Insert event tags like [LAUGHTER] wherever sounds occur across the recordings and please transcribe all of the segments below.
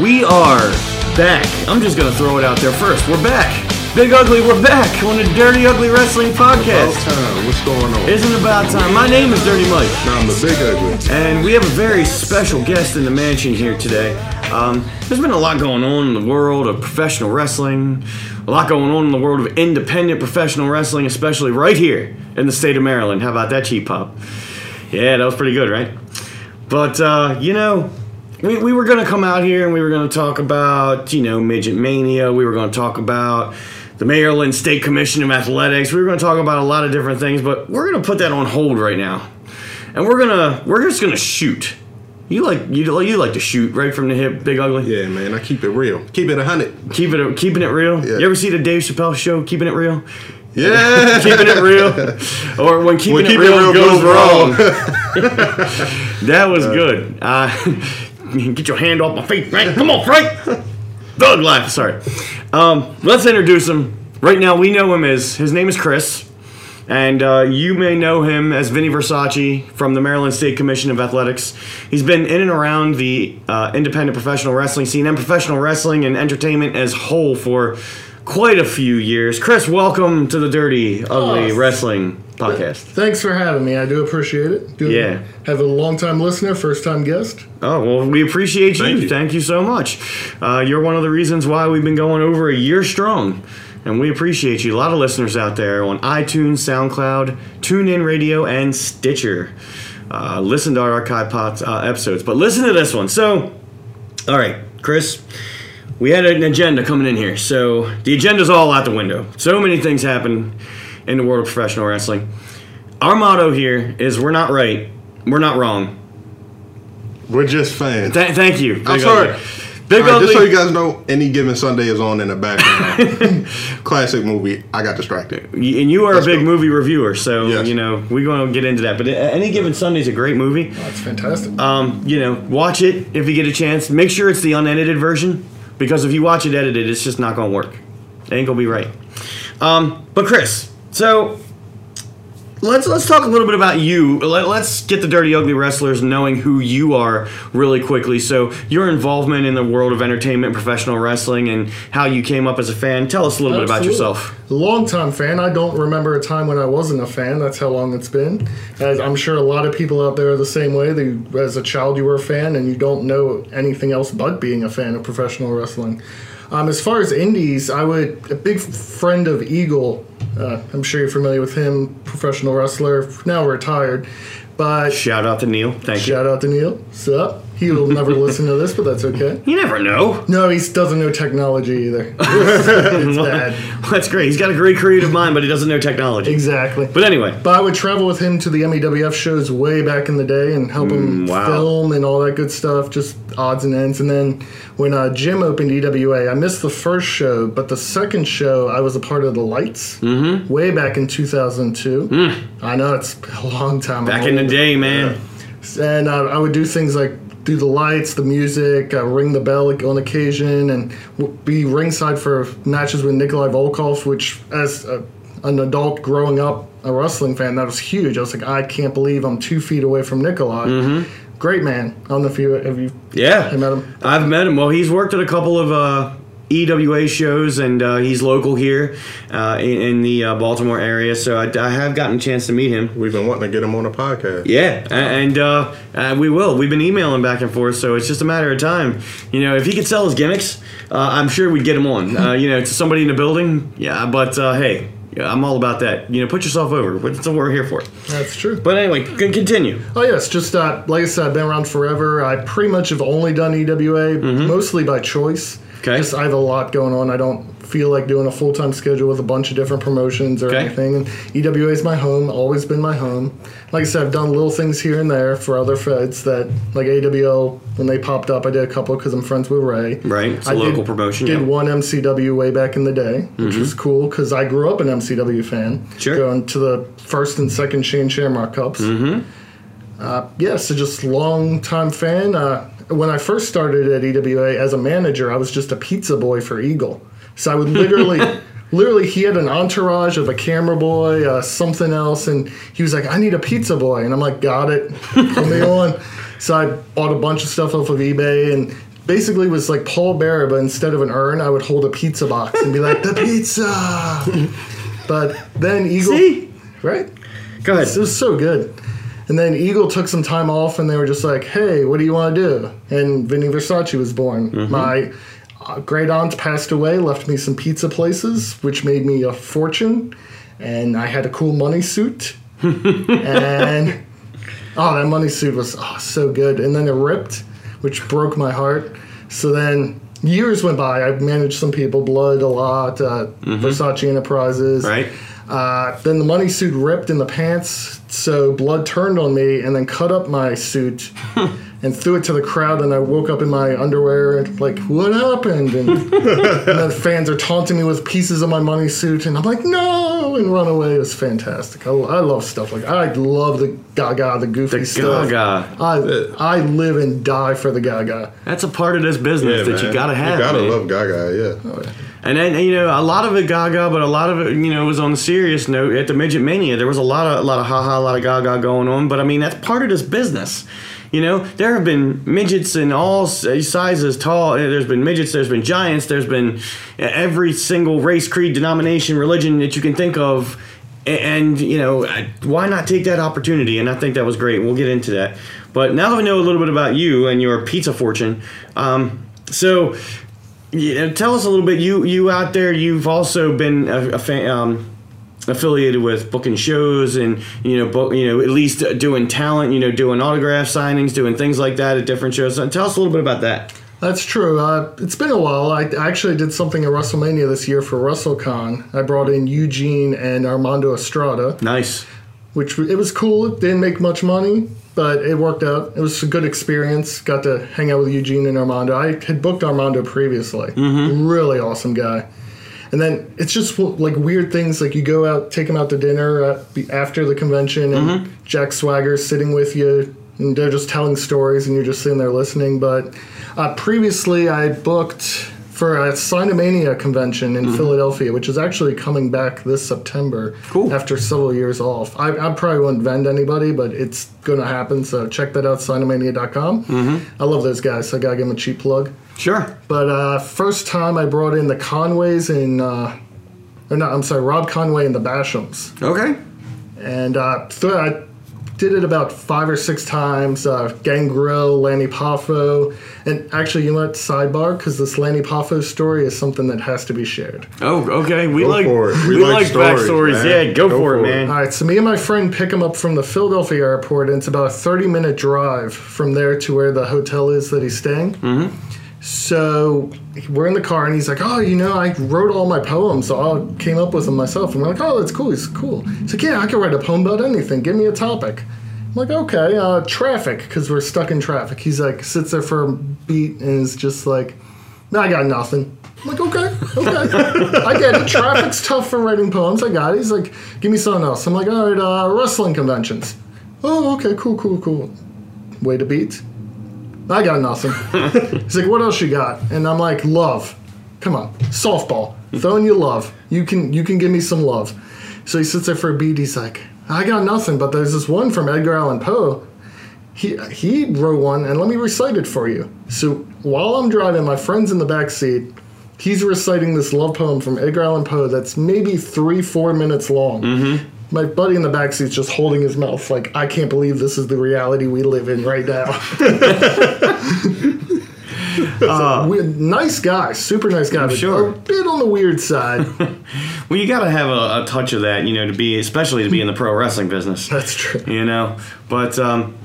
We are back. I'm just gonna throw it out there first. We're back. Big Ugly, we're back on the Dirty Ugly Wrestling About Podcast. time. What's going on? Isn't it about time? My name is Dirty Mike. Now I'm the big ugly. And we have a very special guest in the mansion here today. Um, there's been a lot going on in the world of professional wrestling, a lot going on in the world of independent professional wrestling, especially right here in the state of Maryland. How about that cheap pop? Yeah, that was pretty good, right? But, uh, you know, we, we were going to come out here and we were going to talk about, you know, Midget Mania. We were going to talk about the Maryland State Commission of Athletics. We were going to talk about a lot of different things, but we're going to put that on hold right now and we're gonna we're just gonna shoot. You like you you like to shoot right from the hip, big ugly. Yeah, man. I keep it real. Keep it a hundred. Keep it keeping it real. Yeah. You ever see the Dave Chappelle show? Keeping it real. Yeah. [LAUGHS] Keeping it real, [LAUGHS] or when keeping When it keeping real, it real goes, goes wrong. wrong. [LAUGHS] that was good. Uh, get your hand off my feet, Frank. Come on, Frank. Doug life. Sorry. Um, let's introduce him. Right now, we know him as his name is Chris. And uh, you may know him as Vinny Versace from the Maryland State Commission of Athletics. He's been in and around the uh, independent professional wrestling scene and professional wrestling and entertainment as whole for quite a few years. Chris, welcome to the Dirty Ugly Oh. Wrestling Podcast. Thanks for having me. I do appreciate it. Do Yeah. Have a long time listener, first time guest. Oh, well, we appreciate you. Thank Thank you. you, so much. Uh, you're one of the reasons why we've been going over a year strong. And we appreciate you. A lot of listeners out there on iTunes, SoundCloud, TuneIn Radio, and Stitcher. Uh, listen to our archive pods, uh, episodes. But listen to this one. So, all right, Chris, we had an agenda coming in here. So the agenda's all out the window. So many things happen in the world of professional wrestling. Our motto here is we're not right, we're not wrong. We're just fans. Th- thank you. Big I'm sorry. Ugly. Big All right, Ugly. just so you guys know, any given Sunday is on in the background. [LAUGHS] Classic movie. I got distracted. And you are Let's a big go. movie reviewer, so Yes. you know we're going to get into that. But any given Sunday is a great movie. That's fantastic. Um, you know, watch it if you get a chance. Make sure it's the unedited version because if you watch it edited, it's just not going to work. It ain't going to be right. Um, but Chris, so let's let's talk a little bit about you. Let, let's get the Dirty Ugly Wrestlers knowing who you are really quickly. So your involvement in the world of entertainment, professional wrestling, and how you came up as a fan. Tell us a little bit about yourself. Long time fan. I don't remember a time when I wasn't a fan. That's how long it's been. As I'm sure a lot of people out there are the same way. They, as a child, you were a fan, and you don't know anything else but being a fan of professional wrestling. Um, as far as indies, I would a big friend of Eagle. Uh, I'm sure you're familiar with him, professional wrestler, now retired. But Shout out to Neil. Thank you. shout out to Neil. Sup? He will never listen to this, but that's okay. [LAUGHS] You never know. No, he doesn't know technology either. [LAUGHS] it's bad. That's great. He's got a great creative mind, but he doesn't know technology. Exactly. But anyway, But I would travel with him to the MEWF shows way back in the day and help him Mm, wow. film and all that good stuff, just odds and ends. And then when uh, Jim opened EWA, I missed the first show, but the second show, I was a part of the Lights mm-hmm. way back in 2002. I know it's [LAUGHS] a long time Mm. back in the day, man. and uh, I would do things like do the lights, the music, uh, ring the bell on occasion, and be ringside for matches with Nikolai Volkoff, which as a, an adult growing up a wrestling fan, that was huge. I was like, I can't believe I'm two feet away from Nikolai. Mm-hmm. Great man. I don't know if you have you Yeah, met him. I've met him. Well, he's worked at a couple of uh, EWA shows, and uh, he's local here uh, in, in the uh, Baltimore area. So I, I have gotten a chance to meet him. We've been wanting to get him on a podcast. Yeah, a- and uh, uh, we will. We've been emailing back and forth, so it's just a matter of time. You know, if he could sell his gimmicks, uh, I'm sure we'd get him on. [LAUGHS] Uh, you know, to somebody in the building, yeah. But uh, hey, yeah, I'm all about that. You know, put yourself over. That's what we're here for. That's true. But anyway, c- continue. Oh yes, just uh, like I said, I've been around forever. I pretty much have only done EWA, mostly by choice. Mm-hmm. Okay. Just I have a lot going on. I don't feel like doing a full time schedule with a bunch of different promotions or Okay. anything. And EWA is my home, always been my home. Like I said, I've done little things here and there for other feds that, like AWL, when they popped up, I did a couple because I'm friends with Ray. Right, it's a I local did, promotion, Did yeah. one MCW way back in the day, which was cool because I grew up an MCW fan. Mm-hmm. Sure. Going to the first and second Shane Shamrock Cups. Mm-hmm. Uh, yeah, so just long time fan. Uh, when I first started at EWA as a manager, I was just a pizza boy for Eagle. So I would literally, [LAUGHS] literally, he had an entourage of a camera boy, uh, something else, and he was like, "I need a pizza boy," and I'm like, "Got it, put me on." [LAUGHS] So I bought a bunch of stuff off of eBay and basically was like Paul Bearer, but instead of an urn, I would hold a pizza box and be like, the pizza. [LAUGHS] but then Eagle, See? right? Go ahead. It was so good. And then Eagle took some time off, and they were just like, "Hey, what do you want to do?" And Vinny Versace was born. My uh, great aunt passed away, left me some pizza places, which made me a fortune. And I had a cool money suit. [LAUGHS] and oh, that money suit was oh, so good. And then it ripped, which broke my heart. So then years went by. I managed some people, Blood a lot, uh, Versace Enterprises. Right. Uh, then the money suit ripped in the pants, so blood turned on me and then cut up my suit [LAUGHS] and threw it to the crowd. And I woke up in my underwear like, what happened? And, and the [LAUGHS] fans are taunting me with pieces of my money suit, and I'm like, no, and run away. It was fantastic. I, I love stuff like I love the Gaga, the goofy The stuff. Gaga. I I live and die for the Gaga. That's a part of this business that you gotta have. You gotta man. love Gaga, yeah. Oh, And then you know a lot of it Gaga, but a lot of it you know was on the serious note at the Midget Mania. There was a lot of a lot of haha, a lot of Gaga going on. But I mean that's part of this business. You know there have been midgets in all sizes, tall. uh, There's been midgets. There's been giants. There's been every single race, creed, denomination, religion that you can think of. And you know why not take that opportunity? And I think that was great. We'll get into that. But now that we know a little bit about you and your pizza fortune, um, so yeah, tell us a little bit. You you out there, you've also been a, a fan, um, affiliated with booking shows and you know book, you know at least doing talent, you know doing autograph signings, doing things like that at different shows. Tell us a little bit about that. That's true. Uh, it's been a while. I actually did something at WrestleMania this year for WrestleCon. I brought in Eugene and Armando Estrada, Nice. which it was cool. It didn't make much money, but it worked out. It was a good experience. Got to hang out with Eugene and Armando. I had booked Armando previously. Really awesome guy. And then it's just like weird things. Like you go out, take him out to dinner after the convention, and Jack Swagger's sitting with you, and they're just telling stories, and you're just sitting there listening. But uh, previously, I booked for a Sinomania convention in Philadelphia, which is actually coming back this September. Cool. After several years off, I, I probably wouldn't vend anybody, but it's going to happen. So check that out, Sinomania.com. Mm-hmm. I love those guys. So I gotta give them a cheap plug. Sure. But uh, first time I brought in the Conways in, uh, or no, I'm sorry, Rob Conway and the Bashams, Okay. and uh, th- I did it about five or six times. Uh, Gangrel, Lanny Poffo, and actually, you know what? Sidebar, because this Lanny Poffo story is something that has to be shared. Oh, okay. We Go like for it. we, We like, like stories, backstories. man. Yeah, go, Go for it, for it. man. All right, so me and my friend pick him up from the Philadelphia airport, and it's about a 30 minute drive from there to where the hotel is that he's staying. Mm-hmm. So we're in the car, and he's like, Oh, you know, I wrote all my poems, so I came up with them myself. And we're like, Oh, that's cool. He's cool. He's like, Yeah, I can write a poem about anything. Give me a topic. I'm like, Okay, uh, traffic, because we're stuck in traffic. He's like, sits there for a beat and is just like, No, I got nothing. I'm like, okay, okay. [LAUGHS] I get it. Traffic's tough for writing poems. I got it. He's like, give me something else. I'm like, all right, uh, wrestling conventions. Oh, okay, cool, cool, cool. Way to beat. I got nothing. [LAUGHS] He's like, what else you got? And I'm like, love. Come on, softball. Throwing you love. You can you can give me some love. So he sits there for a beat. He's like, I got nothing, but there's this one from Edgar Allan Poe. He he wrote one, and let me recite it for you. So while I'm driving, my friend's in the back seat. He's reciting this love poem from Edgar Allan Poe that's maybe three, four minutes long. Mm-hmm. My buddy in the back seat's just holding his mouth like, I can't believe this is the reality we live in right now. [LAUGHS] So, we- nice guy, super nice guy, but sure. a bit on the weird side. [LAUGHS] Well, you got to have a, a touch of that, you know, to be especially to be in the pro wrestling business. That's true. you know. But um,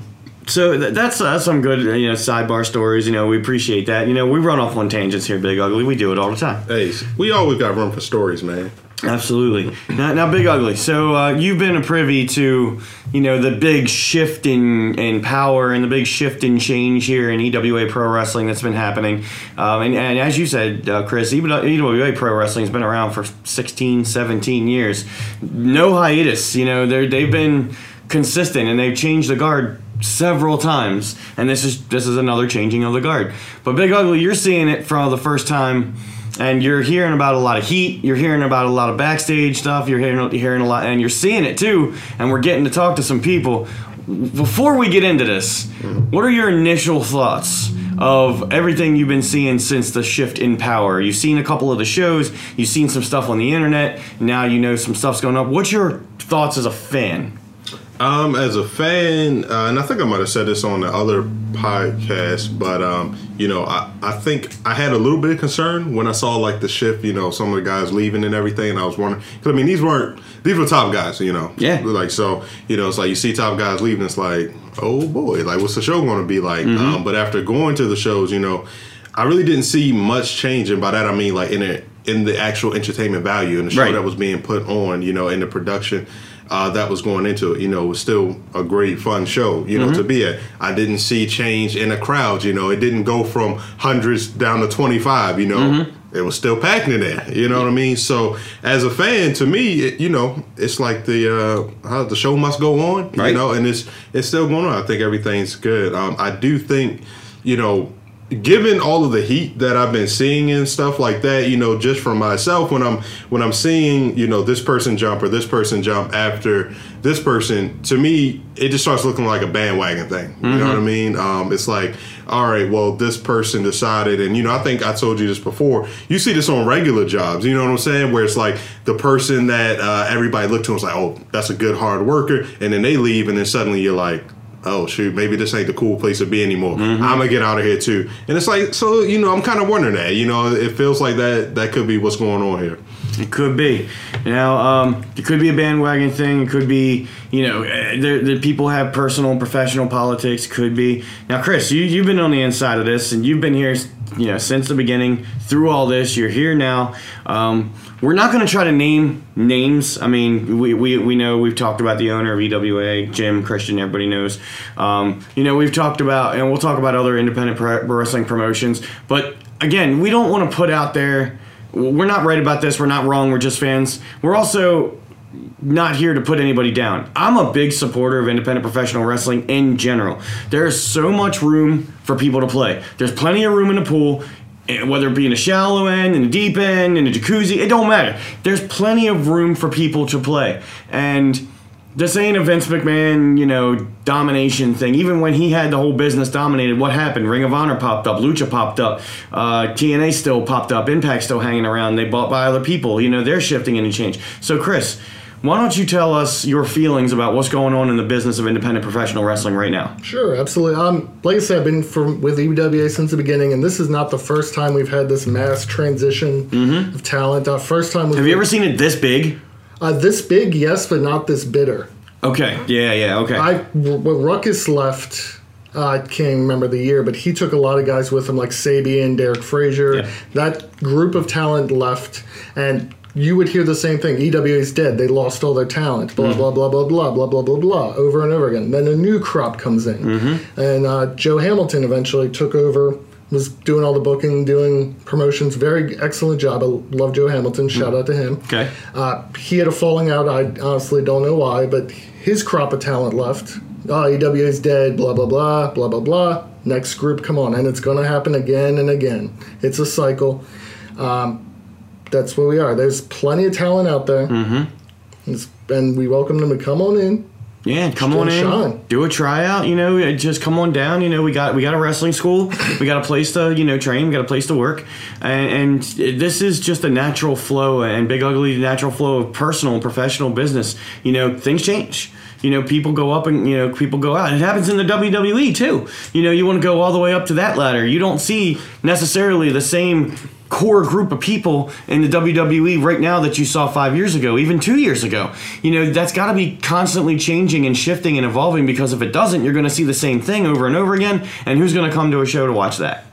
so th- that's that's some good you know sidebar stories. You know, we appreciate that. You know, we run off on tangents here, Big Ugly. We do it all the time. Hey, we always got room for stories, man. Absolutely. Now, now Big Ugly. So uh, you've been a privy to you know the big shift in in power and the big shift in change here in EWA Pro Wrestling that's been happening. Um, and, and as you said, uh, Chris, EWA Pro Wrestling has been around for 16, 17 years. No hiatus. You know, they've been consistent and they've changed the guard several times. And this is this is another changing of the guard. But Big Ugly, you're seeing it for the first time and you're hearing about a lot of heat. You're hearing about a lot of backstage stuff. You're hearing, hearing a lot, and you're seeing it too. And we're getting to talk to some people. before we get into this, mm-hmm. what are your initial thoughts of everything you've been seeing since the shift in power? You've seen a couple of the shows, you've seen some stuff on the internet, now you know some stuff's going up. What's your thoughts as a fan? Um, as a fan, uh, and I think I might have said this on the other podcast, but um, you know, I, I think I had a little bit of concern when I saw like the shift. You know, some of the guys leaving and everything, and I was wondering because I mean these weren't these were top guys. You know, Yeah. like so you know it's like you see top guys leaving, it's like oh boy, like what's the show going to be like? Um, but after going to the shows, you know, I really didn't see much change, and by that I mean like in it in the actual entertainment value in the show Right. that was being put on. You know, in the production uh, that was going into it. You know, it was still a great, fun show. You know, to be at. I didn't see change in the crowds. You know, it didn't go from hundreds down to twenty five. You know. It was still packed in there, you know what I mean. So, as a fan, to me, it, you know, it's like the uh, how the show must go on, Right. you know, and it's it's still going on. I think everything's good. Um, I do think, you know, given all of the heat that I've been seeing and stuff like that, you know, just for myself when I'm when I'm seeing, you know, this person jump or this person jump after this person, to me, it just starts looking like a bandwagon thing. You know what I mean? Um, it's like, all right, well, this person decided, and you know, I think I told you this before. You see this on regular jobs. You know what I'm saying? Where it's like the person that uh, everybody looked to and was like, oh, that's a good hard worker, and then they leave, and then suddenly you're like, oh shoot, maybe this ain't the cool place to be anymore. I'm gonna get out of here too. And it's like, so you know, I'm kind of wondering that. You know, it feels like that that could be what's going on here. It could be. Now, um, it could be a bandwagon thing. It could be, you know, the, the people have personal and professional politics. Could be. Now, Chris, you, you've been on the inside of this, and you've been here, you know, since the beginning, through all this. You're here now. Um, we're not going to try to name names. I mean, we, we, we know we've talked about the owner of EWA, Jim Christian, everybody knows. Um, you know, we've talked about, and we'll talk about other independent pro wrestling promotions. But again, we don't want to put out there we're not right about this. We're not wrong. We're just fans. We're also not here to put anybody down. I'm a big supporter of independent professional wrestling in general. There is so much room for people to play. There's plenty of room in the pool, eh, whether it be in a shallow end, in a deep end, in a jacuzzi, it don't matter. There's plenty of room for people to play. And this ain't a Vince McMahon, you know, domination thing. Even when he had the whole business dominated, what happened? Ring of Honor popped up, Lucha popped up, uh, TNA still popped up, Impact still hanging around. They bought by other people. You know, they're shifting and change. So, Chris, why don't you tell us your feelings about what's going on in the business of independent professional wrestling right now? Sure, absolutely. Um, like I said, I've been from with EWA since the beginning, and this is not the first time we've had this mass transition of talent. Uh, first time Mm-hmm. Have you ever seen it this big? uh, this big, yes, but not this bitter. Okay. Yeah. Yeah. Okay. I when Ruckus left, uh, I can't remember the year, but he took a lot of guys with him, like Sabian, Derek Frazier. Yeah. That group of talent left, and you would hear the same thing. EWA is dead. They lost all their talent. Blah blah blah blah blah blah blah blah blah over and over again. Then a new crop comes in, and uh, Joe Hamilton eventually took over. Was doing all the booking, doing promotions. Very excellent job. I love Joe Hamilton. Shout out to him. okay. Uh, he had a falling out. I honestly don't know why, but his crop of talent left. Oh, EWA's dead. Blah blah blah blah blah blah. Next group, come on, and it's going to happen again and again. It's a cycle. Um, that's where we are. There's plenty of talent out there, mm-hmm. and we welcome them to come on in. Yeah, come on in, shine. do a tryout. You know, uh, just come on down. You know, we got we got a wrestling school. We got a place to you know train. We got a place to work, and, and this is just a natural flow and big ugly natural flow of personal and professional business. You know, things change. You know, people go up and you know people go out. It happens in the WWE too. You know, you want to go all the way up to that ladder. You don't see necessarily the same core group of people in the WWE right now that you saw five years ago, even two years ago. You know, that's got to be constantly changing and shifting and evolving because if it doesn't, you're going to see the same thing over and over again. And who's going to come to a show to watch that?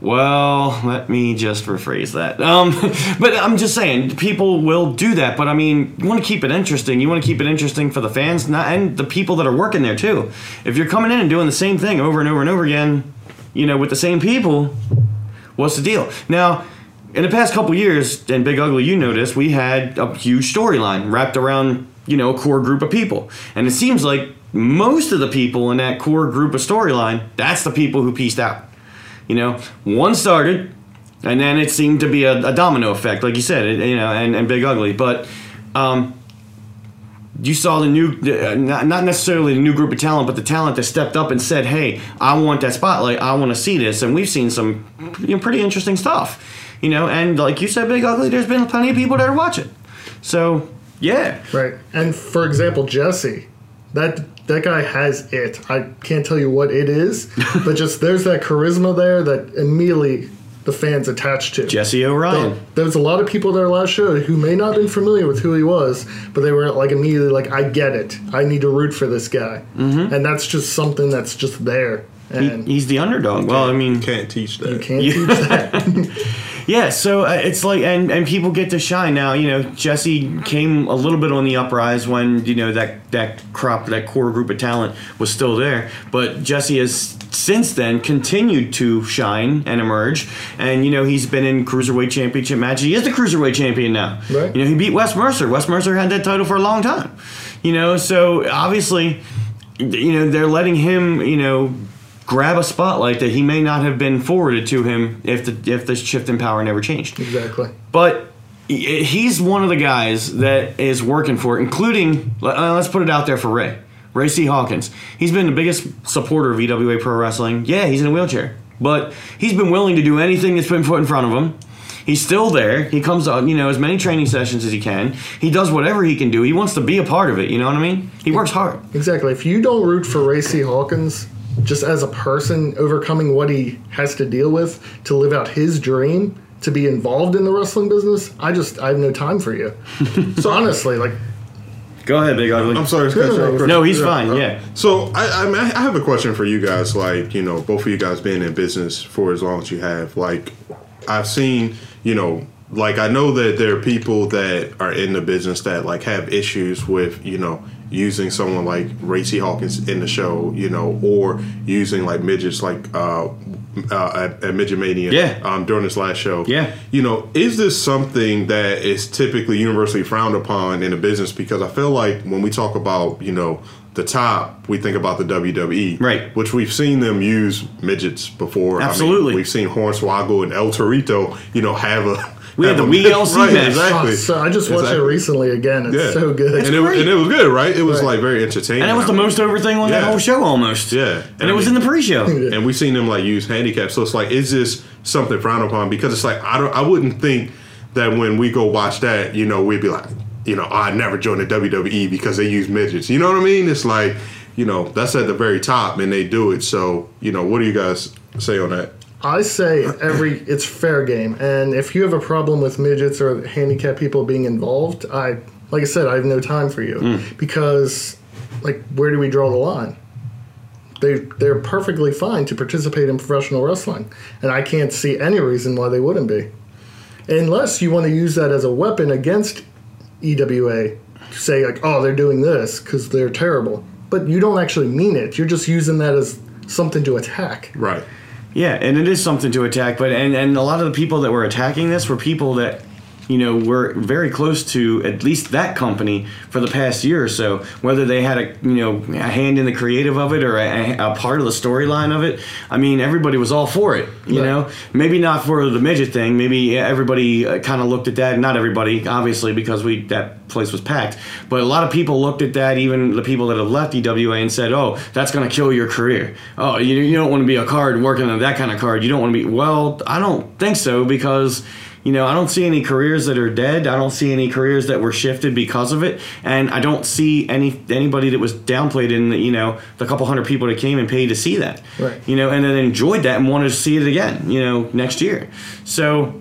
Well, let me just rephrase that. Um, [LAUGHS] but I'm just saying, people will do that. But I mean, you want to keep it interesting. You want to keep it interesting for the fans not, and the people that are working there too. If you're coming in and doing the same thing over and over and over again, you know, with the same people, what's the deal? Now, in the past couple years, and Big Ugly, you noticed, we had a huge storyline wrapped around, you know, a core group of people. And it seems like most of the people in that core group of storyline, that's the people who pieced out. You know, one started, and then it seemed to be a, a domino effect, like you said, it, you know, and, and Big Ugly. But um, you saw the new, uh, not, not necessarily the new group of talent, but the talent that stepped up and said, "Hey, I want that spotlight. I want to see this." And we've seen some you know, pretty interesting stuff, you know. And like you said, Big Ugly, there's been plenty of people that are watching. So yeah, Right. And for example, Jesse, that that guy has it. I can't tell you what it is, [LAUGHS] but just there's that charisma there that immediately the fans attached to. Jesse O'Ryan. There was a lot of people there last show who may not have been familiar with who he was, but they were like immediately like, "I get it. I need to root for this guy," mm-hmm. and that's just something that's just there, He, and he's the underdog. Well, I mean, Can't teach that. you can't teach that. [LAUGHS] [LAUGHS] Yeah, so uh, it's like, and, and people get to shine now. You know, Jesse came a little bit on the uprise when you know that that crop, that core group of talent was still there. But Jesse has since then continued to shine and emerge. And you know, he's been in cruiserweight championship matches. He is the cruiserweight champion now. Right. You know, he beat Wes Mercer. Wes Mercer had that title for a long time. You know, so obviously, you know, they're letting him, you know, grab a spotlight that he may not have been forwarded to him if the if the shift in power never changed. exactly. But he's one of the guys that is working for it, including uh, let's put it out there for Ray. Ray C. Hawkins. He's been the biggest supporter of EWA Pro Wrestling. Yeah, he's in a wheelchair, but he's been willing to do anything that's been put in front of him. He's still there. He comes on, you know, as many training sessions as he can. He does whatever he can do. He wants to be a part of it. You know what I mean? He works hard. Exactly. If you don't root for Ray C. Hawkins, just as a person overcoming what he has to deal with to live out his dream to be involved in the wrestling business, I just I have no time for you. [LAUGHS] so honestly, like Go ahead, Big Ugly. I'm sorry. No, no, no. No, he's fine. Yeah. So I, I, mean, I have a question for you guys. Like, you know, both of you guys being in business for as long as you have. Like, I've seen, you know, like I know that there are people that are in the business that like have issues with, you know, using someone like Ray C. Hawkins in the show, you know, or using like midgets like uh, uh at, at Midget Mania, Yeah. um, during this last show, Yeah. you know, is this something that is typically universally frowned upon in a business? Because I feel like when we talk about, you know, the top, we think about the WWE, Right. Which we've seen them use midgets before. I mean, Absolutely. we've seen Hornswoggle and El Torito, you know, have a. We had the a- WeeLC right, match. Exactly. oh, so I just watched Exactly. it recently again. It's Yeah. so good. and it, great. and it was good, right? It was Right. like very entertaining. And it was the most over thing on that whole show almost. Yeah. And it was in the pre-show. [LAUGHS] and we've seen them like use handicaps. So it's like, is this something frowned upon? Because it's like I don't, I wouldn't think that when we go watch that, you know, we'd be like, you know, oh, I never joined the WWE because they use midgets. You know what I mean? It's like, you know, that's at the very top, and they do it. So, you know, what do you guys say on that? I say every it's fair game, and if you have a problem with midgets or handicapped people being involved, I like I said, I have no time for you hmm. because, like, where do we draw the line? They they're perfectly fine to participate in professional wrestling, and I can't see any reason why they wouldn't be, unless you want to use that as a weapon against EWA. To say like, oh, they're doing this because they're terrible, but you don't actually mean it. You're just using that as something to attack. Right. Yeah, and it is something to attack. But and and a lot of the people that were attacking this were people that you know were very close to at least that company for the past year or so. Whether they had a you know a hand in the creative of it or a, a part of the storyline of it, I mean everybody was all for it. You Right. know, maybe not for the midget thing. Maybe everybody uh, kind of looked at that. Not everybody, obviously, because we that place was packed. But a lot of people looked at that. Even the people that have left EWA and said, "Oh, that's going to kill your career. Oh, you, you don't want to be a card working on that kind of card. You don't want to be." Well, I don't think so because. You know, I don't see any careers that are dead. I don't see any careers that were shifted because of it, and I don't see any anybody that was downplayed in the you know the couple hundred people that came and paid to see that. Right. You know, and then enjoyed that and wanted to see it again. You know, next year. So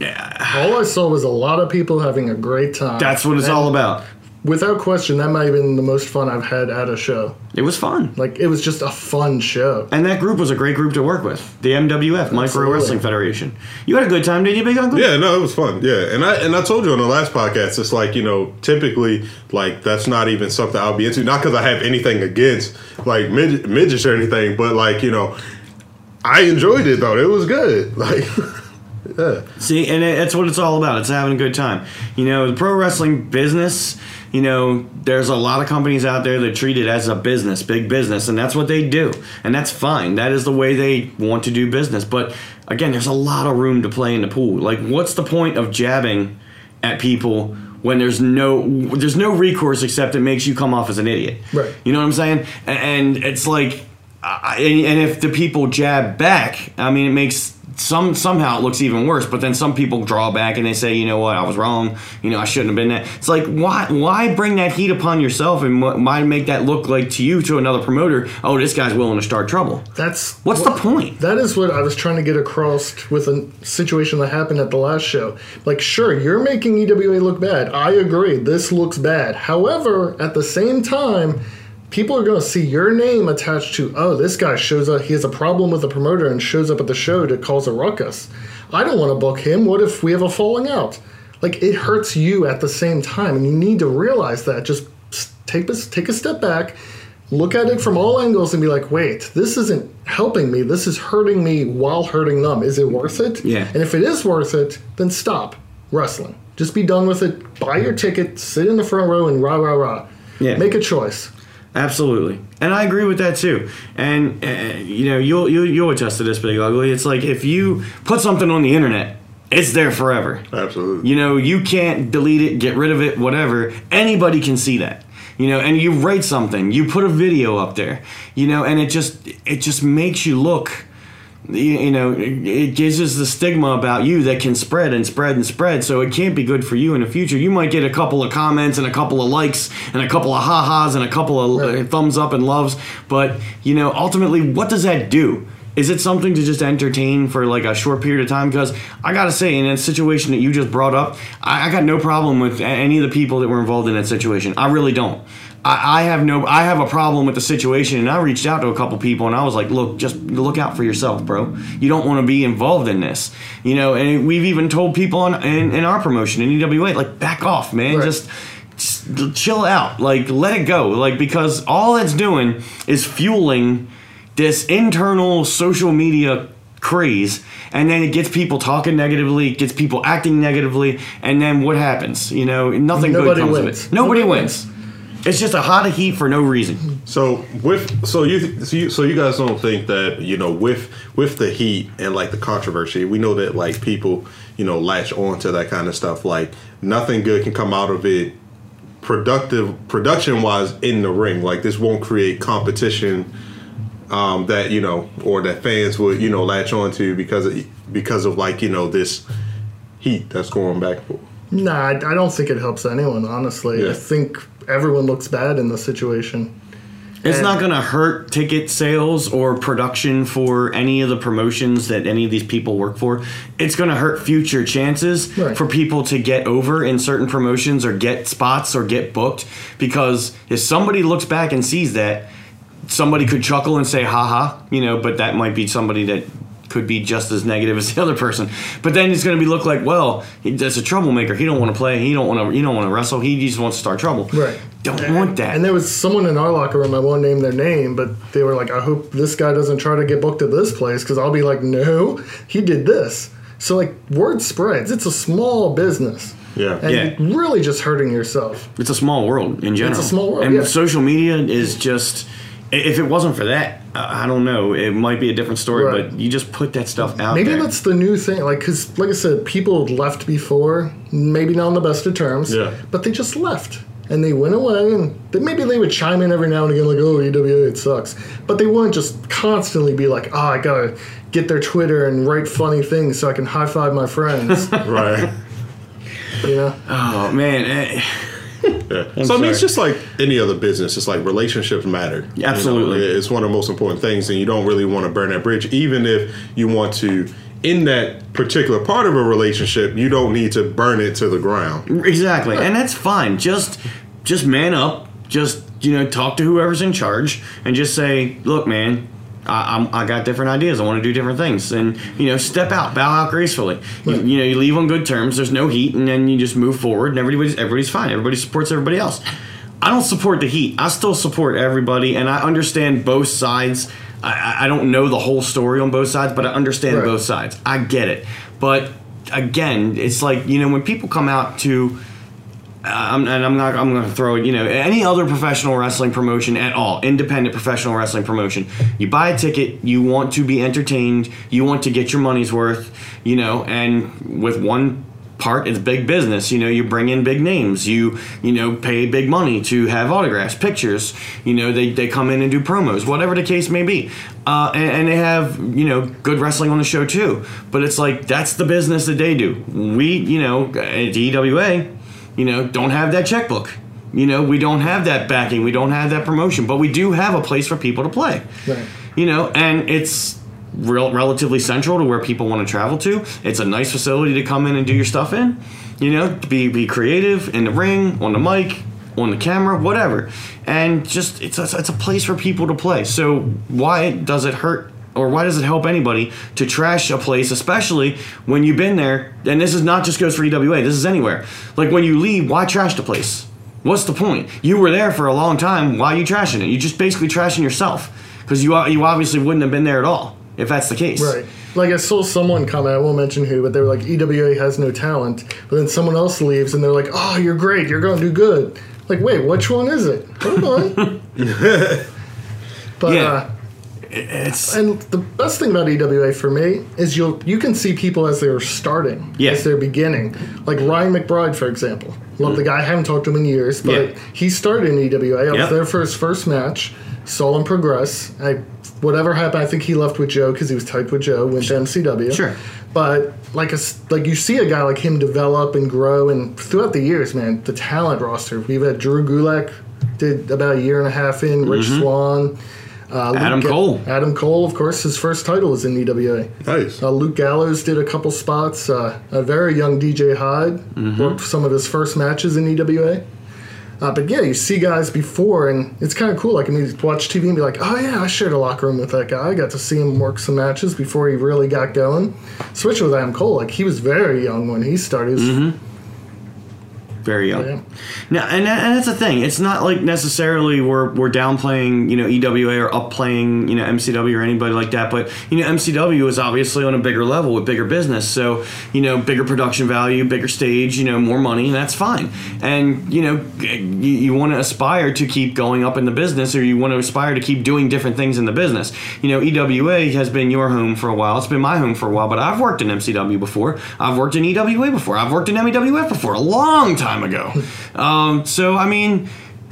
All I saw was a lot of people having a great time. that's what it's And all about. Without question, that might have been the most fun I've had at a show. It was fun. Like it was just a fun show. And that group was a great group to work with. The MWF, Micro Absolutely. Wrestling Federation. You had a good time, didn't you, Big Uncle? Yeah, no, it was fun. Yeah, and I and I told you on the last podcast, it's like you know, typically like that's not even something I'll be into. Not because I have anything against like mid- midgets or anything, but like you know, I enjoyed it though. It was good. [LAUGHS] Like, yeah, See, and it, that's what it's all about. It's having a good time. You know, the pro wrestling business, you know, there's a lot of companies out there that treat it as a business, big business, and that's what they do. And that's fine. That is the way they want to do business. But again, there's a lot of room to play in the pool. Like, what's the point of jabbing at people when there's no there's no recourse except it makes you come off as an idiot. Right. You know what I'm saying? And it's like, and if the people jab back, I mean, it makes some somehow it looks even worse. But then some people draw back and they say, you know what, I was wrong. You know, I shouldn't have been that. It's like, why why bring that heat upon yourself and why make that look like to you to another promoter? Oh, this guy's willing to start trouble. That's What's the point? That is what I was trying to get across with a situation that happened at the last show. Like, sure, you're making EWA look bad. I agree. This looks bad. However, at the same time, people are going to see your name attached to, oh, this guy shows up, he has a problem with the promoter and shows up at the show to cause a ruckus. I don't want to book him. What if we have a falling out? Like, it hurts you at the same time, and you need to realize that. Just take a, take a step back look at it from all angles and be like, wait, this isn't helping me. This is hurting me while hurting them. Is it worth it? Yeah. And if it is worth it, then stop wrestling. Just be done with it. Buy your ticket, sit in the front row, and rah rah rah. Yeah. Make a choice. Absolutely, and I agree with that too. And uh, you know, you'll you'll you'll attest to this, Big Ugly. It's like if you put something on the internet, it's there forever. Absolutely. You know, you can't delete it, get rid of it, whatever. Anybody can see that. You know, and you write something, you put a video up there, you know, and it just it just makes you look you, you know, it, gives us the stigma about you that can spread and spread and spread. So it can't be good for you in the future. You might get a couple of comments and a couple of likes and a couple of ha-has and a couple of uh, Right. thumbs up and loves, but you know, ultimately, what does that do? Is it something to just entertain for like a short period of time? Because I gotta say, in that situation that you just brought up, I, I got no problem with any of the people that were involved in that situation. I really don't. I, I have no. I have a problem with the situation, and I reached out to a couple people, and I was like, "Look, just look out for yourself, bro. You don't want to be involved in this, you know." And we've even told people on in, in our promotion in EWA, like, back off, man. Right. Just just chill out like let it go like because all it's doing is fueling this internal social media craze and then it gets people talking negatively gets people acting negatively and then what happens you know nothing Nobody good comes wins. of it nobody, Nobody wins. It's just a hot heat for no reason So with so you so you so you guys don't think that you know with with the heat and like the controversy, we know that like people you know latch on to that kind of stuff. Like nothing good can come out of it, productive production wise in the ring. Like this won't create competition um, that you know or that fans would you know latch on to because of, because of like you know this heat that's going back. Nah, I, I don't think it helps anyone, honestly. Yeah. I think everyone looks bad in the situation. it's And- not going to hurt ticket sales or production for any of the promotions that any of these people work for. It's going to hurt future chances Right. for people to get over in certain promotions or get spots or get booked because if somebody looks back and sees that, somebody could chuckle and say haha, you know, but that might be somebody that could be just as negative as the other person. But then it's going to be look like, well, he, that's a troublemaker. He don't want to play. He don't want to. He don't want to wrestle. He just wants to start trouble. Right. Don't want that. And there was someone in our locker room, I won't name their name, but they were like, I hope this guy doesn't try to get booked at this place because I'll be like, no, he did this. So, like, word spreads. It's a small business. Yeah. And Yeah. you're really just hurting yourself. It's a small world in general. It's a small world, and yeah. social media is just. If it wasn't for that, I don't know. It might be a different story. Right. But you just put that stuff out Maybe there. that's the new thing. Like, because, like I said, people left before, maybe not on the best of terms, Yeah. but they just left. And they went away, and they, maybe they would chime in every now and again, like, oh, EWA, it sucks. But they wouldn't just constantly be like, oh, I gotta get their Twitter and write funny things so I can high five my friends. [LAUGHS] Right. you know? oh man, eh, Yeah. so I mean, it's just like any other business. It's like relationships matter. You know, Absolutely. it's one of the most important things, and you don't really want to burn that bridge, even if you want to. In that particular part of a relationship, you don't need to burn it to the ground. exactly, and that's fine. Just just man up. Just you know, talk to whoever's in charge and just say, look, man. I, I'm, I got different ideas. I want to do different things, and you know, step out, bow out gracefully. You, Right. you know, you leave on good terms. There's no heat, and then you just move forward, and everybody's everybody's fine. Everybody supports everybody else. I don't support the heat. I still support everybody, and I understand both sides. I, I- I don't know the whole story on both sides, but I understand Right. both sides. I get it, but again, it's like you know when people come out to I'm, and I'm not. I'm going to throw it. You know, any other professional wrestling promotion at all, independent professional wrestling promotion. You buy a ticket. You want to be entertained. You want to get your money's worth. You know, and with one part it's big business you know you bring in big names you you know pay big money to have autographs pictures you know they, they come in and do promos whatever the case may be uh, and, and they have you know good wrestling on the show too but it's like that's the business that they do we you know at EWA you know don't have that checkbook. You know we don't have that backing we don't have that promotion but we do have a place for people to play. Right. you know and it's real, relatively central to where people want to travel to. It's a nice facility to come in and do your stuff in. You know be be creative in the ring on the mic on the camera whatever. And just it's a, it's a place for people to play. So why does it hurt or why does it help anybody to trash a place especially when you've been there and this is not just goes for ewa this is anywhere like when you leave why trash the place What's the point? You were there for a long time. Why are you trashing it? You're just basically trashing yourself because you you obviously wouldn't have been there at all if that's the case. Right. Like I saw someone comment, I won't mention who, but they were like, EWA has no talent. But then someone else leaves and they're like, oh, you're great. You're going to do good. Like, wait, which one is it? Hold on. [LAUGHS] but, Yeah. uh, It's and the best thing about EWA for me is you'll you can see people as they're starting, Yeah. as they're beginning. Like Ryan McBride, for example. Love the guy. I haven't talked to him in years, but Mm. Yeah. he started in EWA. I was there for his first match. Saw him progress. I whatever happened, I think he left with Joe because he was tight with Joe. Went to MCW. Sure. But like a like you see a guy like him develop and grow, and throughout the years, man, the talent roster. We've had Drew Gulak did about a year and a half in. Rich Swann. Uh, Mm-hmm. Adam Ga- Cole. Adam Cole, of course, his first title was in EWA. Nice. Uh, Luke Gallows did a couple spots. Uh, a very young DJ Hyde Mm-hmm. worked some of his first matches in EWA. Uh, but yeah, you see guys before, and it's kind of cool. Like, I mean, watch TV and be like, oh yeah, I shared a locker room with that guy. I got to see him work some matches before he really got going. Switch with Adam Cole, like, he was very young when he started. He was- very young. Yeah. Now, and, and that's the thing. It's not like necessarily we're, we're downplaying, you know, EWA or upplaying, you know, MCW or anybody like that. But, you know, MCW is obviously on a bigger level with bigger business. So, you know, bigger production value, bigger stage, you know, more money, and that's fine. And, you know, you, you want to aspire to keep going up in the business or you want to aspire to keep doing different things in the business. You know, EWA has been your home for a while. It's been my home for a while, but I've worked in MCW before. I've worked in EWA before. I've worked in MEWF before a long time ago. Um, so, I mean,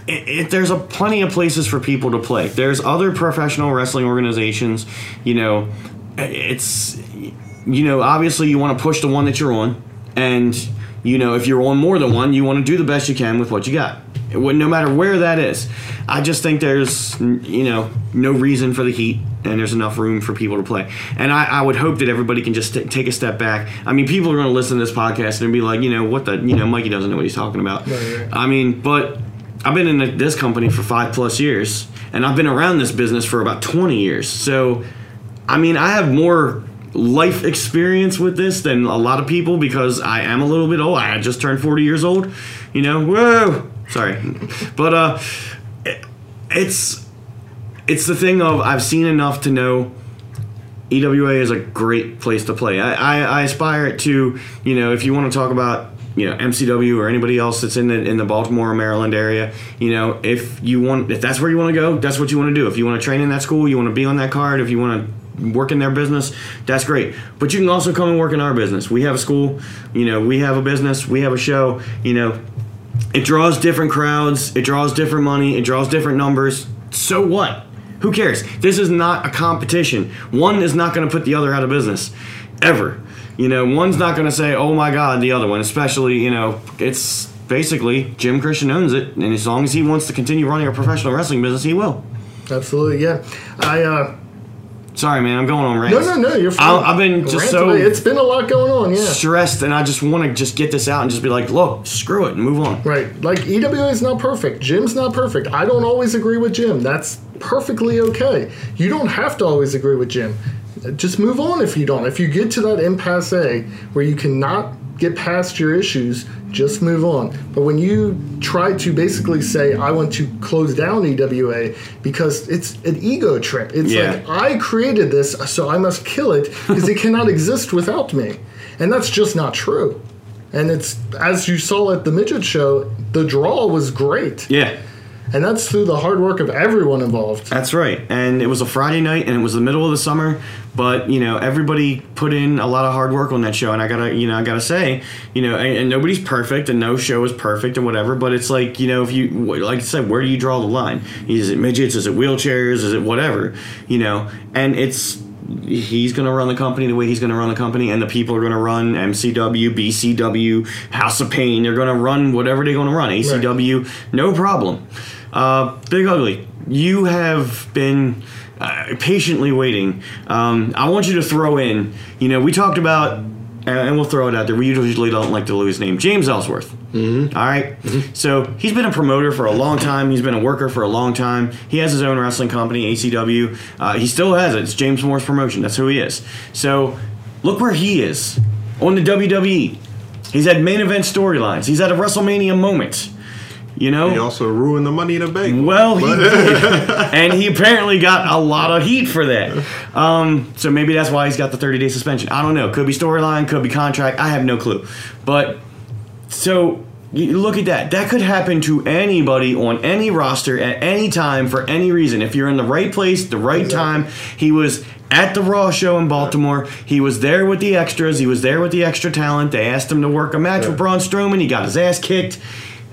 it, it, there's a plenty of places for people to play. There's other professional wrestling organizations. You know, it's you know obviously you want to push the one that you're on, and you know if you're on more than one, you want to do the best you can with what you got. No matter where that is, I just think there's you know no reason for the heat, and there's enough room for people to play. And I, I would hope that everybody can just t- take a step back. I mean, people are going to listen to this podcast and be like, you know, what the you know, Mikey doesn't know what he's talking about. Right, right. I mean, but I've been in this company for five plus years, and I've been around this business for about 20 years. So, I mean, I have more life experience with this than a lot of people because I am a little bit old. I just turned 40 years old. You know, whoa, sorry, but uh, it, it's it's the thing of I've seen enough to know EWA is a great place to play. I, I, I aspire to, you know, if you want to talk about, you know, MCW or anybody else that's in the in the Baltimore or Maryland area, you know, if you want, if that's where you want to go, that's what you want to do. If you want to train in that school, you want to be on that card. If you want to work in their business, that's great. But you can also come and work in our business. We have a school, you know, we have a business, we have a show, you know, it draws different crowds, it draws different money, it draws different numbers. So what? Who cares? This is not a competition. One is not going to put the other out of business ever. You know, one's not going to say, "Oh my god," the other one, especially, you know, it's basically Jim Christian owns it, and as long as he wants to continue running a professional wrestling business, he will. Absolutely, yeah. I uh, Sorry, man, I'm going on no, no, no. You're fine. I- I've been just Rant so- away. It's been a lot going on. Yeah. stressed, and I just want to just get this out and just be like, "Look, screw it, and move on." Right. Like EWA is not perfect. Jim's not perfect. I don't always agree with Jim. That's perfectly okay. You don't have to always agree with Jim. Just move on if you don't. If you get to that impasse where you cannot get past your issues, just move on. But when you try to basically say, I want to close down EWA because it's an ego trip, it's Yeah. like, I created this, so I must kill it because it cannot exist without me. And that's just not true. And it's as you saw at the midget show, the draw was great. Yeah, And that's through the hard work of everyone involved. That's right. And it was a Friday night and it was the middle of the summer, but you know, everybody put in a lot of hard work on that show and I got to, you know, I got to say, you know, and, and, nobody's perfect and no show is perfect and whatever, but it's like, you know, if you like I said, where do you draw the line? Is it midgets, is it wheelchairs, is it whatever, you know? And it's he's going to run the company the way he's going to run the company, and the people are going to run MCW, BCW, House of Pain. They're going to run whatever they're going to run. ACW, right. no problem. Uh, Big Ugly, you have been uh, patiently waiting. Um, I want you to throw in. You know, we talked about, and we'll throw it out there. We usually don't like to lose name. James Ellsworth. Mm-hmm. All right? mm-hmm. So he's been a promoter for a long time. He's been a worker for a long time. He has his own wrestling company, ACW. Uh, he still has it. It's James Moore's promotion. That's who he is. So look where he is on the WWE. He's had main event storylines. He's had a WrestleMania moment. You know, he also ruined the Money in the Bank. Well, he did, [LAUGHS] and he apparently got a lot of heat for that. Um, so maybe that's why he's got the 30 day suspension. I don't know. Could be storyline, could be contract. I have no clue. But so you look at that. That could happen to anybody on any roster at any time for any reason. If you're in the right place, the right exactly. time. He was at the Raw show in Baltimore. He was there with the extras. He was there with the extra talent. They asked him to work a match yeah. with Braun Strowman. He got his ass kicked.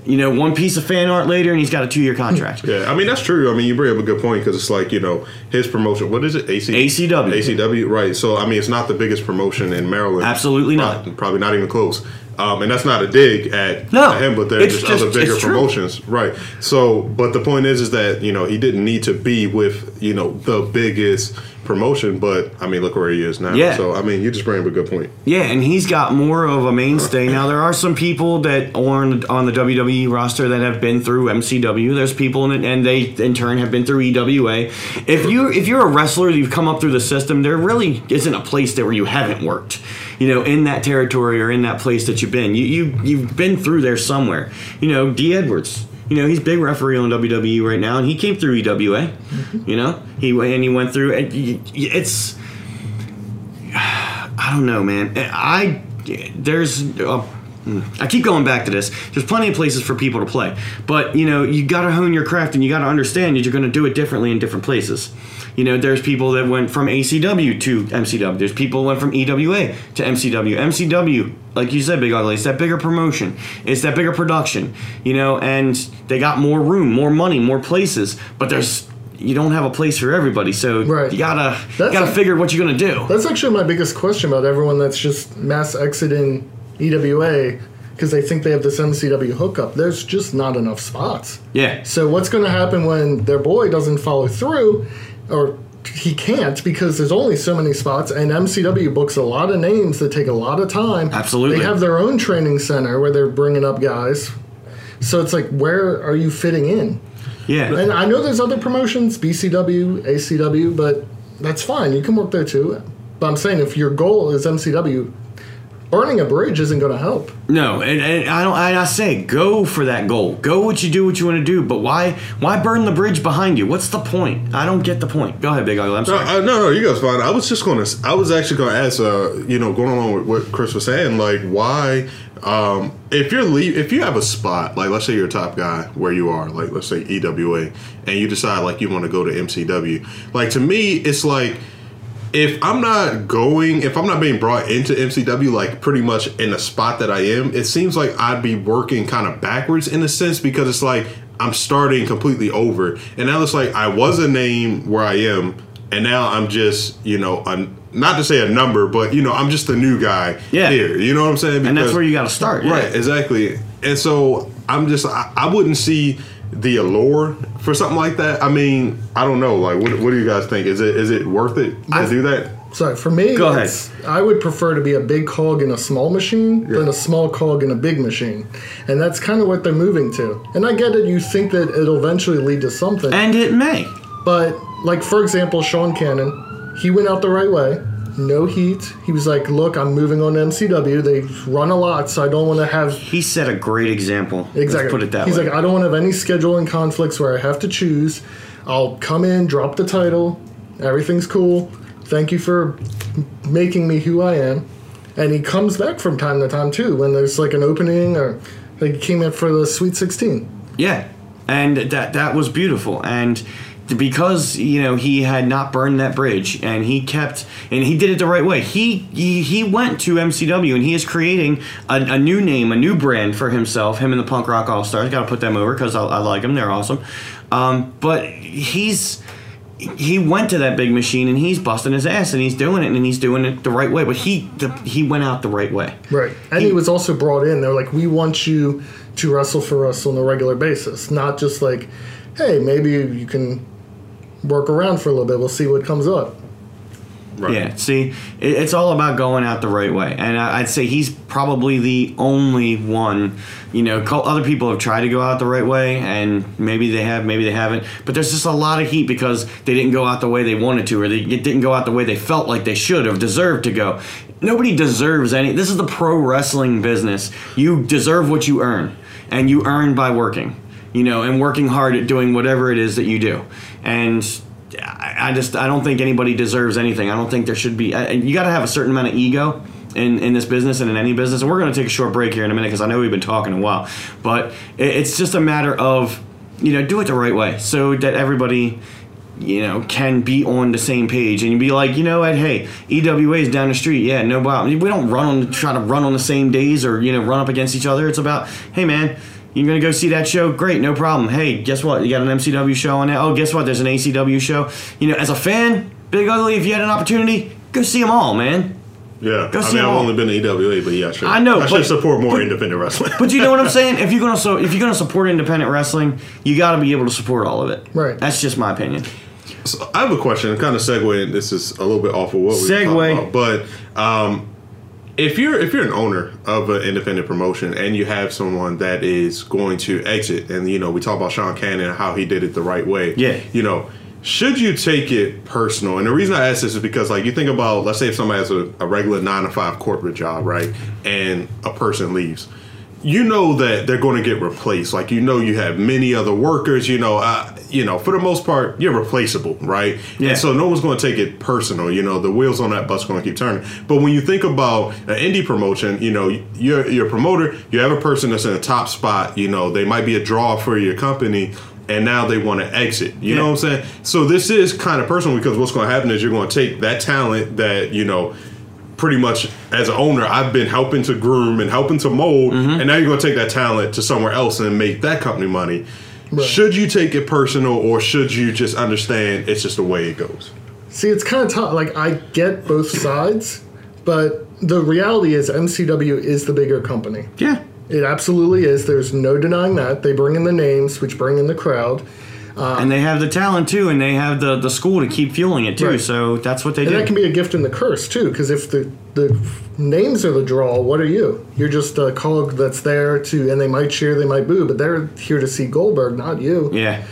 You know, one piece of fan art later, and he's got a two-year contract. [LAUGHS] Yeah, I mean that's true. I mean you bring up a good point because it's like you know his promotion. What is it? AC- ACW. ACW. Right. So I mean it's not the biggest promotion in Maryland. Absolutely not. Probably, probably not even close. Um, and that's not a dig at, no, at him, but there's just, just, other bigger promotions, right? So, but the point is, is that you know he didn't need to be with you know the biggest promotion, but I mean, look where he is now. Yeah. So I mean, you just bring up a good point. Yeah, and he's got more of a mainstay now. There are some people that are on, on the WWE roster that have been through MCW. There's people in it, and they in turn have been through EWA. If you if you're a wrestler, you've come up through the system. There really isn't a place there where you haven't worked. You know, in that territory or in that place that you've been. You you you've been through there somewhere. You know, D. Edwards you know, he's big referee on WWE right now, and he came through EWA. Mm-hmm. You know, he and he went through. It's I don't know, man. I there's. A, I keep going back to this. There's plenty of places for people to play, but you know you got to hone your craft and you got to understand that you're going to do it differently in different places. You know, there's people that went from ACW to MCW. There's people went from EWA to MCW. MCW, like you said, Big Ugly, it's that bigger promotion. It's that bigger production. You know, and they got more room, more money, more places. But there's you don't have a place for everybody, so right. you gotta you gotta a, figure what you're gonna do. That's actually my biggest question about everyone that's just mass exiting EWA because they think they have this MCW hookup. There's just not enough spots. Yeah. So what's going to happen when their boy doesn't follow through or he can't because there's only so many spots and MCW books a lot of names that take a lot of time. Absolutely. They have their own training center where they're bringing up guys. So it's like where are you fitting in? Yeah. And I know there's other promotions, BCW, ACW, but that's fine. You can work there too. But I'm saying if your goal is MCW, burning a bridge isn't going to help. No, and, and I don't. I say go for that goal. Go what you do, what you want to do. But why? Why burn the bridge behind you? What's the point? I don't get the point. Go ahead, Big Ugly. I'm sorry. No, no, no, you guys fine. I was just going to. I was actually going to ask. Uh, you know, going along with what Chris was saying, like why. Um, if you're leave, if you have a spot, like let's say you're a top guy where you are, like let's say EWA, and you decide like you want to go to MCW, like to me, it's like if I'm not going, if I'm not being brought into MCW, like pretty much in the spot that I am, it seems like I'd be working kind of backwards in a sense because it's like I'm starting completely over. And now it's like I was a name where I am, and now I'm just, you know, a, not to say a number, but you know, I'm just a new guy yeah. here. You know what I'm saying? Because, and that's where you got to start, right? Yeah. Exactly. And so I'm just, I, I wouldn't see the allure for something like that? I mean, I don't know. Like, what, what do you guys think? Is it is it worth it to I, do that? So for me, go ahead. I would prefer to be a big cog in a small machine yeah. than a small cog in a big machine, and that's kind of what they're moving to. And I get it. You think that it'll eventually lead to something, and it may. But like for example, Sean Cannon, he went out the right way no heat. He was like, "Look, I'm moving on to MCW. They run a lot, so I don't want to have." He set a great example. Exactly. Let's put it that He's way. like, "I don't want to have any scheduling conflicts where I have to choose. I'll come in, drop the title, everything's cool. Thank you for making me who I am." And he comes back from time to time too when there's like an opening or like he came in for the Sweet 16. Yeah. and that that was beautiful and because you know he had not burned that bridge and he kept and he did it the right way. He he, he went to mcw and he is creating a, a new name a new brand for himself. Him and the punk rock all stars gotta put them over because I, I like them they're awesome. Um, but he's he went to that big machine and he's busting his ass and he's doing it and he's doing it the right way. But he the, he went out the right way. Right. And he, was also brought in. They're like, we want you to wrestle for us on a regular basis, not just like, hey, maybe you can work around for a little bit. We'll see what comes up. Right. Yeah, see, it, it's all about going out the right way, and I, I'd say he's probably the only one. You know, other people have tried to go out the right way, and maybe they have, maybe they haven't. But there's just a lot of heat because they didn't go out the way they wanted to, or they it didn't go out the way they felt like they should have deserved to go. Nobody deserves any. This is the pro wrestling business. You deserve what you earn, and you earn by working. You know, and working hard at doing whatever it is that you do, and I just I don't think anybody deserves anything. I don't think there should be. You got to have a certain amount of ego in in this business and in any business. And we're going to take a short break here in a minute because I know we've been talking a while. But it- it's just a matter of you know do it the right way so that everybody you know can be on the same page and you'd be like you know what hey EWA is down the street yeah no problem we don't run on try to run on the same days or you know run up against each other it's about hey man you're gonna go see that show? Great, no problem. Hey, guess what? You got an MCW show on it. Oh, guess what? There's an ACW show. You know, as a fan, Big Ugly, if you had an opportunity, go see them all, man. Yeah, Go I see mean, I've them all. only been to EWA, but yeah, I should. I know, I but- should support more but- independent wrestling. But you know what I'm [LAUGHS] saying? If you're gonna so if you're gonna support independent wrestling, you got to be able to support all of it. Right. That's just my opinion. So I have a question, kind of segue. This is a little bit off of what we Segue. talked about, but um, if you're if you're an owner of an independent promotion and you have someone that is going to exit, and you know we talk about Sean Cannon how he did it the right way. Yeah. You know, should you take it personal? And the reason I ask this is because like you think about, let's say if somebody has a, a regular nine to five corporate job, right, and a person leaves. You know that they're going to get replaced. Like you know, you have many other workers. You know, uh, you know, for the most part, you're replaceable, right? Yeah. And so no one's going to take it personal. You know, the wheels on that bus going to keep turning. But when you think about an indie promotion, you know, you're you're a promoter. You have a person that's in a top spot. You know, they might be a draw for your company. And now they want to exit. You know what I'm saying? So this is kind of personal because what's going to happen is you're going to take that talent that you know pretty much as an owner I've been helping to groom and helping to mold Mm-hmm. and now you're going to take that talent to somewhere else and make that company money. Right. Should you take it personal or should you just understand it's just the way it goes? See, it's kind of tough. Like, I get both sides, but the reality is MCW is the bigger company. Yeah. It absolutely is. There's no denying that. They bring in the names, which bring in the crowd. Um, and they have the talent too, and they have the the school to keep fueling it too. Right. So that's what they And do. that can be a gift and the curse too, because if the the names are the draw, what are you? You're just a cog that's there to, and they might cheer, they might boo, but they're here to see Goldberg, not you. yeah.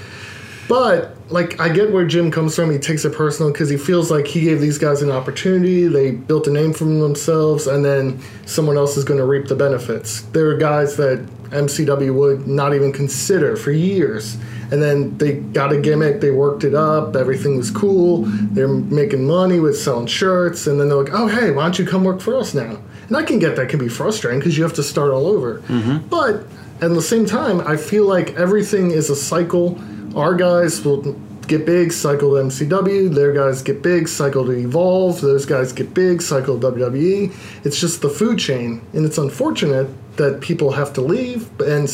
But like, I get where Jim comes from. He takes it personal because he feels like he gave these guys an opportunity. They built a name for themselves, and then someone else is going to reap the benefits. There are guys that MCW would not even consider for years, and then they got a gimmick. They worked it up. Everything was cool. They're making money with selling shirts, and then they're like, "Oh, hey, why don't you come work for us now?" And I can get that can be frustrating because you have to start all over. Mm-hmm. But at the same time, I feel like everything is a cycle. Our guys will get big, cycle to MCW. Their guys get big, cycle to Evolve. Those guys get big, cycle to WWE. It's just the food chain, and it's unfortunate that people have to leave, and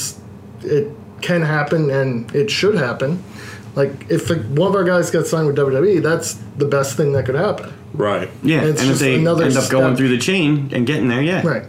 it can happen, and it should happen. Like if one of our guys got signed with WWE, that's the best thing that could happen. Right. Yeah, It's and if just they another end up going through the chain and getting there, yeah. Right.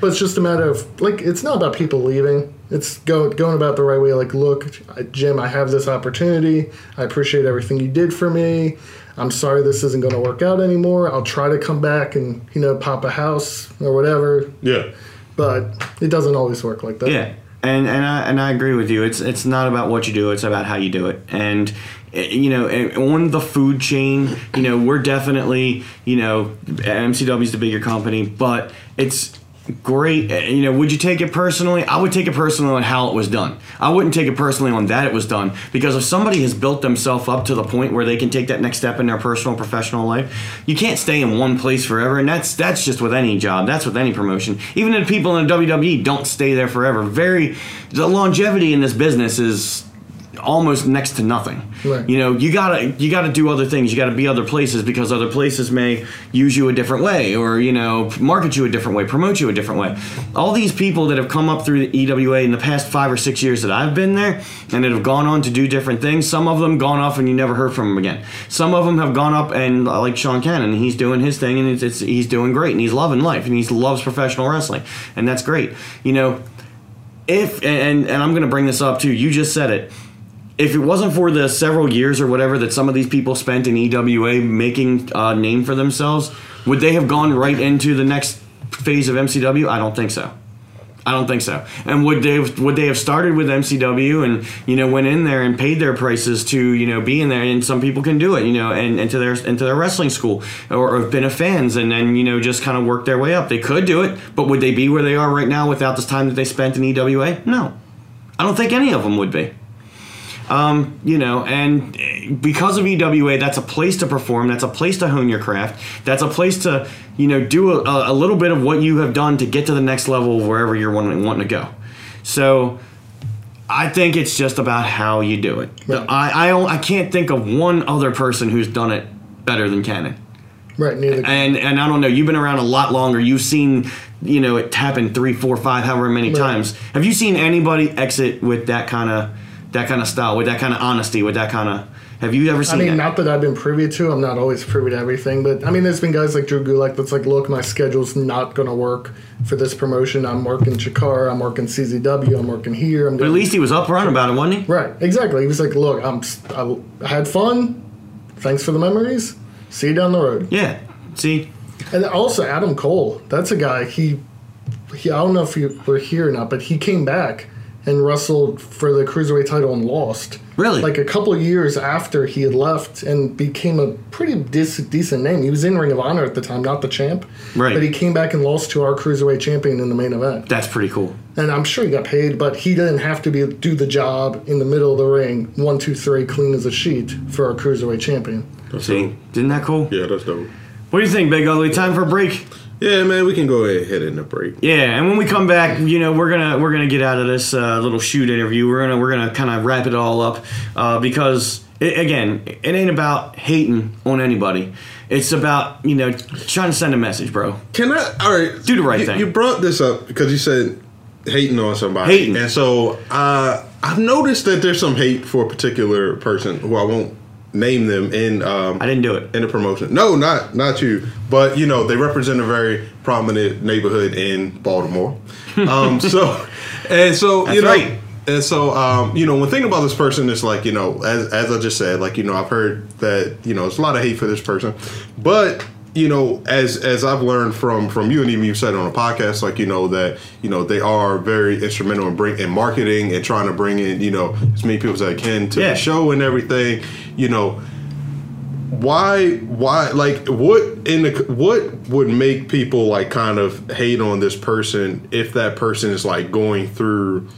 But it's just a matter of like it's not about people leaving. It's go, going about the right way. Like, look, Jim, I have this opportunity. I appreciate everything you did for me. I'm sorry this isn't going to work out anymore. I'll try to come back and you know pop a house or whatever. Yeah. But it doesn't always work like that. Yeah, and and I and I agree with you. It's it's not about what you do; it's about how you do it. And eh, you know, eh, on the food chain, you know, we're definitely you know, MCW is the bigger company, but it's great. eh, You know, would you take it personally? I would take it personally on how it was done. I wouldn't take it personally on that it was done because if somebody has built themselves up to the point where they can take that next step in their personal professional life, you can't stay in one place forever, and that's that's just with any job. That's with any promotion. Even the people in the WWE don't stay there forever. Very the longevity in this business is almost next to nothing. Right. You know, you gotta you gotta do other things. You gotta be other places because other places may use you a different way, or you know, market you a different way, promote you a different way. All these people that have come up through the EWA in the past five or six years that I've been there, and that have gone on to do different things. Some of them gone off and you never heard from them again. Some of them have gone up and uh, like Sean Cannon, he's doing his thing and it's, it's he's doing great and he's loving life and he loves professional wrestling and that's great. You know, if and and I'm to bring this up too. You just said it. If it wasn't for the several years or whatever that some of these people spent in EWA making a name for themselves, would they have gone right into the next phase of MCW? I don't think so. I don't think so. And would they would they have started with MCW and you know went in there and paid their prices to you know be in there? And some people can do it, you know, and into their into their wrestling school or, or have been a fans and then you know just kind of work their way up. They could do it, but would they be where they are right now without this time that they spent in EWA? No, I don't think any of them would be. Um, you know, and because of EWA, that's a place to perform. That's a place to hone your craft. That's a place to, you know, do a, a little bit of what you have done to get to the next level of wherever you're wanting, wanting to go. So, I think it's just about how you do it. Right. I, I I can't think of one other person who's done it better than Cannon. Right, neither. And and I don't know. You've been around a lot longer. You've seen, you know, it happen three, four, five, however many Right. times. Have you seen anybody exit with that kind of that kind of style, with that kind of honesty, with that kind of? Have you ever seen? I mean, that? not that I've been privy to. I'm not always privy to everything, but I mean, there's been guys like Drew Gulak that's like, look, my schedule's not going to work for this promotion. I'm working Chikara, I'm working CZW, I'm working here. I'm but at least he was upfront about it, wasn't he? right, exactly. He was like, look, I'm I had fun. Thanks for the memories. See you down the road. Yeah. See, And also Adam Cole, that's a guy. He, he I don't know if you were here or not, but he came back and wrestled for the cruiserweight title and lost. Really? Like a couple of years after he had left and became a pretty dis- decent name. He was in Ring of Honor at the time, not the champ. Right. But he came back and lost to our cruiserweight champion in the main event. that's pretty cool. And I'm sure he got paid, but he didn't have to be do the job in the middle of the ring, one, two, three, clean as a sheet for our cruiserweight champion. See, isn't that cool? Yeah, that's dope. What do you think, Big Ugly? Time for a break. Yeah, man, we can go ahead in the break. Yeah, and when we come back, you know, we're gonna we're gonna get out of this uh, little shoot interview. We're gonna we're gonna kind of wrap it all up uh, because it, again, it ain't about hating on anybody. It's about you know trying to send a message, bro. Can I? All right, Do the right you, thing. You brought this up because you said hating on somebody, Hating. and so uh, I've noticed that there's some hate for a particular person who I won't name them in um, I didn't do it. in the promotion. No, not not you, but you know they represent a very prominent neighborhood in Baltimore. [LAUGHS] Um, so and so you That's know. right. And so, um, you know, when thinking about this person, it's like, you know, as, as I just said, like, you know, I've heard that, you know, it's a lot of hate for this person. But, you know, as as I've learned from from you and even you said on a podcast, like, you know, that, you know, they are very instrumental in bring in marketing and trying to bring in, you know, as many people as I can to Yeah. the show and everything, you know, why why like what in the what would make people like kind of hate on this person if that person is like going through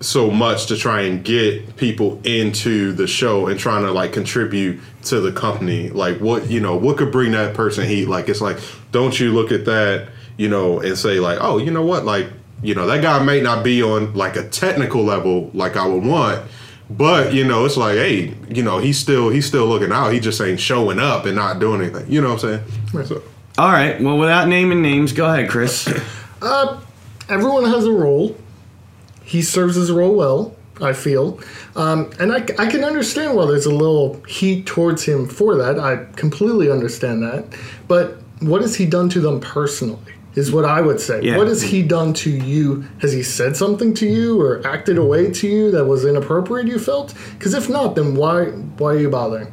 so much to try and get people into the show and trying to like contribute to the company. Like what you know what could bring that person heat? Like it's like don't you look at that you know and say like oh you know what? Like you know that guy may not be on like a technical level like i would want but you know it's like hey you know he's still he's still looking out. He just ain't showing up and not doing anything. You know what i'm saying? So All right. Well, without naming names, go ahead, Chris. uh, everyone has a role. He serves his role well, I feel. Um, and I, I can understand why there's a little heat towards him for that. I completely understand that. But what has he done to them personally? Is what I would say. Yeah. What has he done to you? Has he said something to you or acted a way to you that was inappropriate? You felt? Because if not, then why why are you bothering?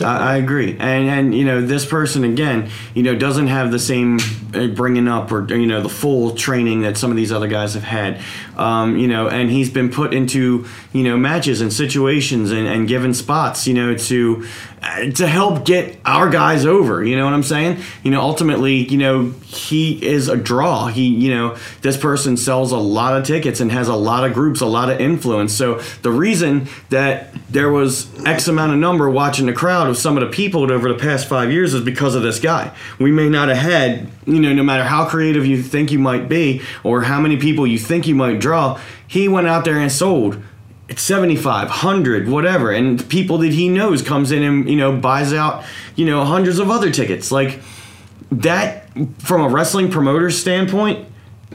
I, I agree, and and you know this person again, you know, doesn't have the same uh, bringing up or you know the full training that some of these other guys have had, um, you know, and he's been put into you know matches and situations and, and given spots, you know, to uh, to help get our guys over. You know what I'm saying? You know, ultimately, you know, he is a draw. He, you know, this person sells a lot of tickets and has a lot of groups, a lot of influence. So the reason that there was X amount of number watching the crowd of some of the people over the past five years is because of this guy. We may not have had, you know, no matter how creative you think you might be or how many people you think you might draw, he went out there and sold it's 75 100 whatever. And people that he knows comes in and you know buys out you know hundreds of other tickets. Like that from a wrestling promoter standpoint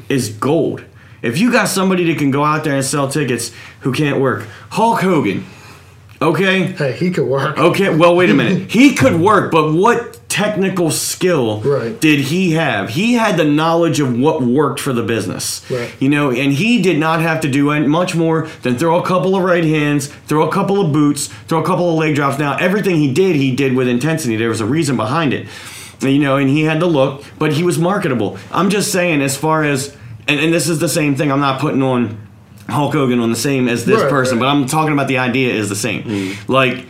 is gold. If you got somebody that can go out there and sell tickets who can't work hulk hogan okay Hey, he could work. Okay, well, wait a minute. [LAUGHS] He could work, but what technical skill Right. did he have? He had the knowledge of what worked for the business. Right. You know, and he did not have to do much more than throw a couple of right hands, throw a couple of boots, throw a couple of leg drops. Now, everything he did, he did with intensity. There was a reason behind it. You know, and he had the look, but he was marketable. I'm just saying, as far as, and, and this is the same thing, I'm not putting on Hulk Hogan on the same as this Right, person, right. but I'm talking about the idea is the same. Hmm. Like,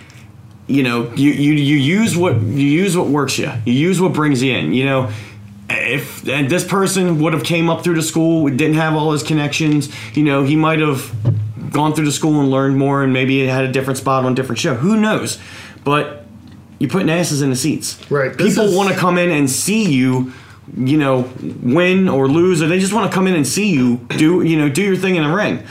you know, you, you you use what you use what works you. You use what brings you in. You know, if and this person would have came up through the school, didn't have all his connections. You know, he might have gone through the school and learned more, and maybe had a different spot on a different show. Who knows? But you're putting asses in the seats. Right, People is- want to come in and see you. You know, win or lose, or they just want to come in and see you do. You know, do your thing in the ring.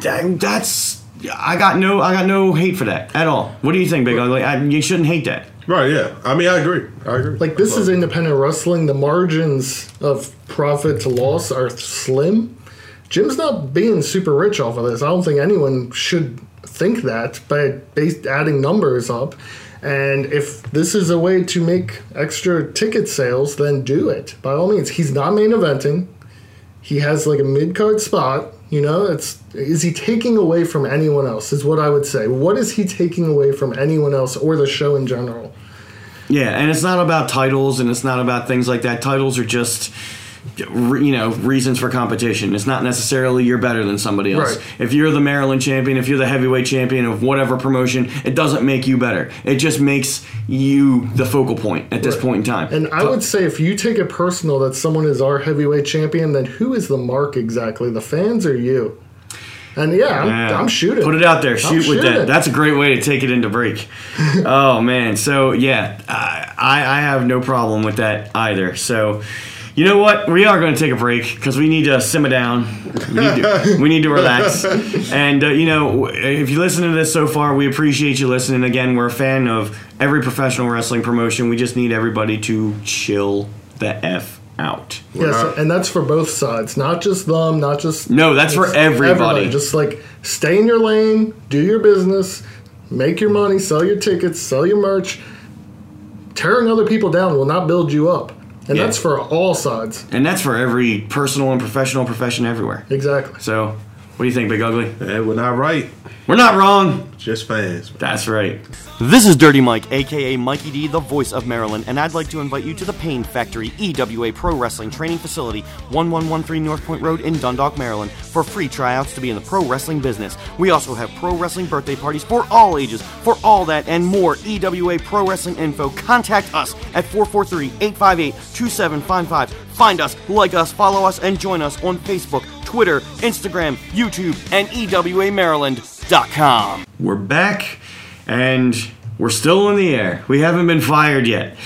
That- that's I got no I got no hate for that at all. What do you think, Big Ugly? I, you shouldn't hate that. Right, yeah. I mean, I agree. I agree. Like this is independent wrestling. The margins of profit to loss are slim. Jim's not being super rich off of this. I don't think anyone should think that by based adding numbers up. And if this is a way to make extra ticket sales, then do it by all means. He's not main eventing. He has like a mid card spot. You know, it's is he taking away from anyone else? Is what I would say. What is he taking away from anyone else or the show in general? Yeah, and it's not about titles and it's not about things like that. Titles are just you know reasons for competition. It's not necessarily you're better than somebody else. Right. If you're the Maryland champion, if you're the heavyweight champion of whatever promotion, it doesn't make you better. It just makes you the focal point at this point in time. And I would say if you take it personal that someone is our heavyweight champion, then who is the mark exactly? The fans or you? And yeah, I'm, Yeah. I'm shooting. Put it out there. Shoot with that. That's a great way to take it into break. [LAUGHS] oh man. So yeah, I I I have no problem with that either. So. You know what? We are going to take a break because we need to simmer down. [LAUGHS] We need to, we need to relax. And, uh, you know, if you listen to this so far, we appreciate you listening. Again, we're a fan of every professional wrestling promotion. We just need everybody to chill the F out. Yes, and that's for both sides, not just them, not just No, that's for it's everybody. Just like stay in your lane, do your business, make your money, sell your tickets, sell your merch. Tearing other people down will not build you up, and Yeah. that's for all sides. And that's for every personal and professional profession everywhere. Exactly. So, what do you think, Big Ugly? Eh, we're not right. We're not wrong. Just fans. That's right. This is Dirty Mike, aka Mikey D, the voice of Maryland, and I'd like to invite you to the Pain Factory EWA Pro Wrestling Training Facility, 1113 North Point Road in Dundalk, Maryland, for free tryouts to be in the pro wrestling business. We also have pro wrestling birthday parties for all ages. For all that and more EWA Pro Wrestling info, contact us at 443 858 2755. Find us, like us, follow us, and join us on Facebook, Twitter, Instagram, YouTube, and EWAMaryland.com. We're back, and we're still in the air. We haven't been fired yet.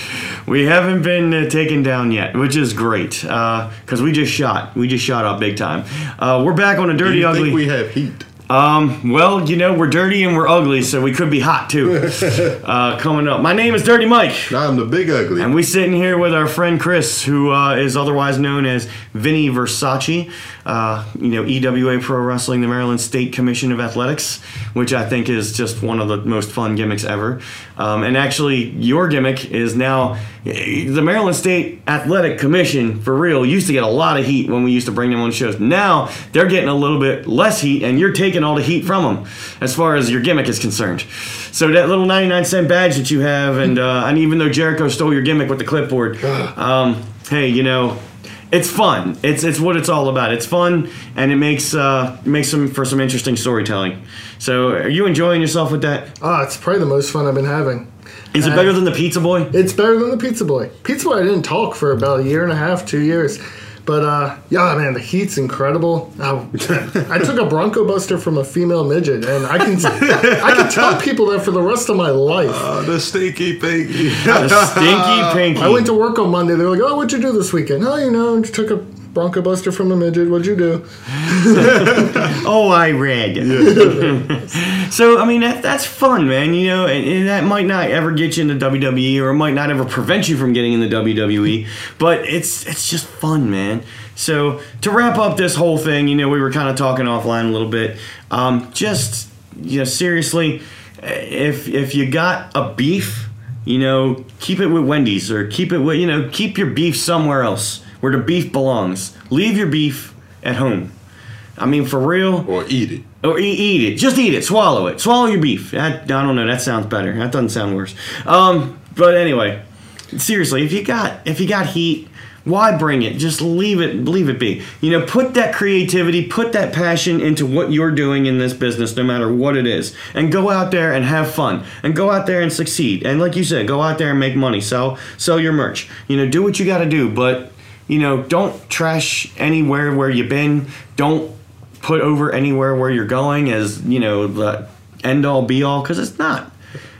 We haven't been uh, taken down yet, which is great because we just shot. We just shot up big time. Uh, we're back on a Do dirty you ugly. we have heat? Um, well, you know, we're dirty and we're ugly, so we could be hot too. [LAUGHS] uh, coming up. My name is Dirty Mike. I'm the big ugly. And we're sitting here with our friend Chris, who uh, is otherwise known as Vinny Versace. Uh, you know, EWA Pro Wrestling, the Maryland State Commission of Athletics, which I think is just one of the most fun gimmicks ever. Um, and actually, your gimmick is now the Maryland State Athletic Commission. For real, used to get a lot of heat when we used to bring them on shows. Now they're getting a little bit less heat, and you're taking all the heat from them, as far as your gimmick is concerned. So that little 99 cent badge that you have, and uh, and even though Jericho stole your gimmick with the clipboard, um, hey, you know, it's fun. It's it's what it's all about. It's fun, and it makes uh, makes some for some interesting storytelling. So, are you enjoying yourself with that? Ah, it's probably the most fun I've been having. Is it better than the Pizza Boy? It's better than the Pizza Boy. Pizza Boy, I didn't talk for about a year and a half, two years. But uh, yeah, man, the heat's incredible. Uh, [LAUGHS] I took a Bronco Buster from a female midget, and I can I can tell people that for the rest of my life. Oh, the stinky pinky. The stinky [LAUGHS] pinky. I went to work on Monday. They were like, "Oh, what'd you do this weekend?" Oh, you know, just took a Bronco Buster from the midget. What'd you do? [LAUGHS] Oh, I read. [LAUGHS] so I mean that that's fun, man. You know, and, and that might not ever get you into WWE, or it might not ever prevent you from getting in the WWE, but it's it's just fun, man. So to wrap up this whole thing, you know, we were kind of talking offline a little bit. Um, just you know, seriously, if if you got a beef, you know, keep it with Wendy's or keep it with you know, keep your beef somewhere else where the beef belongs. Leave your beef at home. I mean, for real. Or eat it. Or eat, eat it. Just eat it. Swallow it. Swallow your beef. That, I don't know. That sounds better. That doesn't sound worse. Um, but anyway, seriously, if you got if you got heat, why bring it? Just leave it. Leave it be. You know, put that creativity, put that passion into what you're doing in this business, no matter what it is, and go out there and have fun, and go out there and succeed. And like you said, go out there and make money. Sell sell your merch. You know, do what you got to do, but you know, don't trash anywhere where you've been. Don't put over anywhere where you're going as you know the end all be all because it's not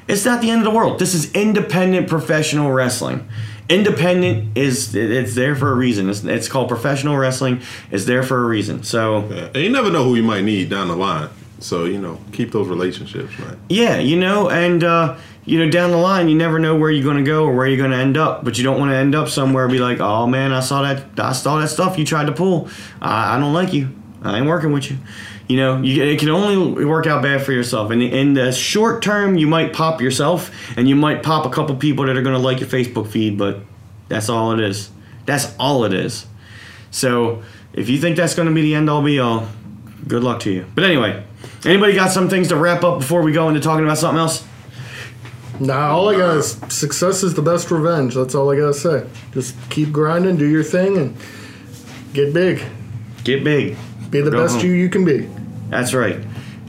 it's not the end of the world this is independent professional wrestling independent is it's there for a reason it's, it's called professional wrestling it's there for a reason so Yeah. And you never know who you might need down the line. So, you know, keep those relationships, man. yeah you know and uh you know down the line you never know where you're going to go or where you're going to end up but you don't want to end up somewhere and be like oh man i saw that i saw that stuff you tried to pull. I, I don't like you. I ain't working with you. You know you, it can only work out bad for yourself. And in the short term you might pop yourself and you might pop a couple people that are going to like your facebook feed but that's all it is. That's all it is. So if you think that's going to be the end all be all good luck to you. But anyway anybody got some things to wrap up before we go into talking about something else Nah, all I got is success is the best revenge. That's all I gotta say. Just keep grinding, do your thing, and get big. get big Be the Go best home. you you can be. That's right.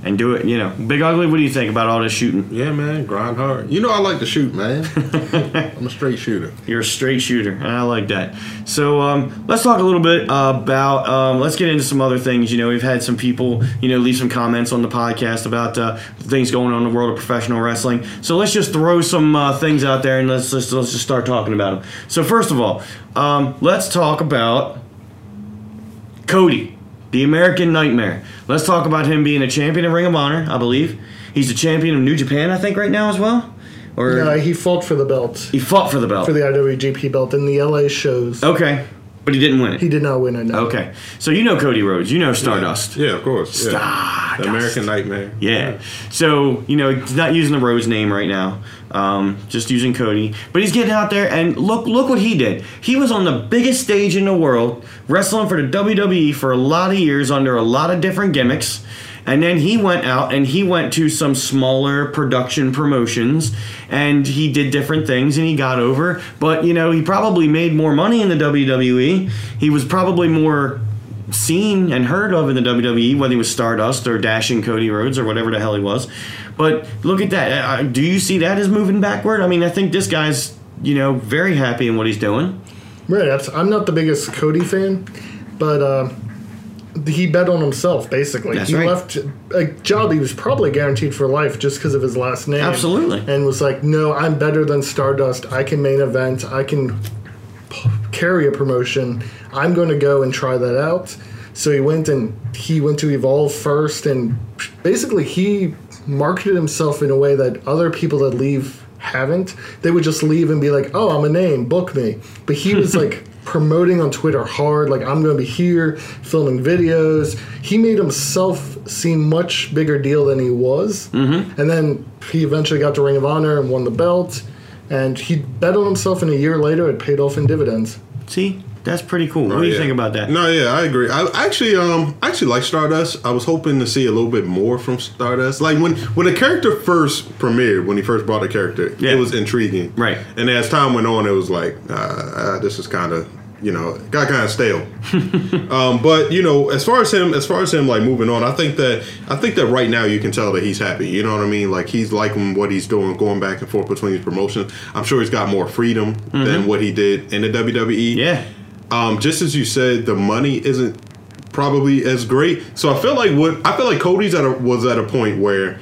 And do it, you know. Big Ugly, what do you think about all this shooting? Yeah, man, grind hard. You know, I like to shoot, man. [LAUGHS] I'm a straight shooter. You're a straight shooter, and I like that. So um, let's talk a little bit about. Um, let's get into some other things. You know, we've had some people, you know, leave some comments on the podcast about uh, things going on in the world of professional wrestling. So let's just throw some uh, things out there and let's just let's just start talking about them. So first of all, um, let's talk about Cody, the American Nightmare. Let's talk about him being a champion of Ring of Honor, I believe. He's a champion of New Japan, I think, right now as well. Or No, he fought for the belt, he fought for the belt. for the IWGP belt in the LA shows. okay, but he didn't win it. He did not win it. No. Okay, so you know Cody Rhodes, you know Stardust. Yeah, of course. Yeah. Stardust. The American Nightmare. Yeah. So, you know, he's not using the Rhodes name right now. Um, just using Cody. But he's getting out there and look look what he did. He was on the biggest stage in the world, wrestling for the WWE for a lot of years under a lot of different gimmicks. And then he went out and he went to some smaller production promotions and he did different things and he got over. But, you know, he probably made more money in the WWE. He was probably more seen and heard of in the WWE, whether he was Stardust or Dashing Cody Rhodes or whatever the hell he was. But look at that. Uh, do you see that as moving backward? I mean, I think this guy's, you know, very happy in what he's doing. Right. I'm not the biggest Cody fan, but uh, he bet on himself. Basically, That's he right. left a job he was probably guaranteed for life just because of his last name. Absolutely. and was like, "No, I'm better than Stardust. I can main event. I can p- carry a promotion. I'm going to go and try that out." So he went and he went to Evolve first, and basically he marketed himself in a way that other people that leave haven't. They would just leave and be like, "Oh, I'm a name, book me." But he was [LAUGHS] like promoting on Twitter hard, like I'm going to be here filming videos. He made himself seem much bigger deal than he was. Mm-hmm. And then he eventually got to Ring of Honor and won the belt. And he bet on himself, and a year later, it paid off in dividends. See, that's pretty cool. what Oh, do you yeah. think about that? No, yeah, I agree. I actually, um, I actually like Stardust. I was hoping to see a little bit more from Stardust. Like when when the character first premiered, when he first brought the character, Yeah. it was intriguing. Right. And as time went on, it was like, uh, uh, this is kind of, you know, got kind of stale. [LAUGHS] um, but you know, as far as him, as far as him, like moving on, I think that I think that right now you can tell that he's happy. You know what I mean? Like he's liking what he's doing, going back and forth between his promotions. I'm sure he's got more freedom than what he did in the WWE. Yeah. Um, just as you said, the money isn't probably as great. So I feel like what I feel like Cody's at a, was at a point where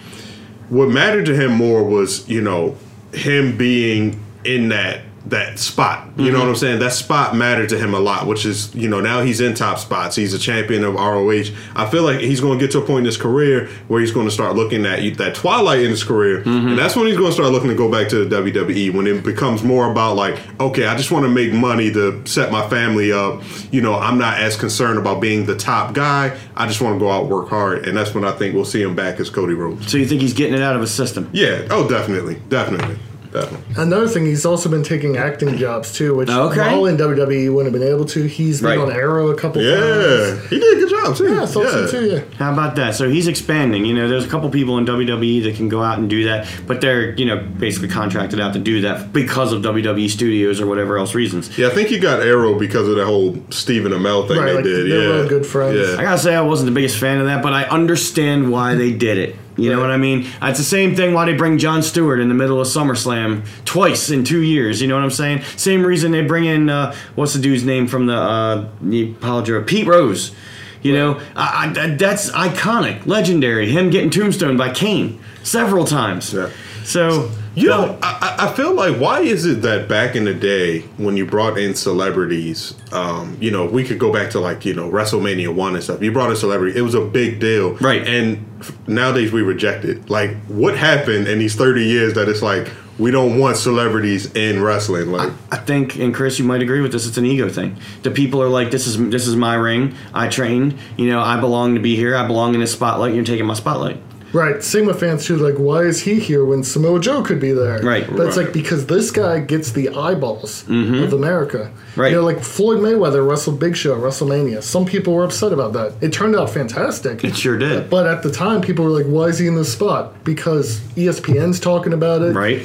what mattered to him more was you know him being in that that spot. You know what I'm mm-hmm. saying? That spot mattered to him a lot, which is, you know, now he's in top spots. He's a champion of ROH. I feel like he's going to get to a point in his career where he's going to start looking at that twilight in his career. Mm-hmm. And that's when he's going to start looking to go back to the WWE when it becomes more about like, okay, I just want to make money to set my family up. You know, I'm not as concerned about being the top guy. I just want to go out and work hard. And that's when I think we'll see him back as Cody Rhodes. So you think he's getting it out of his system? Yeah. Oh, definitely. Definitely. Definitely. Another thing, he's also been taking acting jobs too, which Okay. while in WWE he wouldn't have been able to. He's been Right. on Arrow a couple Yeah. times. He did a good job, too. Yeah, I thought so too. Yeah. How about that? So he's expanding. You know, there's a couple people in WWE that can go out and do that, but they're you know basically contracted out to do that because of WWE Studios or whatever else reasons. Yeah, I think he got Arrow because of the whole Stephen Amell thing Right, they like, did. they're yeah, real good friends. Yeah. I gotta say, I wasn't the biggest fan of that, but I understand why they did it. You know what I mean? It's the same thing why they bring Jon Stewart in the middle of SummerSlam twice in two years. You know what I'm saying? Same reason they bring in uh, what's the dude's name from the uh, apology Pete Rose. You know, I, I, that's iconic, legendary. Him getting tombstone by Kane several times. Yeah. So You know, I, I I feel like why is it that back in the day when you brought in celebrities, um, you know, we could go back to like you know WrestleMania one and stuff. You brought in celebrity, it was a big deal, Right. And f- nowadays we reject it. Like, what happened in these thirty years that it's like we don't want celebrities in wrestling? Like, I think, and Chris, you might agree with this. It's an ego thing. The people are like, "This is this is my ring. I trained. You know, I belong to be here. I belong in this spotlight. You're taking my spotlight." Right. Same with fans too. Like, why is he here when Samoa Joe could be there? Right. But it's Right. like because this guy gets the eyeballs of America. Mm-hmm. Right. You know, like Floyd Mayweather wrestled Big Show WrestleMania. Some people were upset about that. It turned out fantastic. It sure did. But at the time, people were like, "Why is he in this spot?" Because ESPN's talking about it. Right?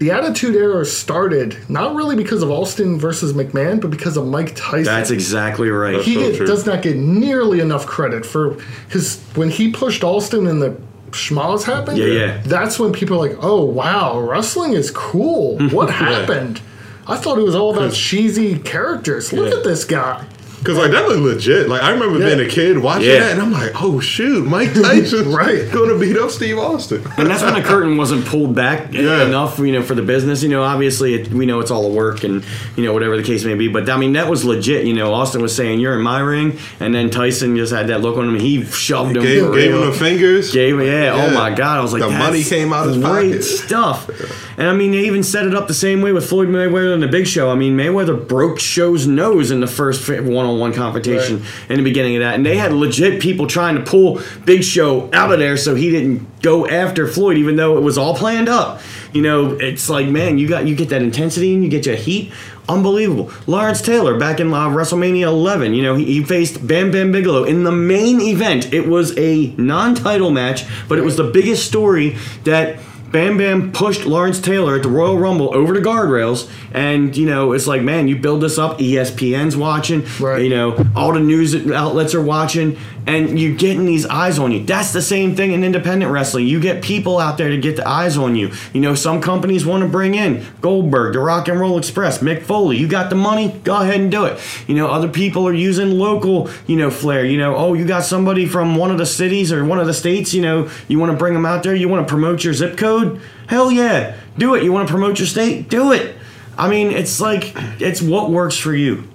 The Attitude Era started not really because of Austin versus McMahon, but because of Mike Tyson. That's exactly right. he so get- does not get nearly enough credit for because when he pushed Austin in the schmas happened, Yeah, yeah. that's when people are like, "Oh wow, wrestling is cool. [LAUGHS] What happened?" I thought it was all about cheesy characters. Look Yeah. at this guy. Cause like that looked legit. Like I remember Yeah. being a kid watching Yeah. that, and I'm like, "Oh shoot, Mike Tyson's [LAUGHS] Right. going to beat up Steve Austin." and that's when the curtain wasn't pulled back [LAUGHS] Yeah. enough, you know, for the business. You know, obviously, it, we know it's all a work, and you know, whatever the case may be. But I mean, that was legit. You know, Austin was saying, "You're in my ring," and then Tyson just had that look on him. He shoved him. Gave, for gave him the fingers. Gave yeah, oh my god! I was like, The That's money came out his great pocket. [LAUGHS] stuff. And I mean, they even set it up the same way with Floyd Mayweather and the Big Show. I mean, Mayweather broke Show's nose in the first one-on-one confrontation in the beginning of that, and they had legit people trying to pull Big Show out of there so he didn't go after Floyd, even though it was all planned up. You know, it's like, man, you got you get that intensity and you get your heat. Unbelievable. Lawrence Taylor back in uh, WrestleMania 11, you know, he, he faced Bam Bam Bigelow in the main event. It was a non title match, but it was the biggest story that Bam Bam pushed Lawrence Taylor at the Royal Rumble over the guardrails. And, you know, it's like, man, you build this up. ESPN's watching, Right. you know, all the news outlets are watching, and you're getting these eyes on you. That's the same thing in independent wrestling. You get people out there to get the eyes on you. You know, some companies want to bring in Goldberg, the Rock and Roll Express, Mick Foley. You got the money, go ahead and do it. You know, other people are using local, you know, flair. You know, oh, you got somebody from one of the cities or one of the states, you know, you want to bring them out there, you want to promote your zip code? Hell yeah, do it. You want to promote your state? Do it. I mean, it's like, it's what works for you.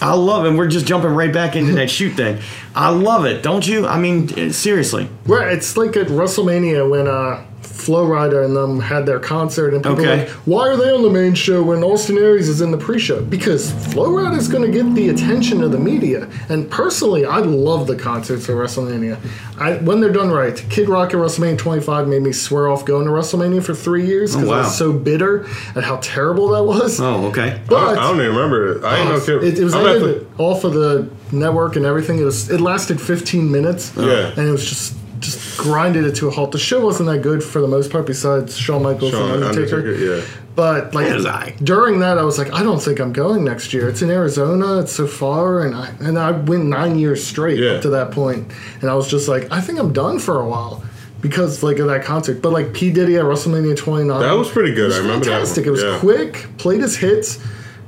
I love it. We're just jumping right back into that shoot thing. I love it, don't you? I mean, seriously. Right. It's like at WrestleMania when uh, Flo Rida and them had their concert, and people Okay. were like, "Why are they on the main show when Austin Aries is in the pre-show?" Because Flo Rida is going to get the attention of the media. And personally, I love the concerts at WrestleMania. I, when they're done right, Kid Rock at WrestleMania 25 made me swear off going to WrestleMania for three years oh, because I wow. was so bitter at how terrible that was. Oh, okay. I, But I don't even remember it. I ain't no oh, kid. it, it was I'm off of the network and everything. It was it lasted 15 minutes. Yeah. and it was just just grinded it to a halt. The show wasn't that good for the most part, besides Shawn Michaels Shawn and Undertaker. Undertaker, yeah. But like As I. during that, I was like, I don't think I'm going next year. It's in Arizona. It's so far, and I and I went nine years straight Yeah. up to that point, and I was just like, I think I'm done for a while. Because like of that concert, but like P Diddy at WrestleMania 29, That was pretty good. was I remember that fantastic. one. It was Yeah. quick, played his hits,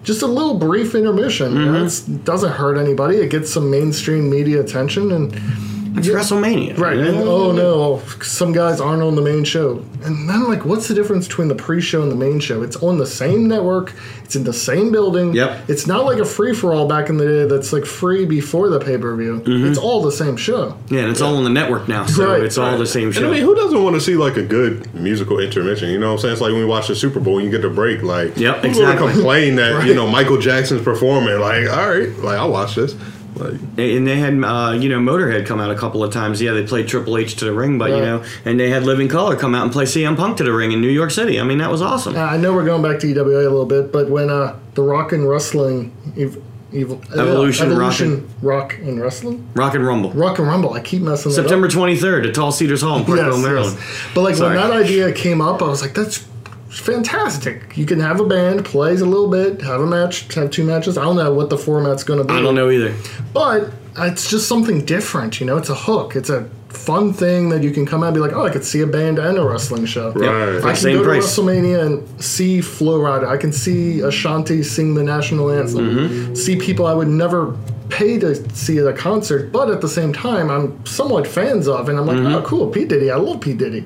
just a little brief intermission. Mm-hmm. You know, it's- It doesn't hurt anybody. It gets some mainstream media attention, and It's WrestleMania. Right. And oh no, some guys aren't on the main show. And then I'm like, what's the difference between the pre-show and the main show? It's on the same network. It's in the same building. Yep. It's not like a free for all back in the day that's like free before the pay per view. Mm-hmm. It's all the same show. Yeah, and it's all on the network now, so Right. it's all the same And show. I mean, who doesn't want to see like a good musical intermission? You know what I'm saying? It's like when we watch the Super Bowl, and you get the break. Like, Yep, who's gonna exactly. complain that Right. you [LAUGHS] know Michael Jackson's performing? Like, all right, like I'll watch this. Like, and they had, uh, you know, Motorhead come out a couple of times. Yeah, they played Triple H to the ring, but you know, and they had Living Colour come out and play CM Punk to the ring in New York City. I mean, that was awesome. Now, I know we're going back to EWA a little bit, but when uh, the Rock and Wrestling ev- ev- uh, Evolution, Evolution Rock and Wrestling Rock and Rumble, Rock and Rumble, I keep messing. September 23rd at Tall Cedars Hall in Parkville, Yes, Maryland. yes. But like Sorry. when that idea came up, I was like, that's fantastic. You can have a band, plays a little bit, have a match, have two matches. I don't know what the format's going to be. I don't know either. But it's just something different, you know? It's a hook. It's a fun thing that you can come out and be like, oh, I could see a band and a wrestling show. Right. I can same go price. to WrestleMania and see Flo Rida. I can see Ashanti sing the national anthem. Mm-hmm. See people I would never pay to see at a concert, but at the same time, I'm somewhat fans of, and I'm like, Mm-hmm. oh, cool, P. Diddy. I love P. Diddy.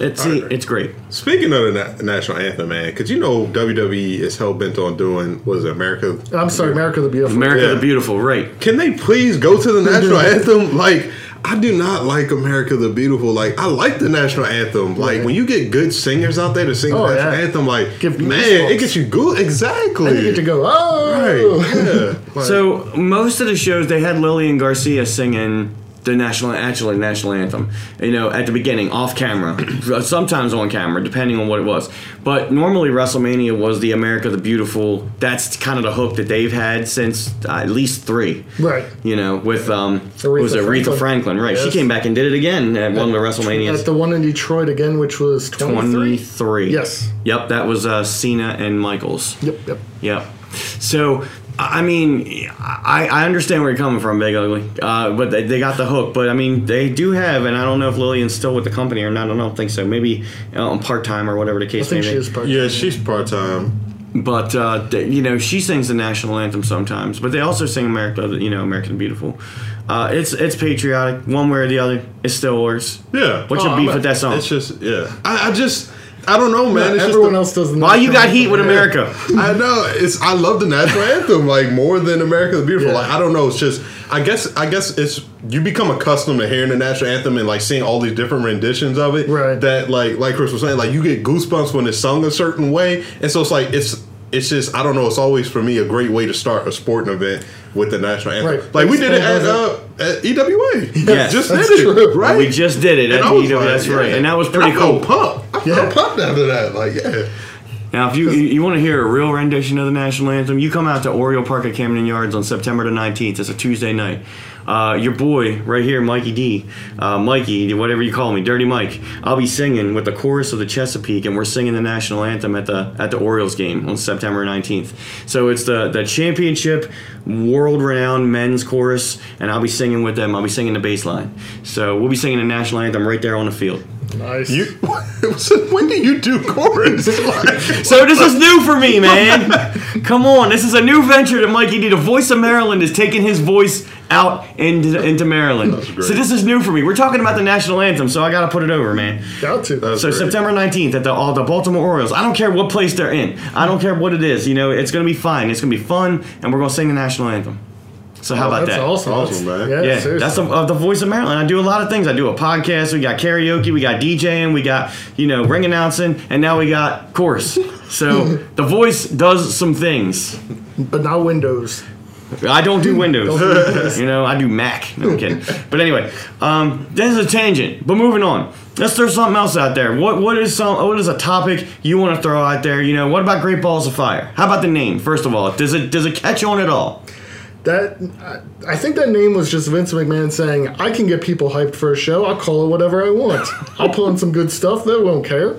It's see, it's great. speaking of the na- national anthem, man, because you know WWE is hell bent on doing what is it, America? I'm sorry, America the Beautiful. America Yeah. the Beautiful, right? Can they please go to the [LAUGHS] national anthem? Like, I do not like America the Beautiful. Like, I like the national anthem. Like, Right. when you get good singers out there to sing Oh, the national yeah. anthem, like, Give man, goosebumps. it gets you good. Exactly. And you get to go, oh! Right. Yeah. [LAUGHS] Like, So most of the shows they had Lillian Garcia singing the national actually national anthem. You know, at the beginning, off camera, [CLEARS THROAT] sometimes on camera, depending on what it was. But normally WrestleMania was the America the Beautiful. That's kind of the hook that they've had since uh, at least three. Right. You know, with um, Aretha was it Aretha Franklin. Franklin? Right. She came back and did it again at one of the WrestleManias. At the one in Detroit again, which was 23? 23. Yes. Yep, that was uh, Cena and Michaels. Yep, yep. Yep. So, I mean, I, I understand where you're coming from, Big Ugly. Uh, but they, they got the hook. But I mean, they do have, and I don't know if Lillian's still with the company or not. I don't think so. Maybe on part time or whatever the I case think may she be. is part yeah, she's part time. But uh, th- you know, she sings the national anthem sometimes. But they also sing America, you know, American Beautiful. Uh, it's it's patriotic, one way or the other. It still works. Yeah. What's your Oh, beef I'm- with that song? It's just, yeah. I, I just, I don't know, man. it's Everyone just else does Why you got heat with. America? I know it's. I love the national [LAUGHS] anthem like more than America the Beautiful. Yeah. Like I don't know. It's just. I guess. I guess it's. You become accustomed to hearing the national anthem and like seeing all these different renditions of it. Right. That like like Chris was saying, like you get goosebumps when it's sung a certain way, and so it's like it's. It's just I don't know. It's always for me a great way to start a sporting event with the national anthem. Right. Like we did it at, uh, at EWA. Yes. [LAUGHS] just That's did it. true. Right. We just did it at And I the was EW. like, That's right, and that was pretty I cool. pumped. I Yeah. pumped after that. Like yeah. Now, if you you want to hear a real rendition of the national anthem, you come out to Oriole Park at Camden Yards on September the 19th. It's a Tuesday night. Uh, your boy right here, Mikey D, uh, Mikey, whatever you call me, Dirty Mike. I'll be singing with the chorus of the Chesapeake, and we're singing the national anthem at the at the Orioles game on September 19th. So it's the the championship, world renowned men's chorus, and I'll be singing with them. I'll be singing the bass line. So we'll be singing the national anthem right there on the field. Nice. You. [LAUGHS] when do you do chorus? [LAUGHS] Like, So this is new for me, man. Come on, this is a new venture that Mikey D. The voice of Maryland is taking his voice out into into Maryland. great. So this is new for me. We're talking about the national anthem, so I got to put it over, man. Got to. That's So great. September 19th at the all the Baltimore Orioles. I don't care what place they're in. I don't care what it is. You know, it's gonna be fine. It's gonna be fun, and we're gonna sing the national anthem. So how about Oh, that's that? awesome. Awesome, That's- man. Yeah, Yeah, seriously. that's the, uh, the voice of Maryland. I do a lot of things. I do a podcast. We got karaoke. We got DJing. We got you know ring announcing, and now we got chorus. So [LAUGHS] the voice does some things. but not Windows. I don't do Windows. Don't do Windows. you know, I do Mac. No I'm kidding. But anyway, um, this is a tangent. But moving on. Let's throw something else out there. What what is some what is a topic you want to throw out there? You know, what about Great Balls of Fire? How about the name? First of all, does it does it catch on at all? That I, I think that name was just Vince McMahon saying, "I can get people hyped for a show. I'll call it whatever I want. [LAUGHS] I'll put in some good stuff. They won't care."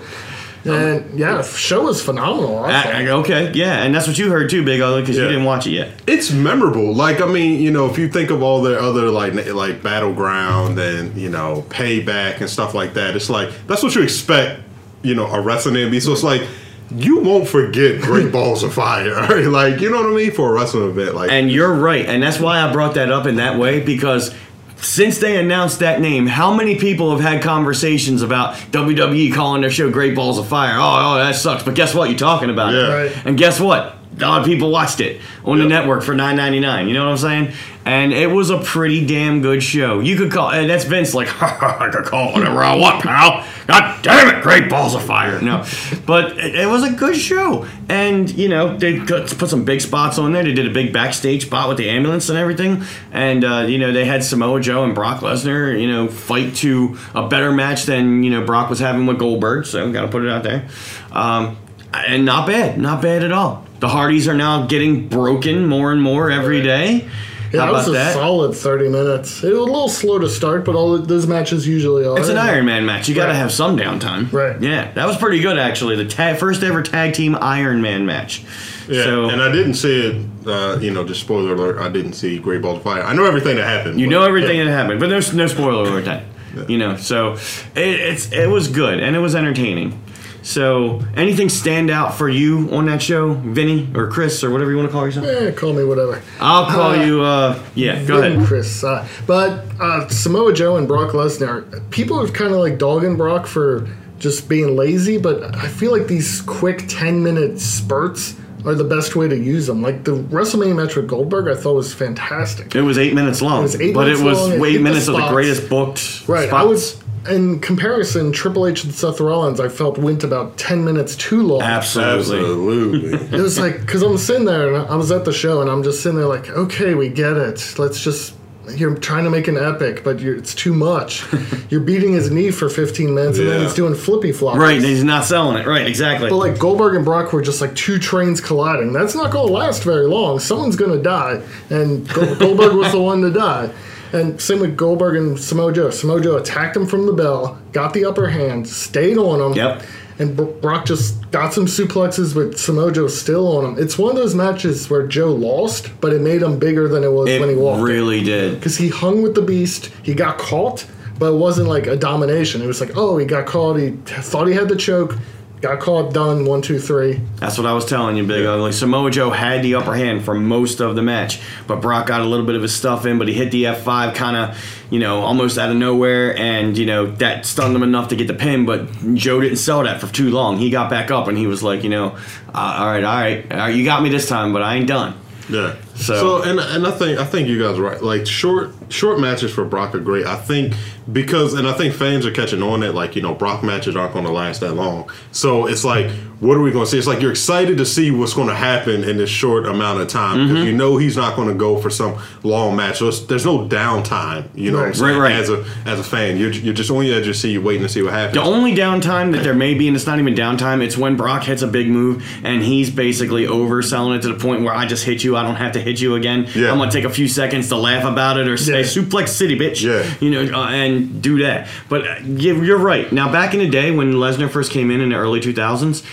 Um, and yeah, show was phenomenal. I okay, yeah, and that's what you heard too, Big Ugly, because you didn't watch it yet. it's memorable. Like I mean, you know, if you think of all the other like like battleground and you know payback and stuff like that, it's like that's what you expect. You know, a wrestling to be. So it's like you won't forget Great [LAUGHS] Balls of Fire. [LAUGHS] Right? Like you know what I mean for a wrestling event. Like And you're right, and that's why I brought that up in that way because since they announced that name, how many people have had conversations about WWE calling their show Great Balls of Fire? Oh, oh that sucks. But guess what? You're talking about Yeah. it. Right. And guess what? A lot of people watched it on the network for nine ninety nine. You know what I'm saying? And it was a pretty damn good show. You could call, and that's Vince like, [LAUGHS] I could call it whatever I want, pal. God damn it, great balls of fire. No, but it, it was a good show, and you know they put some big spots on there. They did a big backstage spot with the ambulance and everything, and uh, you know they had Samoa Joe and Brock Lesnar, you know, fight to a better match than you know Brock was having with Goldberg. So got to put it out there. Um, and not bad, not bad at all. The Hardys are now getting broken more and more every day. Yeah, How that was about a that? solid 30 minutes. It was a little slow to start, but all those matches usually are. It's an Iron Man match. You got to Right. have some downtime. Right. Yeah, that was pretty good actually. The ta- first ever tag team Iron Man match. Yeah, So and I didn't see it. Uh, you know, just spoiler alert. I didn't see Great Balls of Fire. I know everything that happened. you but- know everything yeah. that happened, but there's no spoiler alert that. You know, so it, it's it was good and it was entertaining. So anything stand out for you on that show, Vinny or Chris or whatever you want to call yourself? Eh, call me whatever. I'll call Uh, you. Uh, yeah, go Vin ahead. Chris. Uh, but uh, Samoa Joe and Brock Lesnar, people are kind of like dogging Brock for just being lazy, but I feel like these quick 10 minute spurts are the best way to use them. Like the WrestleMania match with Goldberg, I thought was fantastic. It was eight minutes long, It was eight but minutes it was long, eight minutes of the greatest booked Right. spots. I was, in comparison, Triple H and Seth Rollins, I felt went about 10 minutes too long. absolutely. Absolutely. [LAUGHS] It was like because I'm sitting there and I was at the show and I'm just sitting there like, okay, we get it. Let's just. You're trying to make an epic, but you're, it's too much. [LAUGHS] you're beating his knee for 15 minutes and then he's doing flippy flops. Right, and he's not selling it. Right, exactly. But like Goldberg and Brock were just like two trains colliding. That's not going to last very long. Someone's going to die, and Goldberg was the one to die. And same with Goldberg and Samoa Joe. Samoa Joe attacked him from the bell, got the upper hand, stayed on him. Yep. And Brock just got some suplexes with Samoa Joe still on him. It's one of those matches where Joe lost, but it made him bigger than it was it when he walked. It really did. Because he hung with the beast, he got caught, but it wasn't like a domination. It was like, oh, he got caught, he thought he had the choke, got caught, done, one, two, three. That's what I was telling you, Big Ugly. Samoa Joe had the upper hand for most of the match, but Brock got a little bit of his stuff in, but he hit the F5 kind of, you know, almost out of nowhere, and, you know, that stunned him enough to get the pin, but Joe didn't sell that for too long. He got back up and he was like, you know, uh, all right, all right, all right, you got me this time, but I ain't done. Yeah. So- So, and and I think I think you guys are right. Like short short matches for Brock are great. I think because and I think fans are catching on that like you know Brock matches aren't going to last that long. So it's like what are we going to see? It's like you're excited to see what's going to happen in this short amount of time Mm-hmm. because you know he's not going to go for some long match. So it's, there's no downtime. You know, Right. Right, right. As a as a fan, you're you're just on the edge of your seat, waiting to see what happens. The only downtime that there may be, and it's not even downtime, it's when Brock hits a big move and he's basically overselling it to the point where I just hit you, I don't have to hit you again. Yeah. I'm gonna take a few seconds to laugh about it or say Yeah. suplex city, bitch. Yeah. You know, uh, and do that. But uh, you- you're right. Now, back in the day when Lesnar first came in in the early 2000s,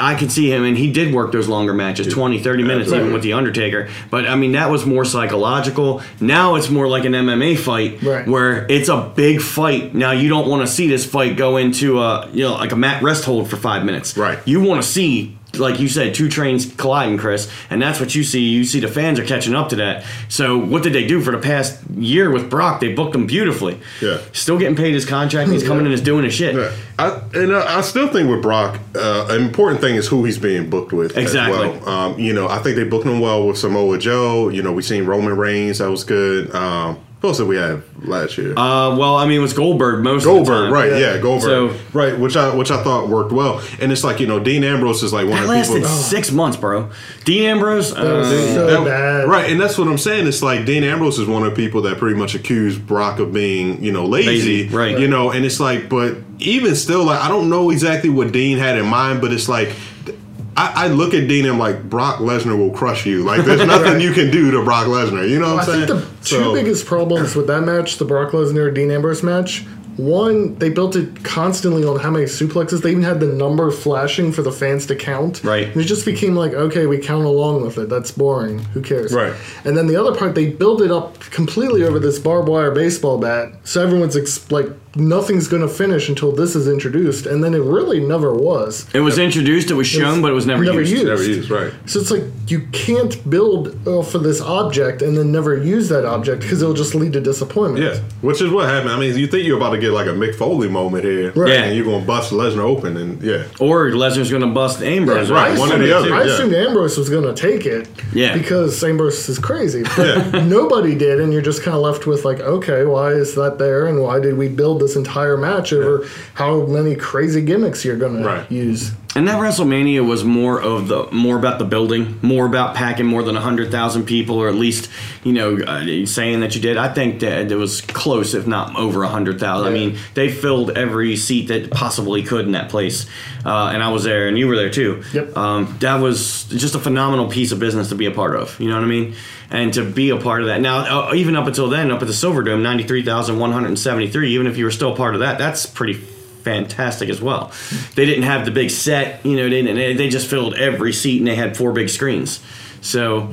I could see him, and he did work those longer matches, 20, 30 minutes, even with The Undertaker. But, I mean, that was more psychological. Now it's more like an MMA fight Right. where it's a big fight. Now, you don't want to see this fight go into, a, you know, like a mat rest hold for five minutes. Right. You want to see like you said, two trains colliding, Chris, and that's what you see. You see the fans are catching up to that. So what did they do for the past year with Brock? They booked him beautifully. Yeah. Still getting paid his contract. He's coming in and doing his shit. Yeah. I, and uh, I still think with Brock, uh, an important thing is who he's being booked with. Exactly. As well. Um, you know, I think they booked him well with Samoa Joe. You know, we seen Roman Reigns. That was good. Um, who else did we have last year? Uh, well, I mean, it was Goldberg most of the Goldberg, time. right? Yeah. Yeah, Goldberg, So- right? Which I which I thought worked well. And it's like you know, Dean Ambrose is like one That of the lasted people. six months, bro. Dean Ambrose. was Uh, so That- bad. Right, and that's what I'm saying. It's like Dean Ambrose is one of the people that pretty much accused Brock of being, you know, lazy. Lazy, right. You know, and it's like, but even still, like, I don't know exactly what Dean had in mind, but it's like, I, I look at Dean and I'm like, Brock Lesnar will crush you. Like, there's [LAUGHS] nothing you can do to Brock Lesnar. You know what I I'm saying? think the two So- biggest problems with that match, the Brock Lesnar Dean Ambrose match, One, they built it constantly on how many suplexes. They even had the number flashing for the fans to count. Right. And it just became like, okay, we count along with it. That's boring. Who cares? Right. And then the other part, they build it up completely over this barbed wire baseball bat. So everyone's ex- like, nothing's going to finish until this is introduced. And then it really never was. It was introduced, it was shown, but it was never, never used. used. Never used, right? So it's like you can't build uh, for this object and then never use that object because it'll just lead to disappointment. Yeah, which is what happened. I mean, you think you're about to get like a Mick Foley moment here, Right. Yeah. And you're gonna bust Lesnar open, and yeah, Or Lesnar's going to bust Ambrose. Right, I one or the other, I yeah. assumed Ambrose was going to take it. Yeah. Because Ambrose is crazy. But nobody did, and you're just kind of left with, like, okay, why is that there? And why did we build this entire match over how many crazy gimmicks you're going Right. to use? And that WrestleMania was more of the more about the building, more about packing more than hundred thousand people, or at least you know uh, saying that you did. I think that it was close, if not over hundred thousand. I mean, they filled every seat that possibly could in that place, uh, and I was there, and you were there too. Yep. Um, that was just a phenomenal piece of business to be a part of. You know what I mean? And to be a part of that. Now, uh, even up until then, up at the Silverdome, ninety three thousand one hundred seventy three. Even if you were still part of that, that's pretty fantastic as well. They didn't have the big set, you know, they didn't, they just filled every seat and they had four big screens. So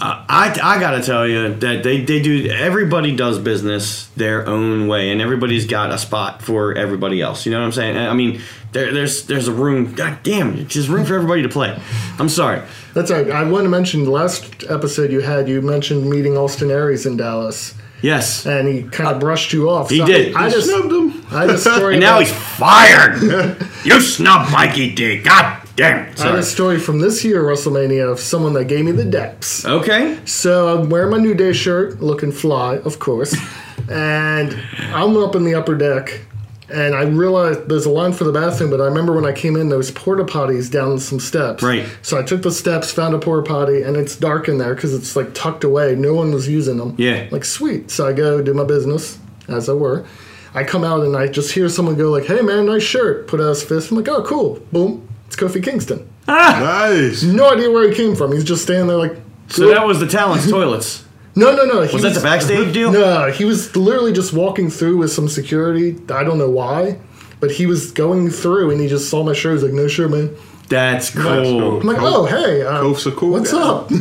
uh, I, I gotta tell you that they, they do everybody does business their own way and everybody's got a spot for everybody else you know what i'm saying i mean there, there's there's a room god damn there's room for everybody to play i'm sorry That's right. I want to mention the last episode you had, you mentioned meeting Austin Aries in Dallas. Yes And he kind of uh, brushed you off. He So did. I He just, snubbed him. I had a [LAUGHS] story. and now he's fired [LAUGHS] you snub mikey d god damn it I had a story from this year WrestleMania of someone that gave me the deps. okay So I'm wearing my New Day shirt, looking fly, of course, [LAUGHS] and I'm up in the upper deck, and I realized there's a line for the bathroom, but I remember when I came in, there was porta potties down some steps. Right. So I took the steps, found a porta potty, and it's dark in there because it's like tucked away. No one was using them. Yeah. Like sweet. So I go do my business, as I were. I come out and I just hear someone go like, "Hey man, nice shirt." Put out his fist. I'm like, "Oh cool." Boom. It's Kofi Kingston. Ah. Nice. No idea where he came from. He's just standing there like. so that was the talents toilets No, no, no. He was that the backstage deal No, he was literally just walking through with some security. I don't know why, but he was going through and he just saw my shirt. He was like, "No shirt, man." that's cool. cool I'm like, "Oh, hey, uh, Kofi's a cool what's guy." up?" [LAUGHS]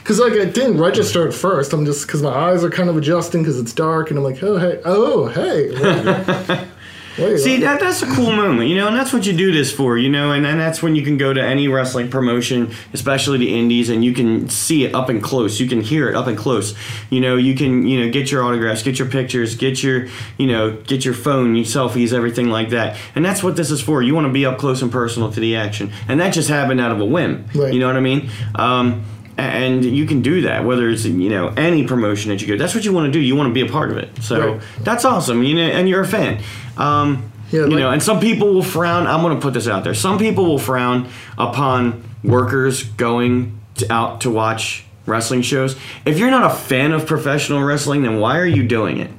Because like it didn't register at first. I'm just because my eyes are kind of adjusting because it's dark, and I'm like, "Oh, hey, oh, hey." [LAUGHS] See, that, that's a cool moment, you know, and that's what you do this for, you know, and, and that's when you can go to any wrestling promotion, especially the indies, and you can see it up and close. You can hear it up and close. You know, you can, you know, get your autographs, get your pictures, get your, you know, get your phone, your selfies, everything like that. And that's what this is for. You want to be up close and personal to the action. And that just happened out of a whim. Right. You know what I mean? Um, and you can do that whether it's you know any promotion that you go that's what you want to do you want to be a part of it so Right. that's awesome you know and you're a fan um, Yeah, you like- know and some people will frown i'm going to put this out there some people will frown upon workers going to, out to watch wrestling shows if you're not a fan of professional wrestling then why are you doing it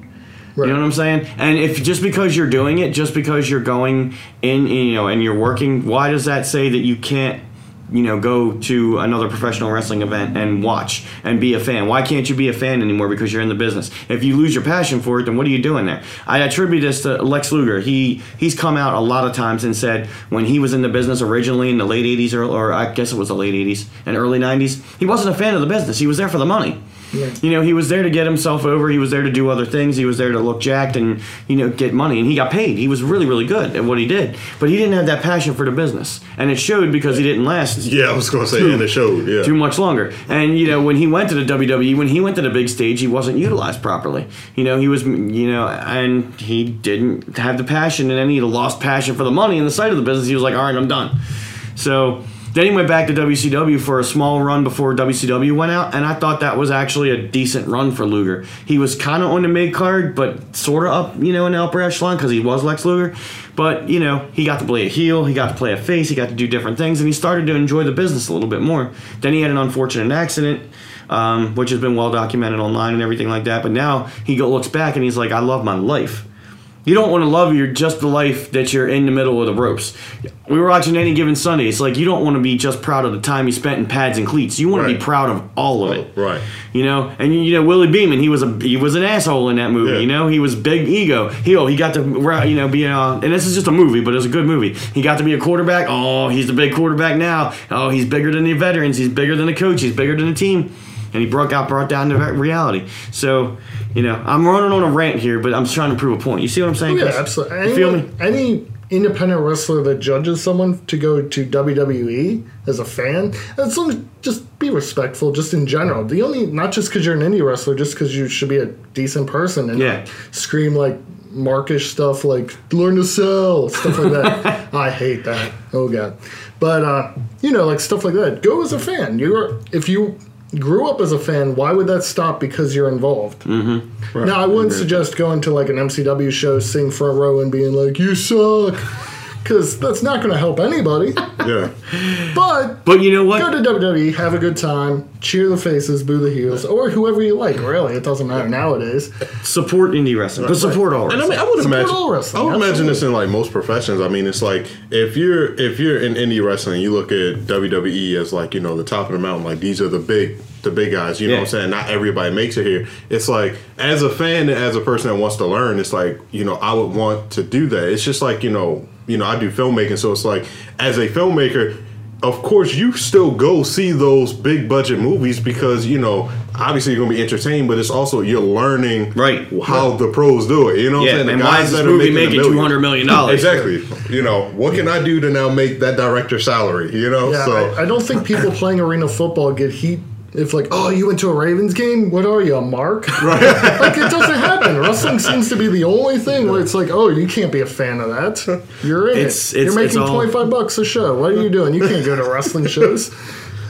Right. you know what I'm saying? And if just because you're doing it, just because you're going in, you know, and you're working, why does that say that you can't, you know, go to another professional wrestling event and watch and be a fan? Why can't you be a fan anymore because you're in the business? If you lose your passion for it, then what are you doing there? I attribute this to Lex Luger. He he's come out a lot of times and said when he was in the business originally in the late 80s or, or I guess it was the late 80s and early 90s, he wasn't a fan of the business. He was there for the money. Right. You know, he was there to get himself over. He was there to do other things. He was there to look jacked and you know get money. And he got paid. He was really really good at what he did. But he didn't have that passion for the business, and it showed because he didn't last Yeah, I was gonna say, and it showed. Yeah. too much longer. And you know, when he went to the WWE, when he went to the big stage, he wasn't utilized properly. You know, he was, you know, and he didn't have the passion, and then he lost passion for the money and the side of the business. He was like, all right, I'm done. So then he went back to WCW for a small run before WCW went out, and I thought that was actually a decent run for Luger. He was kind of on the mid card, but sort of up, you know, in the upper echelon because he was Lex Luger. But you know, he got to play a heel, he got to play a face, he got to do different things, and he started to enjoy the business a little bit more. Then he had an unfortunate accident. Um, which has been well documented online and everything like that. But now he looks back and he's like, I love my life. You don't want to love your just the life that you're in the middle of the ropes. We were watching any given Sunday. It's like you don't want to be just proud of the time you spent in pads and cleats. You want to be proud of all of it. Right. You know, and you know Willie Beamen, he was a he was an asshole in that movie. Yeah. You know, he was big ego. He oh he got to you know be a, and this is just a movie, but it's a good movie. He got to be a quarterback. Oh, he's the big quarterback now. Oh, he's bigger than the veterans. He's bigger than the coach. He's bigger than the team. And he broke out, brought down to reality. So, you know, I'm running on a rant here, but I'm just trying to prove a point. You see what I'm saying? Yeah, Chris? absolutely. You feel me? Any independent wrestler that judges someone to go to WWE as a fan, as long as just be respectful, just in general. The only not just because you're an indie wrestler, just because you should be a decent person and Yeah. scream like markish stuff like learn to sell stuff like that. [LAUGHS] I hate that. Oh god. But uh, you know, like stuff like that. Go as a fan. You're if you grew up as a fan, why would that stop because you're involved? Mm-hmm. Right. Now, I wouldn't suggest going to like an MCW show, sing front row, and being like, "You suck," because that's not going to help anybody. [LAUGHS] Yeah. But But you know what? go to WWE, have a good time, cheer the faces, boo the heels, or whoever you like. Really, it doesn't matter nowadays. support indie wrestling, but support all And I mean, I would Support imagine. all wrestling, I would imagine this in like most professions. I mean, it's like if you're if you're in indie wrestling, you look at WWE as like you know the top of the mountain. Like these are the big the big guys. You know what I'm saying? Not everybody makes it here. It's like as a fan and as a person that wants to learn, it's like you know I would want to do that. It's just like you know you know I do filmmaking, so it's like as a filmmaker. Of course, you still go see those big budget movies because you know obviously you're gonna be entertained, but it's also you're learning Right. how the pros do it. You know, what Yeah, I'm saying? The and why is this movie a making $200 million [LAUGHS] dollars? Exactly. You know, what can I do to now make that director's salary? You know, Yeah, so I, I don't think people playing arena football get heat. If like, oh, you went to a Ravens game? What are you, a mark? Right. [LAUGHS] [LAUGHS] like it doesn't happen. Wrestling seems to be the only thing where it's like, oh, you can't be a fan of that. You're in It's- it. it's- You're making twenty five bucks a show. What are you doing? You can't go to wrestling [LAUGHS] shows.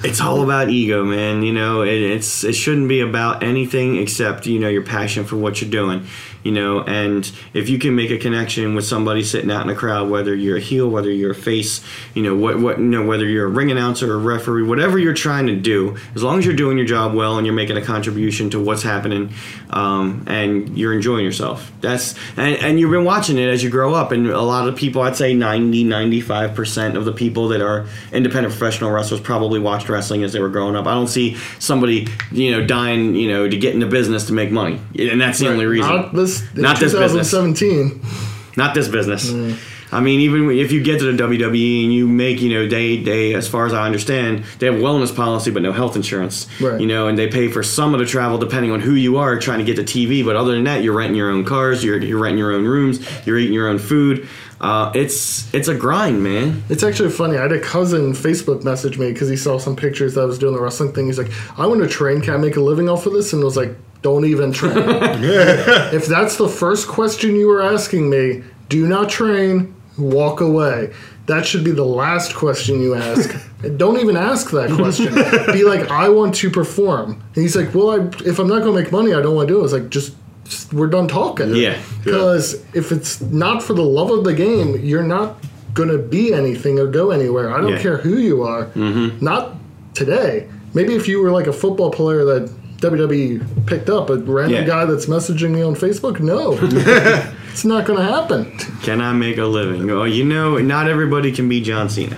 it's all about ego, man. You know, it, it's it shouldn't be about anything except you know your passion for what you're doing. You know, and if you can make a connection with somebody sitting out in the crowd, whether you're a heel, whether you're a face, you know what what you know whether you're a ring announcer or a referee, whatever you're trying to do, as long as you're doing your job well and you're making a contribution to what's happening, um, and you're enjoying yourself. That's and, and you've been watching it as you grow up, and a lot of people, I'd say 90, 95 percent of the people that are independent professional wrestlers probably watched wrestling as they were growing up. I don't see somebody, you know, dying, you know, to get into business to make money, and that's the only reason. Not this. in Not this business. 2017. Not this business. I mean, even if you get to the WWE and you make, you know, they, they, as far as I understand, they have wellness policy but no health insurance. Right. You know, and they pay for some of the travel depending on who you are trying to get to TV. But other than that, you're renting your own cars, you're, you're renting your own rooms, you're eating your own food. Uh, it's it's a grind, man. It's actually funny. I had a cousin Facebook message me because he saw some pictures that I was doing the wrestling thing. He's like, "I want to train. Can I make a living off of this?" And I was like, "Don't even train. [LAUGHS] if that's the first question you were asking me, do not train. Walk away. That should be the last question you ask. [LAUGHS] Don't even ask that question. be like, I want to perform. And he's like, Well, I, if I'm not going to make money, I don't want to do it. I was like, just, we're done talking. Yeah. Because if it's not for the love of the game, you're not gonna be anything or go anywhere. I don't Yeah. care who you are. Mm-hmm. Not today. Maybe if you were like a football player that WWE picked up, a random Yeah. guy that's messaging me on Facebook, no, [LAUGHS] it's not gonna happen. Can I make a living? Oh, you know, not everybody can be John Cena.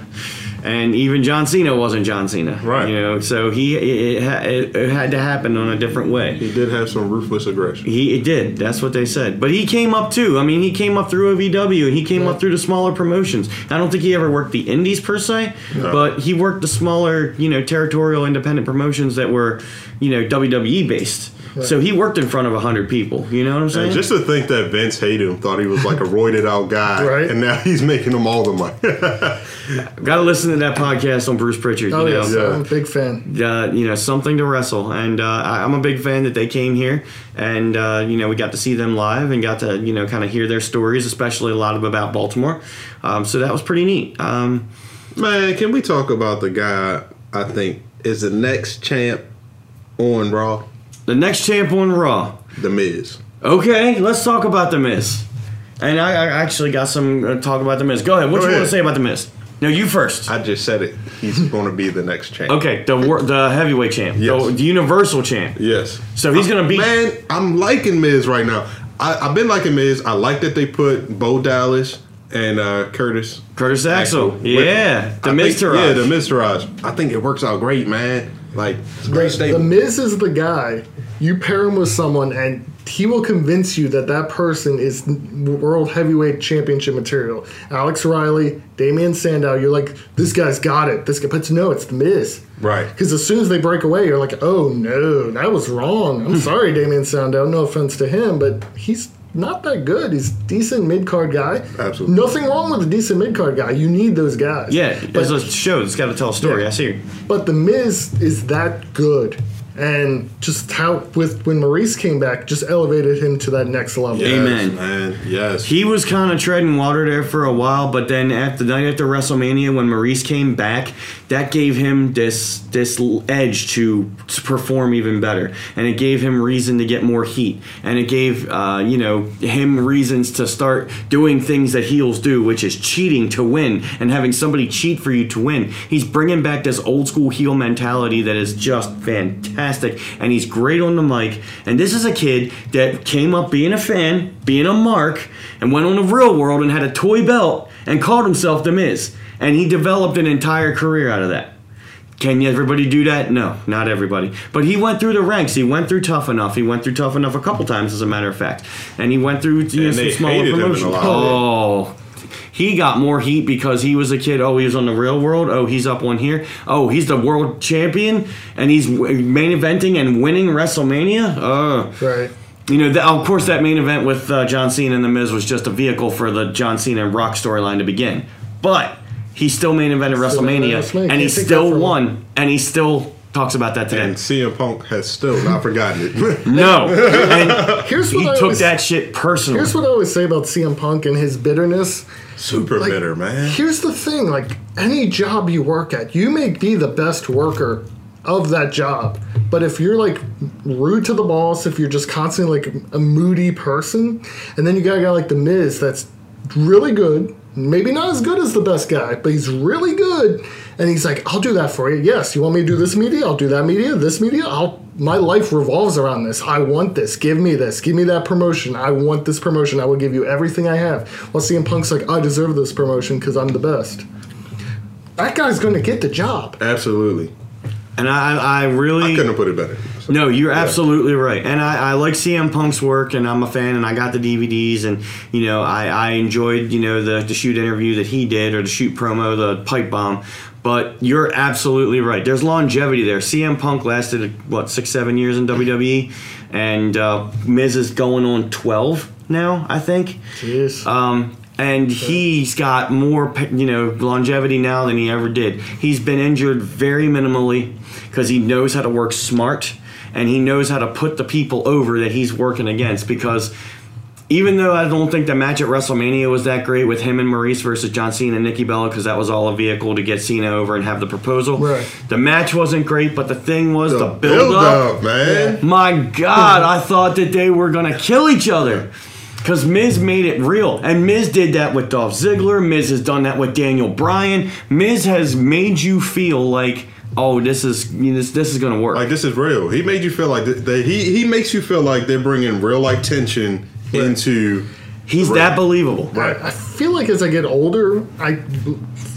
And even John Cena wasn't John Cena, Right. You know, so he it, it, it, it had to happen on a different way. he did have some ruthless aggression. He it did. That's what they said. But he came up too. I mean, he came up through OVW and he came up through the smaller promotions. I don't think he ever worked the indies per se, but he worked the smaller, you know, territorial independent promotions that were, you know, WWE based. So he worked in front of hundred people. You know what I'm saying? And just to think that Vince hated him, thought he was like a roided out guy, Right. and now he's making them all the money. [LAUGHS] Got to listen to that podcast on Bruce Pritchard. Oh you know, yes, Yeah. I'm a big fan. uh, you know something to wrestle and uh, I- i'm a big fan that they came here and uh, you know we got to see them live and got to you know kind of hear their stories especially a lot of about baltimore um, so that was pretty neat um, Man, can we talk about the guy I think is the next champ on Raw? the next champ on raw The Miz. okay let's talk about the miz and i, I actually got some uh, talk about the miz go ahead what Go you want to say about the miz no you first I just said it. He's [LAUGHS] going to be the next champ. okay the wor- the heavyweight champ Yes. the, the universal champ Yes. so he's gonna beat Man, I'm liking Miz right now. I, I've been liking Miz. I like that they put Bo Dallas and uh, Curtis. Curtis Axel. with Yeah. The I Miz Yeah, the Miztourage. I think it works out great, man. Like it's a great statement. The stable. Miz is the guy. You pair him with someone, and he will convince you that that person is world heavyweight championship material. Alex Riley, Damien Sandow. You're like, this guy's got it. This guy, but no, it's the Miz. Right. Because as soon as they break away, you're like, oh no, that was wrong. I'm [LAUGHS] sorry, Damien Sandow. No offense to him, but he's not that good. He's decent mid card guy. Absolutely. Nothing wrong with a decent mid card guy. You need those guys. Yeah, but it's a show. It's got to tell a story. Yeah. I see. but the Miz is that good, and just how with when Maurice came back, just elevated him to that next level. Yes, Amen. man. Yes. He was kind of treading water there for a while, but then at the night after WrestleMania, when Maurice came back, that gave him this this edge to, to perform even better, and it gave him reason to get more heat, and it gave uh, you know him reasons to start doing things that heels do, which is cheating to win and having somebody cheat for you to win. He's bringing back this old school heel mentality that is just fantastic, and he's great on the mic. And this is a kid that came up being a fan, being a mark, and went on the real world and had a toy belt and called himself The Miz. And he developed an entire career out of that. Can everybody do that? No, not everybody. But he went through the ranks. He went through tough enough. He went through tough enough a couple times, as a matter of fact. And he went through you know, some they smaller hated him a promotions. lot. Oh, he got more heat because he was a kid. Oh, he was on the real world. Oh, he's up on here. Oh, he's the world champion and he's main eventing and winning WrestleMania. Uh, Right. you know, th- of course, that main event with uh, John Cena and The Miz was just a vehicle for the John Cena and Rock storyline to begin. But he still main evented WrestleMania, WrestleMania. and he Can't take that still won, and he still talks about that today. and CM Punk has still not forgotten it. [LAUGHS] no, [LAUGHS] and Here's he what I took always, that shit personally. Here's what I always say about CM Punk and his bitterness. Super Like, bitter, man. Here's the thing: like any job you work at, you may be the best worker of that job, but if you're like rude to the boss, if you're just constantly like a moody person, and then you got a guy like the Miz that's really good, maybe not as good as the best guy, but he's really good, and he's like, "I'll do that for you. Yes, you want me to do this media? I'll do that media. This media. I'll." My life revolves around this. I want this. Give me this. Give me that promotion. I want this promotion. I will give you everything I have. Well, CM Punk's like, I deserve this promotion because I'm the best. That guy's going to get the job. Absolutely. and I, I really I couldn't have put it better. No, you're absolutely right, and I, I like CM Punk's work, and I'm a fan, and I got the DVDs, and you know I, I enjoyed you know the the shoot interview that he did or the shoot promo, the pipe bomb. But you're absolutely right. There's longevity there. CM Punk lasted what six, seven years in WWE, and uh, Miz is going on twelve now, I think. Jeez. Um, and he's got more, you know, longevity now than he ever did. He's been injured very minimally because he knows how to work smart and he knows how to put the people over that he's working against. Because even though I don't think the match at WrestleMania was that great with him and Maurice versus John Cena and Nikki Bella, because that was all a vehicle to get Cena over and have the proposal. Right. The match wasn't great, but the thing was the, The build, build up. up, man. My God, I thought that they were gonna kill each other. Cause Miz made it real, and Miz did that with Dolph Ziggler. Miz has done that with Daniel Bryan. Miz has made you feel like, oh, this is you know, this, this is gonna work. Like this is real. He made you feel like th- that. He he makes you feel like they're bringing real life tension into. He's Right. that believable. Right. I feel like as I get older, I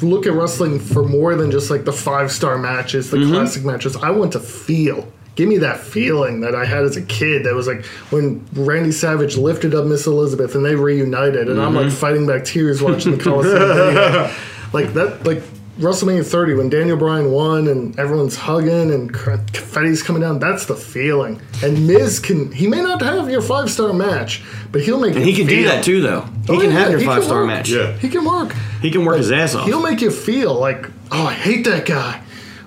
look at wrestling for more than just like the five star matches, the mm-hmm. classic matches. I want to feel. Give me that feeling that I had as a kid. That was like when Randy Savage lifted up Miss Elizabeth and they reunited, and I'm like mm-hmm. fighting back tears watching the Coliseum. [LAUGHS] Like that, like WrestleMania 30 when Daniel Bryan won and everyone's hugging and confetti's coming down. That's the feeling. And Miz can. He may not have your five star match, but he'll make. And he can do that too, though. He Oh, can yeah, have your five star work. match. Yeah. He can work. He can work his ass off. He'll make you feel like, oh, I hate that guy,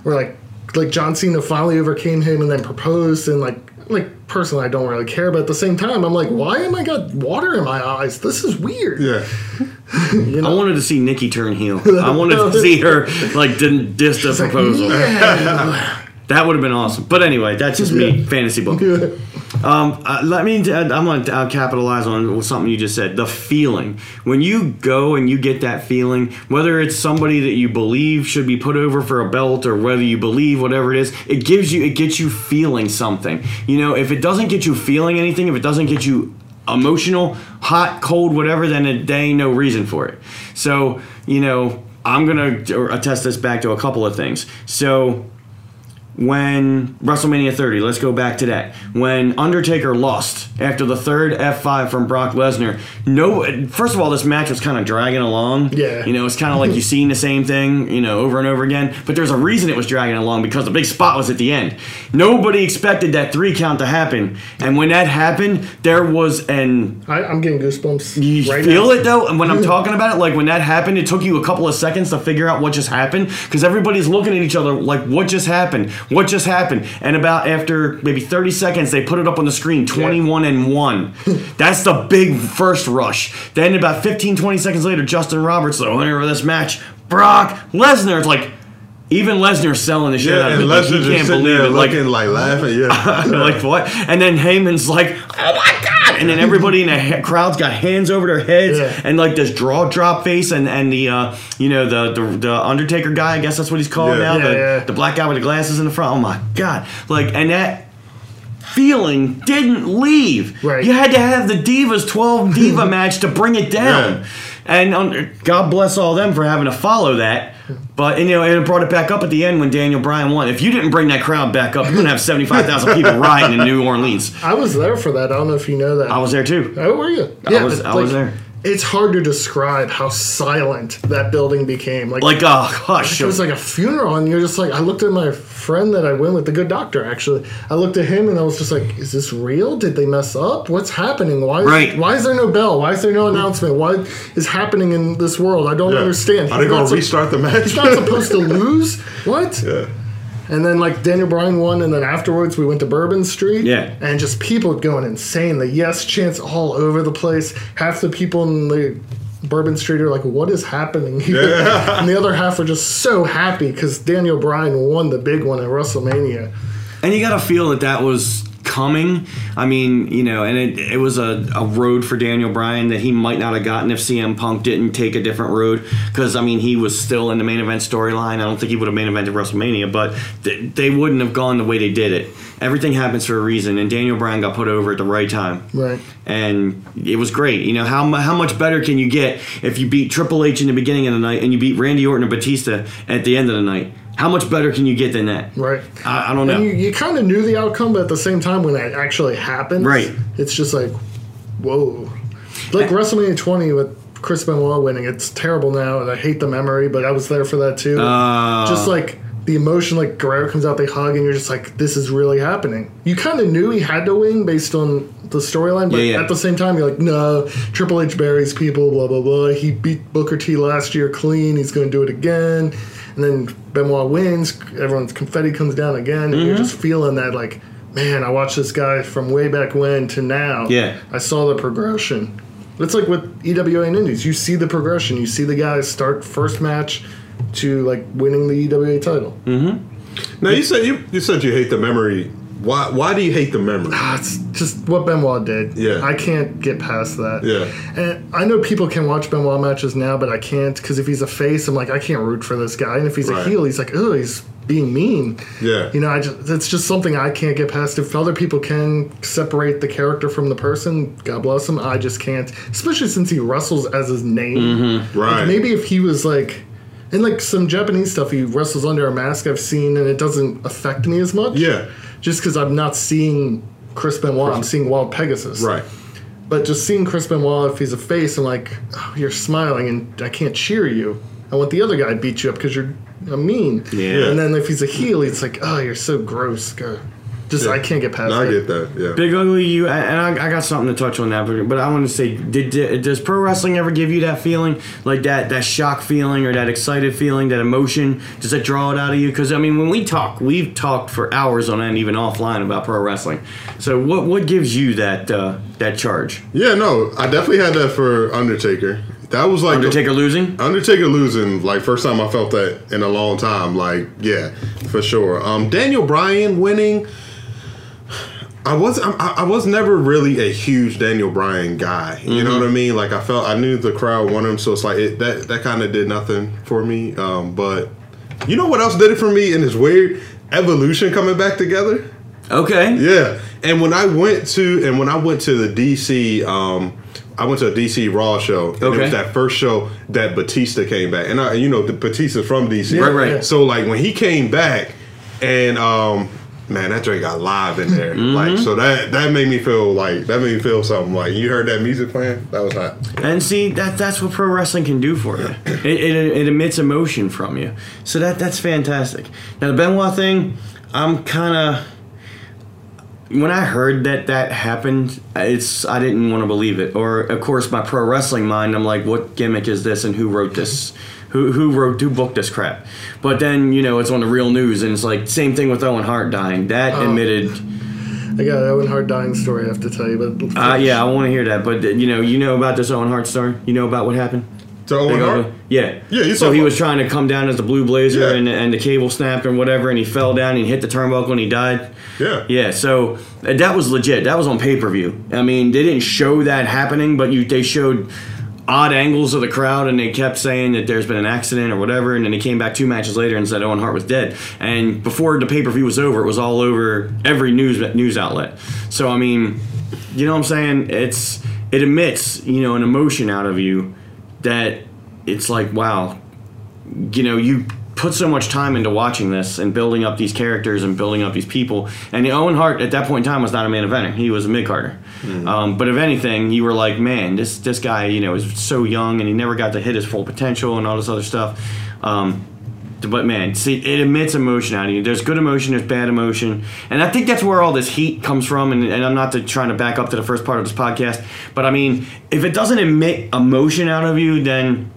or like, like John Cena finally overcame him and then proposed, and like, like personally, I don't really care, but at the same time, I'm like, why am I got water in my eyes? This is weird. Yeah. [LAUGHS] You I wanted to see Nikki turn heel. I [LAUGHS] wanted to see her like didn't diss the It's like, proposal. yeah. [LAUGHS] That would have been awesome. But anyway, that's just me, fantasy book. Um, uh, let me. I'm going to uh, capitalize on something you just said. The feeling when you go and you get that feeling, whether it's somebody that you believe should be put over for a belt, or whether you believe whatever it is, it gives you. It gets you feeling something. You know, if it doesn't get you feeling anything, if it doesn't get you emotional, hot, cold, whatever, then it, there ain't no reason for it. So you know, I'm gonna attest this back to a couple of things. So when WrestleMania 30, let's go back to that. When Undertaker lost after the third F5 from Brock Lesnar, no, first of all, this match was kind of dragging along. Yeah. You know, it's kind of like you've seen the same thing, you know, over and over again. But there's a reason it was dragging along because the big spot was at the end. Nobody expected that three count to happen. And when that happened, there was an I, I'm getting goosebumps. you right feel now. it though, and when I'm talking about it, like when that happened, it took you a couple of seconds to figure out what just happened because everybody's looking at each other like, "What just happened? What just happened?" And about after maybe 30 seconds, they put it up on the screen, 21 and one. That's the big first rush. Then about 15, 20 seconds later, Justin Roberts, the winner of this match, Brock Lesnar. It's like even Lesnar's selling the shit out of it. Like, Lesnar he can't believe it. Like, like laughing. Yeah, [LAUGHS] like what? And then Heyman's like, "Oh my god!" And then everybody in the ha- crowd's got hands over their heads Yeah. and like this draw drop face, and and the uh, you know the, the the Undertaker guy, I guess that's what he's called Yeah. now, Yeah, the the black guy with the glasses in the front. Oh my god! Like and that. Feeling didn't leave. Right. You had to have the Divas 12 Diva [LAUGHS] match to bring it down. And um, God bless all them for having to follow that. But and, you know, and it brought it back up at the end when Daniel Bryan won. If you didn't bring that crowd back up, you're gonna have seventy five thousand people [LAUGHS] rioting in New Orleans. I was there for that. I don't know if you know that. I was there too. Oh, were you? I was- I was there. It's hard to describe how silent that building became. Like, Like uh, a hush. it was like a funeral, and you're just like, I looked at my friend that I went with, the good doctor. Actually, I looked at him, and I was just like, Is this real? Did they mess up? What's happening? Why? Right. Why is there no bell? Why is there no announcement? What is happening in this world? I don't Yeah. understand. Are they He's gonna not sup- restart the match? He's not supposed to [LAUGHS] lose. What? yeah. And then like Daniel Bryan won, and then afterwards we went to Bourbon Street. Yeah. And just people going insane. The yes chants all over the place. Half the people in the Bourbon Street are like, "What is happening here?" [LAUGHS] and the other half are just so happy because Daniel Bryan won the big one at WrestleMania. And you got to feel that that was coming. I mean, you know, and it, it was a, a road for Daniel Bryan that he might not have gotten if CM Punk didn't take a different road. Because, I mean, he was still in the main event storyline. I don't think he would have main evented WrestleMania, but th- they wouldn't have gone the way they did it. Everything happens for a reason, and Daniel Bryan got put over at the right time. Right. And it was great. You know, how, mu- how much better can you get if you beat Triple H in the beginning of the night and you beat Randy Orton and Batista at the end of the night? How much better can you get than that? Right. I, I don't know. And you, you kind of knew the outcome, but at the same time, when it actually happens, Right. it's just like, whoa. Like WrestleMania 20 with Chris Benoit winning. It's terrible now, and I hate the memory, but I was there for that too. Uh, just like the emotion, like Guerrero comes out, they hug, and you're just like, this is really happening. You kind of knew he had to win based on the storyline, but Yeah, yeah. at the same time, you're like, no, Triple H buries people, blah, blah, blah. He beat Booker T last year clean. He's going to do it again. And then Benoit wins. Everyone's confetti comes down again, and you're Mm-hmm. just feeling that, like, man, I watched this guy from way back when to now. Yeah. I saw the progression. It's like with EWA and Indies. You see the progression. You see the guys start first match to like winning the EWA title. Now you said you, you said you hate the memory. Why why do you hate the memory? That's just what Benoit did. Yeah. I can't get past that. Yeah. And I know people can watch Benoit matches now, but I can't because if he's a face, I'm like, I can't root for this guy. And if he's Right. a heel, he's like, oh, he's being mean. Yeah. You know, I just it's just something I can't get past. If other people can separate the character from the person, God bless him. I just can't. Especially since he wrestles as his name. Mm-hmm. Right. Maybe if he was like. And like some Japanese stuff, he wrestles under a mask I've seen, and it doesn't affect me as much. Yeah. Just because I'm not seeing Chris Benoit, I'm seeing Wild Pegasus. Right. But just seeing Chris Benoit, if he's a face, I'm like, oh, you're smiling, and I can't cheer you. I want the other guy to beat you up because you're uh, mean. Yeah. And then if he's a heel, it's like, oh, you're so gross. Go. Just I can't get past No, I get that. Yeah. Big Ugly, you and I, I got something to touch on that, but, but I want to say, did, did does pro wrestling ever give you that feeling, like that that shock feeling or that excited feeling, that emotion? Does that draw it out of you? Because I mean, when we talk, we've talked for hours on end, even offline, about pro wrestling. So what what gives you that uh, that charge? Yeah, no, I definitely had that for Undertaker. That was like Undertaker losing? Undertaker losing, like first time I felt that in a long time. Like, yeah, for sure. Um, Daniel Bryan winning. I was I, I was never really a huge Daniel Bryan guy. You know what I mean? Like I felt I knew the crowd wanted him, so it's like it, that that kind of did nothing for me. Um, but you know what else did it for me? And it's weird. Evolution coming back together. Okay. Yeah, and when I went to and when I went to the DC, um, I went to a DC Raw show. And It was that first show that Batista came back, and I, you know, the Batista's from DC, Right, right. Yeah. So like when he came back, and um, man, that drink got live in there. Mm-hmm. Like so that that made me feel like that made me feel something. Like you heard that music playing, that was hot. And see that that's what pro wrestling can do for you. It, it, it emits emotion from you. So that that's fantastic. Now the Benoit thing, I'm kind of when I heard that that happened, it's I didn't want to believe it. Or of course my pro wrestling mind, I'm like, what gimmick is this and who wrote this? Who, who wrote who booked this crap? But then you know it's on the real news and it's like same thing with Owen Hart dying. That Oh. emitted. I got an Owen Hart dying story I have to tell you, but Uh, yeah, I want to hear that. But you know, you know about this Owen Hart story. You know about what happened. To Owen Big Hart? Owen? Yeah. Yeah, So he was trying to come down as the Blue Blazer, Yeah. and, and the cable snapped and whatever, and he fell down and hit the turnbuckle and he died. Yeah. Yeah. So uh, that was legit. That was on pay per view. I mean, they didn't show that happening, but you they showed odd angles of the crowd, and they kept saying that there's been an accident or whatever, and then they came back two matches later and said Owen Hart was dead. And before the pay per view was over, it was all over every news news outlet. So I mean, you know what I'm saying? It's it emits you know an emotion out of you that it's like wow you know you put so much time into watching this and building up these characters and building up these people. And owen hart at that point in time was not a main eventer. He was a mid-carter um, but if anything you were like man this this guy you know is so young and he never got to hit his full potential and all this other stuff. Um, but man, see, it emits emotion out of you. There's good emotion, there's bad emotion, and I think that's where all this heat comes from. And, and I'm not to, trying to back up to the first part of this podcast, but I mean, if it doesn't emit emotion out of you, then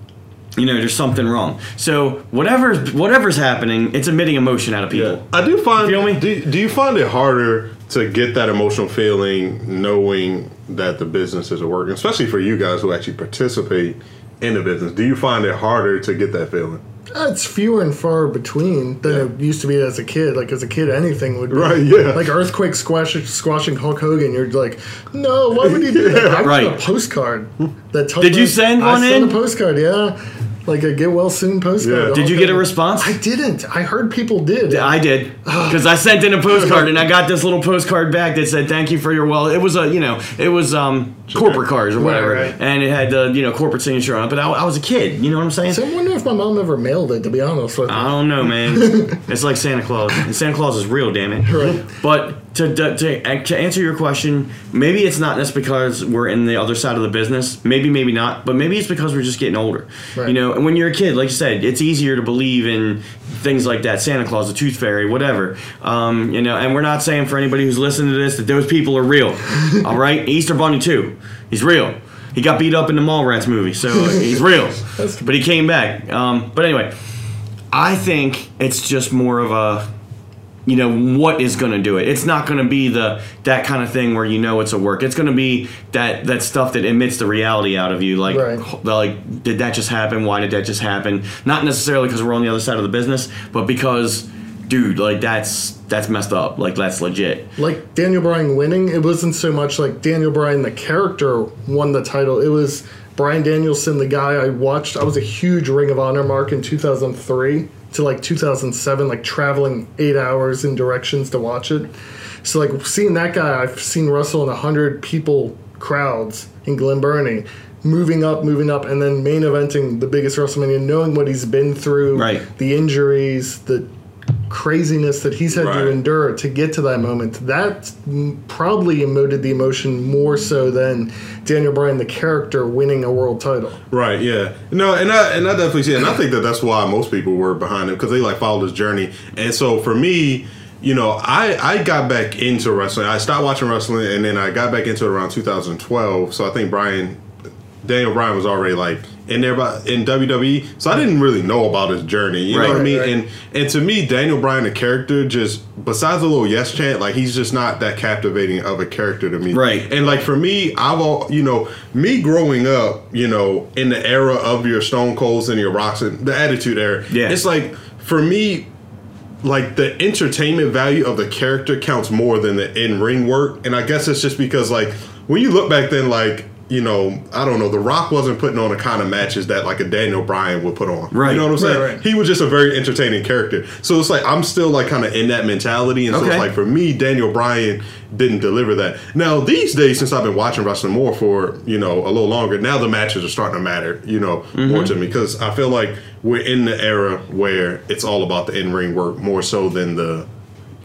you know there's something wrong. So whatever's whatever's happening, it's emitting emotion out of people. Yeah, I do find. Feel me? Do, do you find it harder to get that emotional feeling knowing that the business is working, especially for you guys who actually participate in the business? Do you find it harder to get that feeling? It's fewer and far between than it used to be as a kid. Like as a kid, anything would be Right, yeah. Like earthquake squash, squashing Hulk Hogan. You're like, no, why would he do that? [LAUGHS] I Right. a postcard that Did you send I one sent in? a postcard, yeah, like a get well soon postcard. Yeah. Did you get a response? I didn't. I heard people did. I did because I sent in a postcard and I got this little postcard back that said thank you for your well. It was a you know it was um corporate cards or whatever, right. and it had the you know corporate signature on it. But I, I was a kid, you know what I'm saying? So I wonder if my mom ever mailed it. To be honest with you. I don't know, man. [LAUGHS] it's like Santa Claus, and Santa Claus is real, damn it. Right. But to, to, to, to answer your question, maybe it's not just because we're in the other side of the business. Maybe, maybe not. But maybe it's because we're just getting older. Right. You know, and when you're a kid, like you said, it's easier to believe in things like that Santa Claus, the Tooth Fairy, whatever. Um, you know, and we're not saying for anybody who's listening to this that those people are real. [LAUGHS] all right? Easter Bunny, too. He's real. He got beat up in the Mallrats movie, so he's real. [LAUGHS] but he came back. Um, but anyway, I think it's just more of a you know what is going to do it. It's not going to be the that kind of thing where you know it's a work. It's going to be that that stuff that emits the reality out of you like Right. like did that just happen? Why did that just happen? Not necessarily because we're on the other side of the business but because dude like that's that's messed up. Like that's legit. Like Daniel Bryan winning, it wasn't so much like Daniel Bryan, the character, won the title. It was Brian Danielson, the guy I watched. I was a huge Ring of Honor mark in 2003 to like 2007, like traveling eight hours in directions to watch it. So, like, seeing that guy, I've seen Russell in a 100 people crowds in Glen Burnie. Moving up, moving up, and then main eventing the biggest WrestleMania, knowing what he's been through, Right. the injuries, the craziness that he's had Right. to endure to get to that moment. That probably emoted the emotion more so than Daniel Bryan, the character, winning a world title. Right. Yeah. No, and I and I definitely see, it. and I think that that's why most people were behind him because they like followed his journey. And so for me, you know, I I got back into wrestling. I stopped watching wrestling, and then I got back into it around 2012. So I think Brian, Daniel Bryan was already like in there by, in WWE. So I didn't really know about his journey. You Right. know what I mean? Right. And and to me, Daniel Bryan, the character, just besides a little yes chant, like he's just not that captivating of a character to me. Right. And like for me, I've all you know, me growing up, you know, in the era of your Stone Colds and your Rocks and the Attitude Era. Yeah. It's like for me, like the entertainment value of the character counts more than the in ring work. And I guess it's just because like when you look back then, like you know, I don't know, The Rock wasn't putting on the kind of matches that like a Daniel Bryan would put on. Right. You know what I'm saying? Right, right. He was just a very entertaining character. So it's like I'm still like kind of in that mentality, and so Okay. it's like for me, Daniel Bryan didn't deliver that. Now these days, since I've been watching wrestling more for you know a little longer, now the matches are starting to matter, you know, Mm-hmm. more to me because I feel like we're in the era where it's all about the in ring work more so than the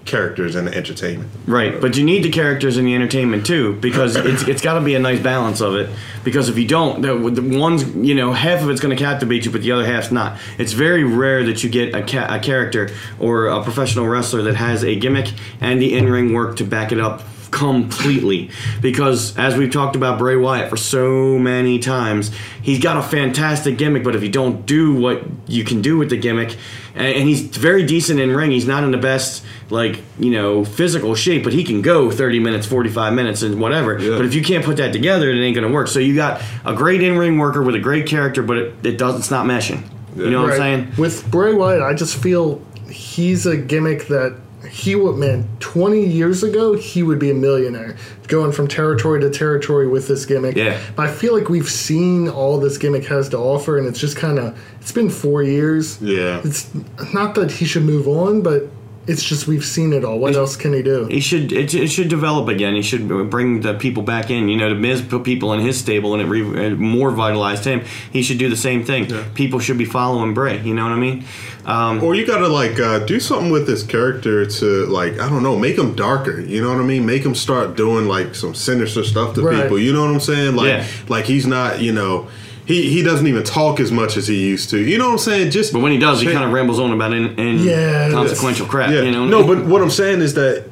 characters and the entertainment. Right, but you need the characters and the entertainment too because [COUGHS] it's it's got to be a nice balance of it. Because if you don't, the, the one's you know half of it's going to captivate you, but the other half's not. It's very rare that you get a, ca- a character or a professional wrestler that has a gimmick and the in ring work to back it up completely. Because as we've talked about Bray Wyatt for so many times he's got a fantastic gimmick but if you don't do what you can do with the gimmick and, and he's very decent in ring he's not in the best like you know physical shape but he can go 30 minutes 45 minutes and whatever. Yeah. but if you can't put that together it ain't gonna work. So you got a great in-ring worker with a great character but it, it does it's not meshing. You know what I'm saying? With Bray Wyatt, I just feel he's a gimmick that he would man 20 years ago he would be a millionaire going from territory to territory with this gimmick Yeah. but i feel like we've seen all this gimmick has to offer and it's just kind of it's been four years Yeah. it's not that he should move on but it's just we've seen it all what else can he do He should it, it should develop again. He should bring the people back in. You know, the Miz put people in his stable and it re, uh, more vitalized him. He should do the same thing. People should be following Bray. You know what I mean? Um, Or you gotta like uh, do something with this character to like I don't know, make him darker. You know what I mean? Make him start doing like some sinister stuff to Right. people. You know what I'm saying? Like Yeah. like he's not you know he he doesn't even talk as much as he used to. You know what I'm saying? Just but when he does, he kind of rambles on about in, in Yeah, consequential crap. yeah. You know? No, but what I'm saying is that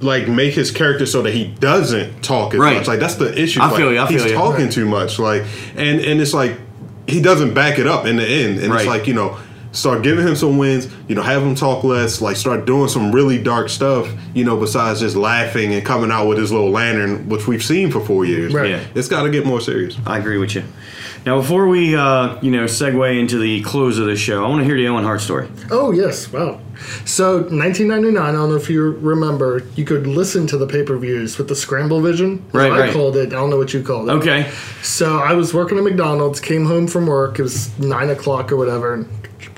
like make his character so that he doesn't talk as Right. much. Like that's the issue. I Like, feel you, I he's you. talking Right. too much. Like and and it's like he doesn't back it up in the end. And Right. it's like you know. Start giving him some wins, you know, have him talk less, like start doing some really dark stuff, you know, besides just laughing and coming out with his little lantern, which we've seen for four years. Right. Yeah. It's got to get more serious. I agree with you. Now, before we, uh, you know, segue into the close of the show, I want to hear the Owen Hart story. Oh yes, wow. So 1999, I don't know if you remember, you could listen to the pay-per-views with the scramble vision. Right, I right. called it. I don't know what you called it. Okay. So I was working at McDonald's, came home from work. It was nine o'clock or whatever. And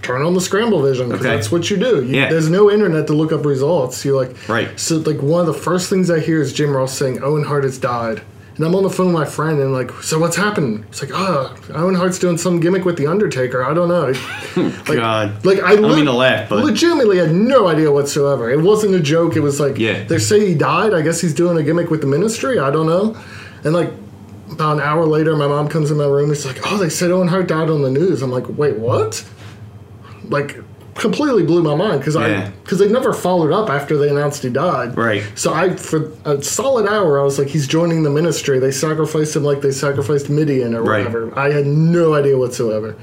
turn on the scramble vision Okay. that's what you do. You, Yeah. There's no internet to look up results. You're like, Right. So like one of the first things I hear is Jim Ross saying Owen Hart has died. And I'm on the phone with my friend and like, so what's happened? It's like, ah, oh, Owen Hart's doing some gimmick with the Undertaker. I don't know. Like, [LAUGHS] God. like I, I don't mean to laugh, but- legitimately had no idea whatsoever. It wasn't a joke. It was like, Yeah. they say he died. I guess he's doing a gimmick with the Ministry. I don't know. And like about an hour later, my mom comes in my room. It's like, oh, they said Owen Hart died on the news. I'm like, wait, what? Like, completely blew my mind because. I because they never followed up after they announced he died. Right. So I, for a solid hour, I was like, he's joining the ministry. They sacrificed him like they sacrificed Mideon or Right. whatever. I had no idea whatsoever.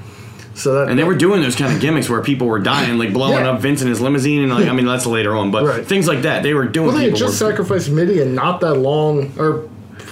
So that And they were doing those kind of gimmicks where people were dying, like blowing Yeah. up Vince in his limousine, and like I mean that's later on, but Right. things like that. They were doing. Well, they had just were- sacrificed Mideon not that long, or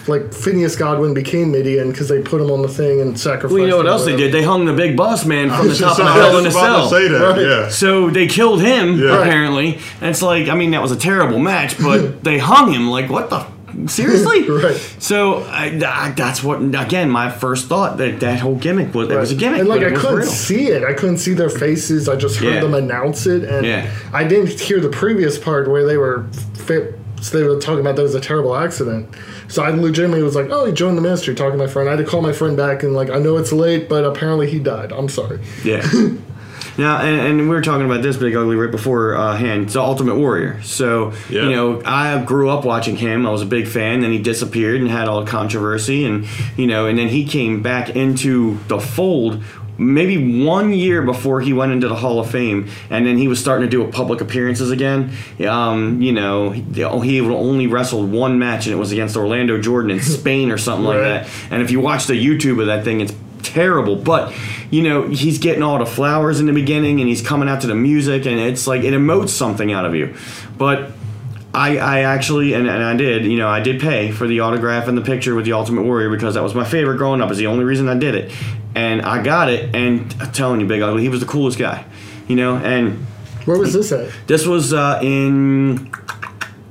like Phineas Godwinn became Mideon because they put him on the thing and sacrificed. Well, you know what else they did? They hung the big boss man from [LAUGHS] the was top of the I hill in was the to cell. say that, Right. yeah. So they killed him Yeah. apparently. And it's like I mean that was a terrible match, but [LAUGHS] they hung him. Like what the seriously? [LAUGHS] Right. So I, I- that's what again my first thought that that whole gimmick was it was a gimmick, And like I couldn't real. see it. I couldn't see their faces. I just heard Yeah. them announce it, and Yeah. I didn't hear the previous part where they were fit. So they were talking about that was a terrible accident. So I legitimately was like, "Oh, he joined the ministry." Talking to my friend, I had to call my friend back and like, "I know it's late, but apparently he died. I'm sorry." Yeah. [LAUGHS] Now, and, and we were talking about this big ugly right before uh, hand. It's the Ultimate Warrior. So, Yeah. you know, I grew up watching him. I was a big fan. Then he disappeared and had all the controversy, and you know, and then he came back into the fold. Maybe one year before he went into the Hall of Fame, and then he was starting to do public appearances again. Um, you know, he, he only wrestled one match, and it was against Orlando Jordan in [LAUGHS] Spain or something like that. And if you watch the YouTube of that thing, it's terrible. But you know, he's getting all the flowers in the beginning, and he's coming out to the music, and it's like it emotes something out of you. But I, I actually, and, and I did, you know, I did pay for the autograph and the picture with the Ultimate Warrior because that was my favorite growing up. Is the only reason I did it, and I got it. And I'm telling you, Big Ugly, he was the coolest guy, you know. And Where was this at? this was uh, in,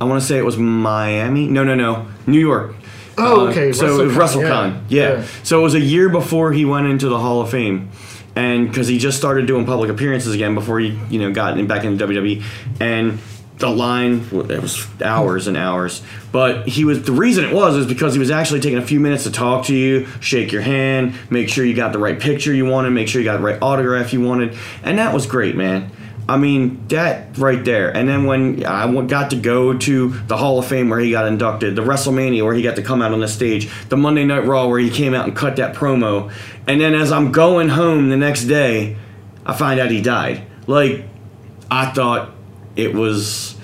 I want to say it was Miami. No, no, no, New York. Oh, Uh, okay. so it was WrestleCon. yeah. Yeah. Yeah. So it was a year before he went into the Hall of Fame, and because he just started doing public appearances again before he you know got in, back into WWE, and the line it was hours and hours. But he was the reason it was is because he was actually taking a few minutes to talk to you, shake your hand, make sure you got the right picture you wanted, make sure you got the right autograph you wanted, and that was great, man. I mean, that right there. And then when i got to go to the Hall of Fame where he got inducted, the WrestleMania where he got to come out on the stage, the Monday Night Raw where he came out and cut that promo, and then as I'm going home the next day, I find out he died. Like, I thought it was.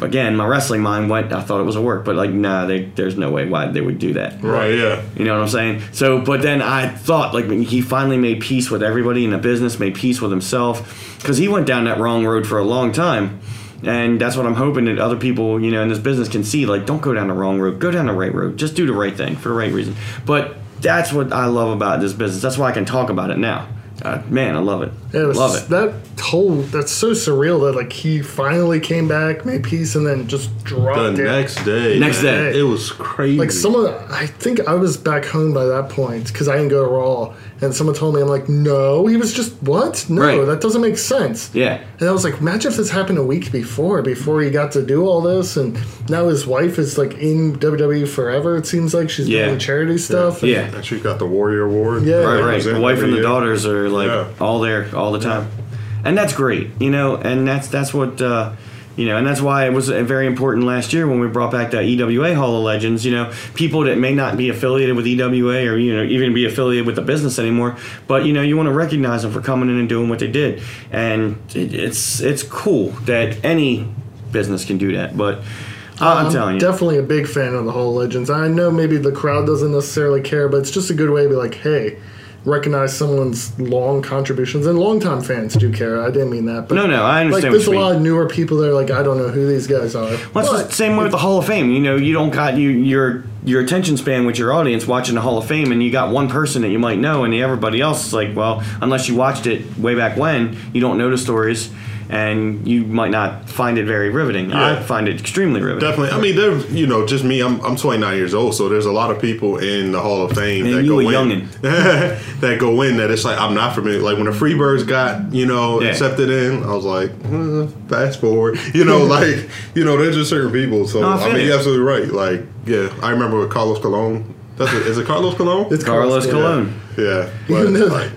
Again, my wrestling mind went. I thought it was a work, but like, nah, they, there's no way why they would do that. Right. Yeah. You know what I'm saying? So, but then I thought like he finally made peace with everybody in the business, made peace with himself, because he went down that wrong road for a long time, and that's what I'm hoping that other people, you know, in this business can see. Like, don't go down the wrong road. Go down the right road. Just do the right thing for the right reason. But that's what I love about this business. That's why I can talk about it now. Uh, man, I love it. It was, love it. That whole that's so surreal that like he finally came back, made peace, and then just dropped The it. next day. Next man, day. It was crazy. Like someone, I think I was back home by that point because I didn't go to Raw, and someone told me, I'm like, no, he was just what? No, Right. that doesn't make sense. Yeah. And I was like, imagine if this happened a week before, before he got to do all this, and now his wife is like in WWE forever. It seems like she's Yeah. doing charity stuff. and- Yeah. And she got the Warrior Award. Yeah. Right, right. The wife and the daughters are like Yeah. all there all the time, and that's great, you know. And that's that's what uh, you know, and that's why it was very important last year when we brought back that EWA Hall of Legends. You know, people that may not be affiliated with EWA or you know even be affiliated with the business anymore, but you know you want to recognize them for coming in and doing what they did, and it, it's it's cool that any business can do that, but. I'm, telling you, definitely a big fan of the Hall of Legends. I know maybe the crowd doesn't necessarily care, but it's just a good way to be like, hey, recognize someone's long contributions, and longtime fans do care. I didn't mean that, but No, no, I Like, understand there's what a mean. lot of newer people that are like, I don't know who these guys are. Well, it's the same way with the Hall of Fame. You know, you don't got you your your attention span with your audience watching the Hall of Fame, and you got one person that you might know, and everybody else is like, well, unless you watched it way back when, you don't know the stories, and you might not find it very riveting. I find it extremely riveting. Definitely. I mean, there's you know, just me. I'm I'm 29 years old, so there's a lot of people in the Hall of Fame Man, that you go a in. [LAUGHS] that go in that it's like I'm not familiar. Like when the Freebirds got you know Yeah. accepted in, I was like, eh, fast forward. [LAUGHS] You know, [LAUGHS] like you know, there's just certain people. So No, I I, mean, you. you're absolutely right. Like yeah, I remember with Carlos Colon. That's it. Is it Carlos Colon? It's Carlos yeah. Colon. Yeah. [LAUGHS] But, Even though like,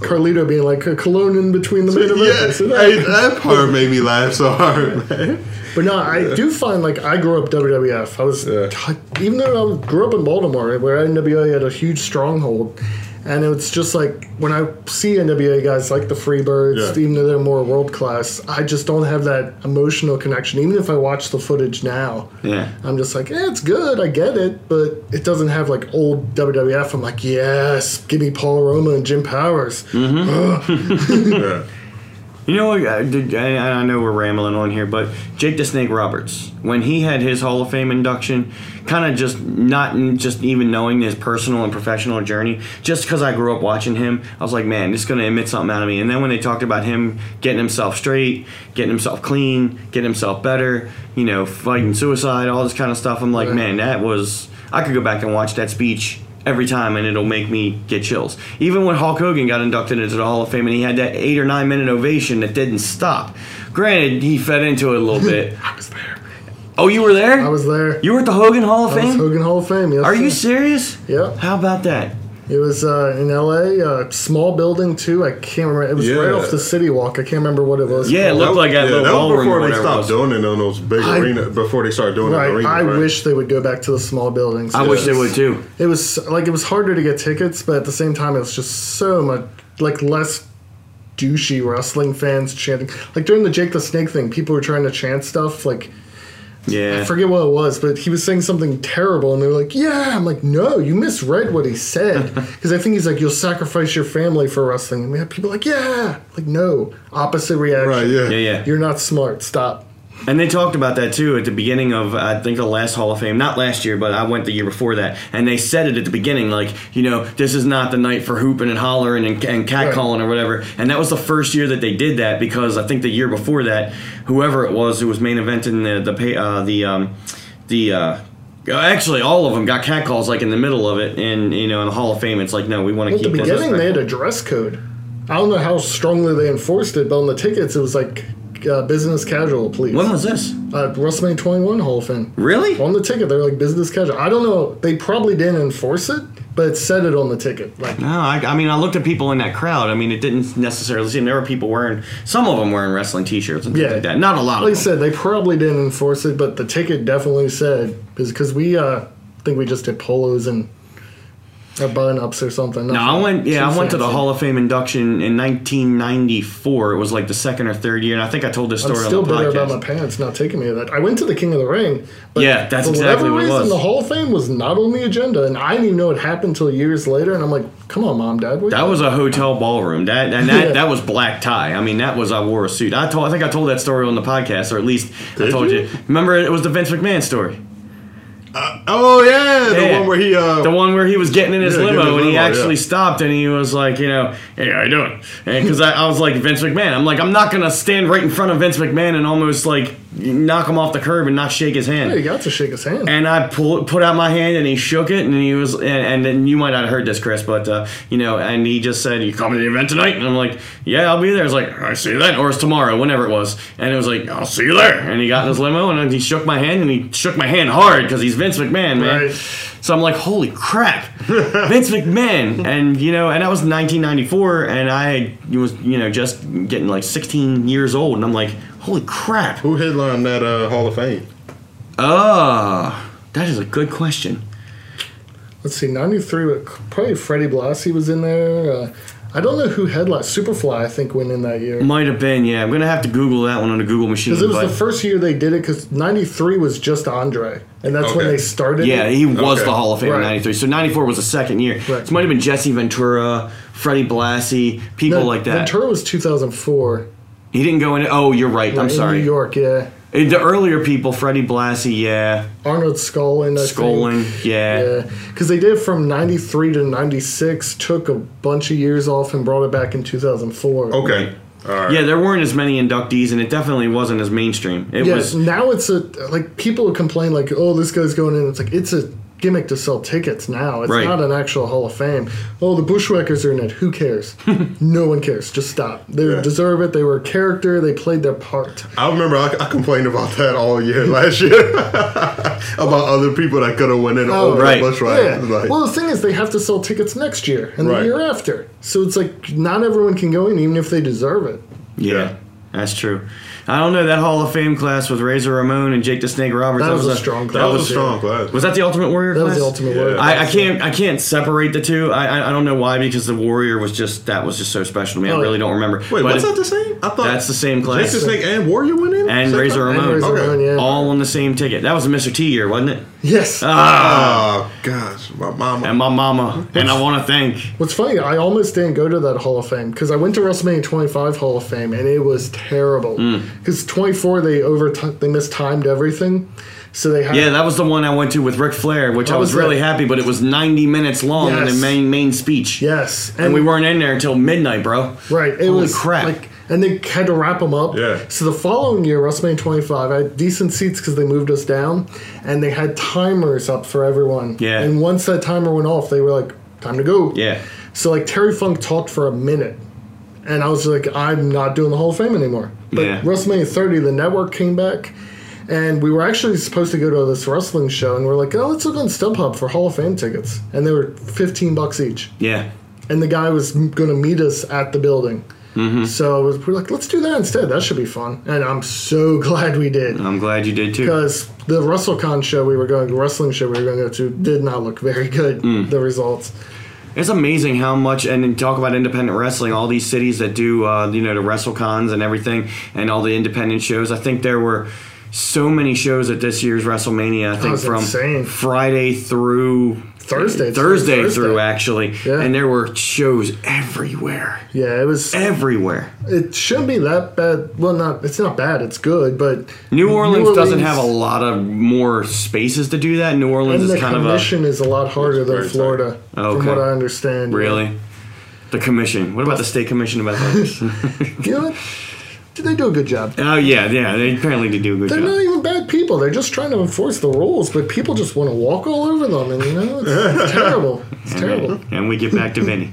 Carlito being like a cologne in between the main yeah, events. hey, that part made me laugh so hard, [LAUGHS] man. But no, I do find like I grew up WWF. I was Yeah. even though I grew up in Baltimore, where NWA had a huge stronghold, and it's just like when I see NWA guys like the Freebirds, Yeah. even though they're more world class, I just don't have that emotional connection. Even if I watch the footage now, Yeah. I'm just like, eh, it's good, I get it, but it doesn't have like old WWF. I'm like, yes, give me Paul Roma and Jim Powers. [LAUGHS] Yeah. You know? I, did- I I know we're rambling on here, but Jake the Snake Roberts, when he had his Hall of Fame induction, kind of just not just even knowing his personal and professional journey, just because I grew up watching him, I was like, man, this is going to emit something out of me. And then when they talked about him getting himself straight, getting himself clean, getting himself better, you know, fighting suicide, all this kind of stuff, I'm like, Right. man, that was. I could go back and watch that speech every time and it'll make me get chills. Even when Hulk Hogan got inducted into the Hall of Fame and he had that eight or nine minute ovation that didn't stop. Granted, he fed into it a little [LAUGHS] bit. I was there. Oh, you were there? I was there. You were at the Hogan Hall of I was Fame? Hogan Hall of Fame. Yes, Are you serious? Yeah. How about that? It was uh, in L.A. A small building too. I can't remember. It was right off the City Walk. I can't remember what it was. Yeah, it called. looked like that little that was ballroom or before they stopped was. doing it on those big I- arena. Before they started doing it Right. in arenas, I right? wish they would go back to the small buildings. I It wish they would too. It was like it was harder to get tickets, but at the same time, it was just so much like less douchey wrestling fans chanting. Like during the Jake the Snake thing, people were trying to chant stuff like. Yeah. I forget what it was, but he was saying something terrible, and they were like, "Yeah." I'm like, "No, you misread what he said," [LAUGHS] because I think he's like, "You'll sacrifice your family for wrestling," and we have people like, "Yeah," like, no, opposite reaction. Right, yeah. yeah, yeah. You're not smart. Stop. And they talked about that too at the beginning of I think the last Hall of Fame, not last year, but I went the year before that, and they said it at the beginning, like you know, this is not the night for hooping and hollering and, and catcalling or whatever. And that was the first year that they did that because I think the year before that, whoever it was who was main eventing the the uh, the um, the uh, Actually, all of them got catcalls like in the middle of it, and you know, in the Hall of Fame, it's like, no, we want to At the keep this. beginning, they had a dress code. I don't know how strongly they enforced it, but on the tickets, it was like uh, business casual, please. When was this? uh, WrestleMania 21 Hall of Fame. Really? On the ticket, they're like business casual. I don't know. They probably didn't enforce it, but it said it on the ticket. Like, No, I, I mean, I looked at people in that crowd. I mean, it didn't necessarily seem there were people wearing some of them wearing wrestling T-shirts and things Yeah. like that. Not a lot like I of them. said, they probably didn't enforce it, but the ticket definitely said because we uh, think we just did polos and or button ups or something. No, I went. Yeah, I went to the. Hall of Fame induction in 1994. It was like the second or third year, and I think I told this story. I'm still on the bitter podcast. about my parents not taking me to that. I went to the King of the Ring, but Yeah, that's for exactly whatever what reason, the Hall of Fame was not on the agenda, and I didn't even know it happened until years later. And I'm like, "Come on, mom, dad, That was a hotel ballroom. That and that [LAUGHS] Yeah. that was black tie. I mean, that was I wore a suit. I told. I think I told that story on the podcast, or at least I told you? you. Remember, it was the Vince McMahon story. Oh yeah, the Yeah. one where he uh The one where he was getting in his Yeah, limo his and he actually yeah. stopped and he was like, you know, hey, how you doing? Because I, I was like Vince McMahon. I'm like, I'm not gonna stand right in front of Vince McMahon and almost like knock him off the curb and not shake his hand. Yeah, you got to shake his hand. And I pull, put out my hand and he shook it and he was and, and then you might not have heard this, Chris, but uh, you know, and he just said, "You coming to the event tonight?" And I'm like, "Yeah, I'll be there." I was like, "I see you then," or it's tomorrow, whenever it was. And it was like, "I'll see you there." And he got in his limo and he shook my hand and he shook my hand hard because he's Vince McMahon, man. Right. So I'm like, "Holy crap, Vince McMahon!" [LAUGHS] And you know, and that was 1994, and I was you know just getting like 16 years old, and I'm like, "Holy crap!" who headlined that uh Hall of Fame? Oh, that is a good question. Let's see, 93, with- probably Freddie Blassie was in there. Uh, I don't know who headlined. Superfly, I think, went in that year. Might have been, yeah. I'm gonna have to Google that one on the Google machine. Because it was but the first year they did it, because 93 was just Andre. And that's when they started yeah, it. he was Okay. the Hall of Fame in '93. So '94 was the second year. Right. So it might have been Jesse Ventura, Freddie Blassie, people No, like that. Ventura was 2004. He didn't go in. Oh, you're right. I'm In sorry. New York, yeah. Uh, The earlier people, Freddie Blassie, yeah, Arnold Skaaland, I Skaaland, think. yeah. Yeah, because they did from 93 to 96, took a bunch of years off and brought it back in 2004. Okay. All right. yeah. There weren't as many inductees, and it definitely wasn't as mainstream. It Yes, was. now it's a like people complain like, oh, this guy's going in. It's like it's a gimmick to sell tickets now. It's Right. not an actual Hall of Fame. Oh, the Bushwhackers are in it. Who cares? [LAUGHS] no one cares. Just stop. They Yeah. deserve it. They were a character. They played their part. I remember I, I complained about that all year [LAUGHS] last year [LAUGHS] about other people that could have went in Oh, over right. Bush right. Yeah. Like, well, the thing is, they have to sell tickets next year and Right. the year after. So it's like not everyone can go in, even if they deserve it. Yeah, Yeah. that's true. I don't know that Hall of Fame class with Razor Ramon and Jake the Snake Roberts. That was a strong class. that was a strong class. Was that the Ultimate Warrior? That was the Ultimate Yeah. Warrior. I, I can't I can't separate the two. I, I I don't know why because the Warrior was just that was just so special to me. I Oh, really don't remember. Wait, But was it- that the same? I thought That's the same class. Jake class. the Snake and Warrior went in And Razor? Ramon. And Razor Okay. Ramon, yeah. All on the same ticket. That was a Mr. T year, wasn't it? yes. Ah, Oh gosh, my mama. and my mama. And I want to thank. What's funny, I almost didn't go to that Hall of Fame because I went to WrestleMania 25 Hall of Fame and it was terrible. Mm. Because 24 they over they mistimed everything, so they had Yeah, that was the one I went to with Ric Flair, which I was was really that? happy, but it was 90 minutes long in the main main speech. yes, And we weren't in there until midnight, bro. right. It Holy was crap. like and they had to wrap them up. Yeah. So the following year, WrestleMania 25, I had decent seats because they moved us down, and they had timers up for everyone. Yeah. And once that timer went off, they were like, "Time to go." Yeah. So like Terry Funk talked for a minute, and I was like, I'm not doing the Hall of Fame anymore. But Yeah. WrestleMania 30, the network came back, and we were actually supposed to go to this wrestling show, and we're like, oh, let's look on StubHub for Hall of Fame tickets, and they were 15 bucks each, Yeah. and the guy was going to meet us at the building. Mm-hmm. So was, we're like, let's do that instead. That should be fun, and I'm so [LAUGHS] glad we did. I'm glad you did too. Because the WrestleCon show we were going, the wrestling show we were going to go to, did not look very good. Mm. The results. It's amazing how much, and talk about independent wrestling. All these cities that do, uh, you know, the WrestleCons and everything, and all the independent shows. I think there were so many shows at this year's WrestleMania. I think from insane. Friday through Thursday, Thursday Thursday. through actually, Yeah. and there were shows everywhere, Yeah, it was. everywhere. It shouldn't be that bad. Well, not it's not bad. It's good, but New Orleans, doesn't have a lot of more spaces to do that. New Orleans And is the kind of a commission is a lot harder than. Florida, Oh, from okay. what I understand. really the commission. What about the state commission about that? [LAUGHS] You know what? They do a good job? oh yeah, yeah. They apparently did do a good job. They're job. not even bad. people. They're just trying to enforce the rules, but people just want to walk all over them, and you know, it's, it's [LAUGHS] terrible. It's terrible. and we get back to Vinny.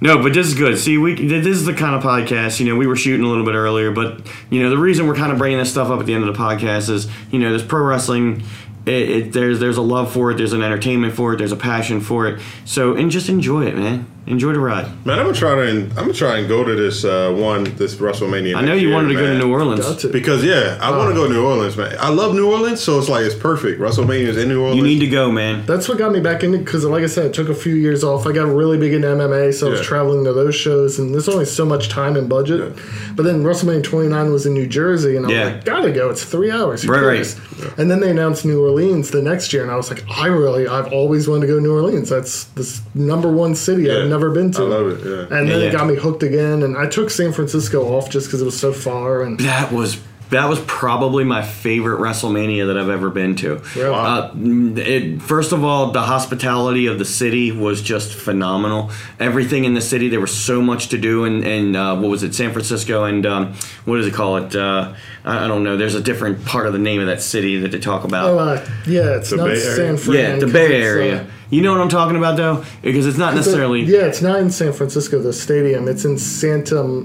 no, but this is good. See, we this is the kind of podcast. You know, we were shooting a little bit earlier, but you know, the reason we're kind of bringing this stuff up at the end of the podcast is, you know, this pro wrestling. It, it, there's there's a love for it. There's an entertainment for it. There's a passion for it. So and just enjoy it, man. Enjoy the ride. Man, I'm gonna try to. I'm gonna try and go to this uh, one, this WrestleMania. I know you year, wanted to go to. New Orleans. Because yeah, I want to go to New Orleans, man. I love New Orleans, so it's like it's perfect. WrestleMania is in New Orleans. You need to go, man. That's what got me back into because, like I said, I took a few years off. I got really big into MMA, so I was traveling to those shows, and there's only so much time and budget. But then WrestleMania 29 was in New Jersey, and I'm Yeah. like, gotta go. It's three hours. Right, right. And then they announced New Orleans the next year, and I was like, I really, I've always wanted to go to New Orleans. That's the number one city Yeah. I've never been to. I love it. Yeah. And then yeah. it got me hooked again, and I took San Francisco off just because it was so far. And That was that was probably my favorite WrestleMania that I've ever been to. Really? Uh, it, first of all, the hospitality of the city was just phenomenal. Everything in the city, there was so much to do. And and uh, what was it, San Francisco? And um, what does it call it? Uh, I I don't know. There's a different part of the name of that city that they talk about. oh, uh, yeah, it's The not Bay San Fran. yeah, the Bay it's, uh, Area. You know what I'm talking about, though, because it's not the- necessarily yeah, it's not in San Francisco, the stadium. It's in Santa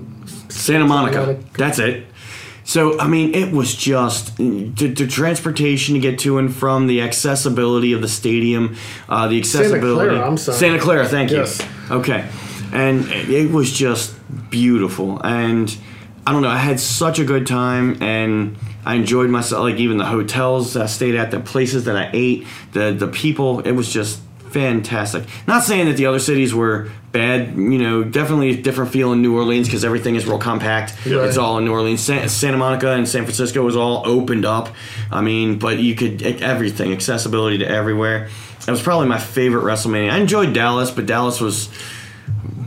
Santa Monica. Monica. That's it. So I mean, it was just the, the transportation to get to and from, the accessibility of the stadium, uh, the accessibility. Santa Clara, I'm sorry. Santa Clara, thank you. Yes. Okay, and it was just beautiful, and I don't know. I had such a good time, and I enjoyed myself. Like even the hotels I stayed at, the places that I ate, the the people. It was just fantastic. Not saying that the other cities were bad. You know, definitely a different feel in New Orleans because everything is real compact. Right. It's all in New Orleans. San, Santa Monica and San Francisco was all opened up. I mean, but you could everything accessibility to everywhere. It was probably my favorite WrestleMania. I enjoyed Dallas, but Dallas was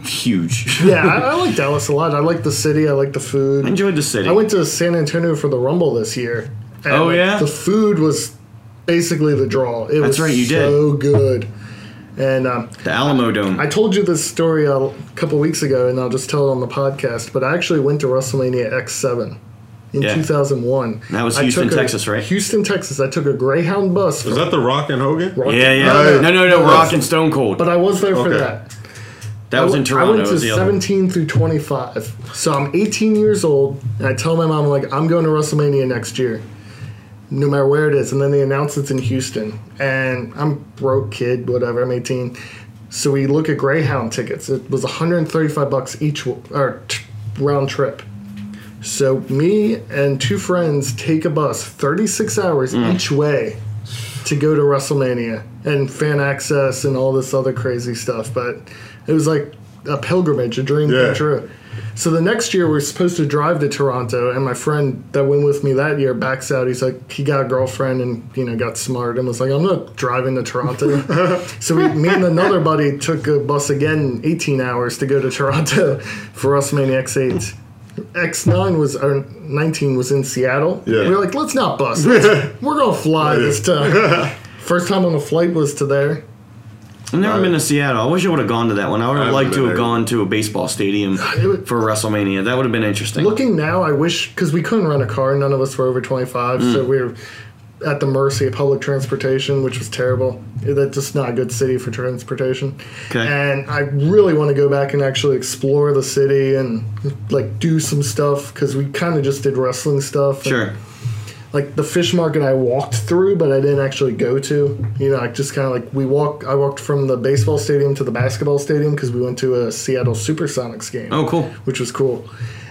huge. yeah, I, [LAUGHS] I like Dallas a lot. I like the city. I like the food. I enjoyed the city. I went to San Antonio for the Rumble this year. and, Oh, yeah? the food was basically the draw. It That's was right, you did. so good. And um, the Alamodome. I told you this story a couple weeks ago, and I'll just tell it on the podcast. But I actually went to WrestleMania X7 in Yeah. 2001. That was I Houston, took a- Texas, right? Houston, Texas. I took a Greyhound bus. Was that the Rock and Hogan? Rock- yeah, yeah. No, No, no, no. no, Rock and Stone Cold. But I was there for Okay. that. that was I in went- Toronto. I went to was the other one. 17 through 25. So I'm 18 years old, and I tell my mom, like, I'm going to WrestleMania next year, no matter where it is. And then they announce it's in Houston. And I'm broke kid, whatever, I'm 18. So we look at Greyhound tickets. It was 135 bucks each, or t- round trip. So me and two friends take a bus 36 hours Mm. each way to go to WrestleMania and fan access and all this other crazy stuff. But it was like a pilgrimage, a dream Yeah. come true. So the next year we're supposed to drive to Toronto, and my friend that went with me that year backs out. He's like, he got a girlfriend and you know got smart and was like, I'm not driving to Toronto. [LAUGHS] so we, me and another buddy took a bus again, 18 hours to go to Toronto [LAUGHS] for WrestleMania X8. X9 was or 19 was in Seattle. Yeah. We were like, let's not bus. [LAUGHS] Let's- we're gonna fly this time. First time on a flight was to there. I've never Right. been to Seattle. I wish I would have gone to that one. I would have liked to have there. gone to a baseball stadium [SIGHS] would- for WrestleMania. That would have been interesting. Looking now, I wish because we couldn't rent a car. None of us were over 25, so Mm. we were at the mercy of public transportation, which was terrible. That's just not a good city for transportation. Okay. And I really want to go back and actually explore the city and like do some stuff because we kind of just did wrestling stuff. and, sure. Like the fish market I walked through, but I didn't actually go to. You know, I just kind of like we walk. I walked from the baseball stadium to the basketball stadium because we went to a Seattle SuperSonics game. Oh, cool. which was cool.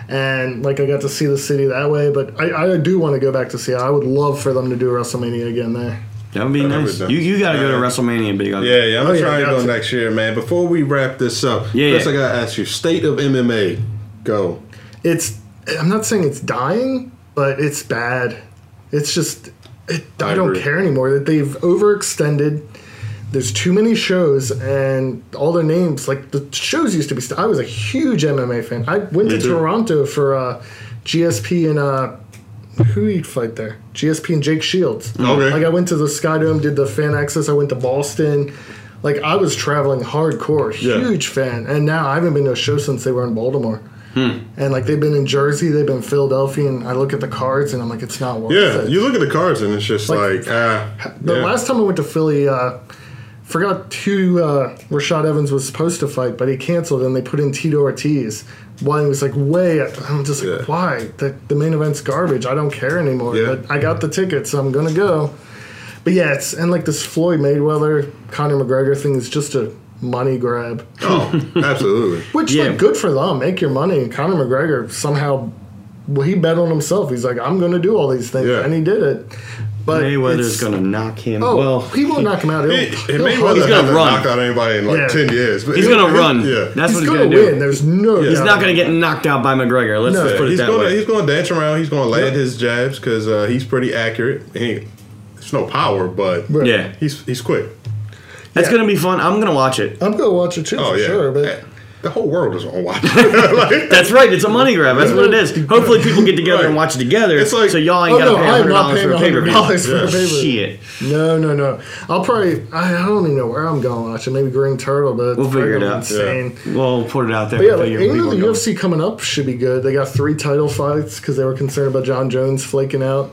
And like I got to see the city that way, but I, I do want to go back to Seattle. I would love for them to do WrestleMania again there. That would be That nice. be nice. You you got to go to Yeah. WrestleMania, big. Yeah, yeah, I'm Oh, gonna yeah, try and got go to. next year, man. Before we wrap this up, Yeah, first yeah. I gotta ask you, state of MMA, go. It's I'm not saying it's dying, but it's bad. It's just it, I, I don't agree. care anymore that they've overextended. There's too many shows and all their names like the shows used to be. I was a huge MMA fan. I went to too. Toronto for uh, GSP and uh, who he'd fight there? GSP and Jake Shields. Okay. Like I went to the Skydome, did the fan access. I went to Boston. Like I was traveling hardcore, Yeah. huge fan. And now I haven't been to a show since they were in Baltimore. And like they've been in Jersey, they've been Philadelphia, and I look at the cards and I'm like, it's not worth it. Yeah, it. you look at the cards and it's just Like, like, ah. the yeah. last time I went to Philly, uh, forgot who uh, Rashad Evans was supposed to fight, but he canceled and they put in Tito Ortiz. One was like way. I'm just like, Yeah. why? The, the main event's garbage. I don't care anymore. Yeah. But I got the tickets, so I'm gonna go. But yeah, it's and like this Floyd Mayweather Conor McGregor thing is just a money grab. Oh, absolutely. [LAUGHS] Which Yeah. like good for them, make your money. And Conor McGregor somehow, well, he bet on himself. He's like, I'm gonna do all these things, Yeah. and he did it. But Mayweather's it's- going to knock him. Oh, well, he won't knock him out. He'll, He, he'll and hug Mayweather him. gonna hasn't run. knocked out anybody in like Yeah. 10 years. But he's going to run. Yeah. That's He's what he's gonna going to win. do. There's no. He's not going to get knocked out by McGregor. Let's No. just put it he's that gonna way. he's gonna dance around. He's gonna land his jabs because uh, he's pretty accurate. He, there's no power, but Right. yeah, he's he's quick. That's Yeah. going to be fun. I'm going to watch it. I'm gonna watch it too Oh for yeah, sure. But the whole world is gonna watch. [LAUGHS] it. [LAUGHS] That's right. It's a money grab. That's what it is. Hopefully, people get together and watch it together. It's like- so y'all ain't oh got to no, pay hundred dollars paying for a pay view. dollars for a paper. Shit. No, no, no. I'll probably. I don't even know where I'm going to watch it. Maybe Green Turtle, but We'll figure it out. Insane. We'll put it out there. But yeah, and like, figure even the go. UFC coming up should be good. They got three title fights because they were concerned about Jon Jones flaking out.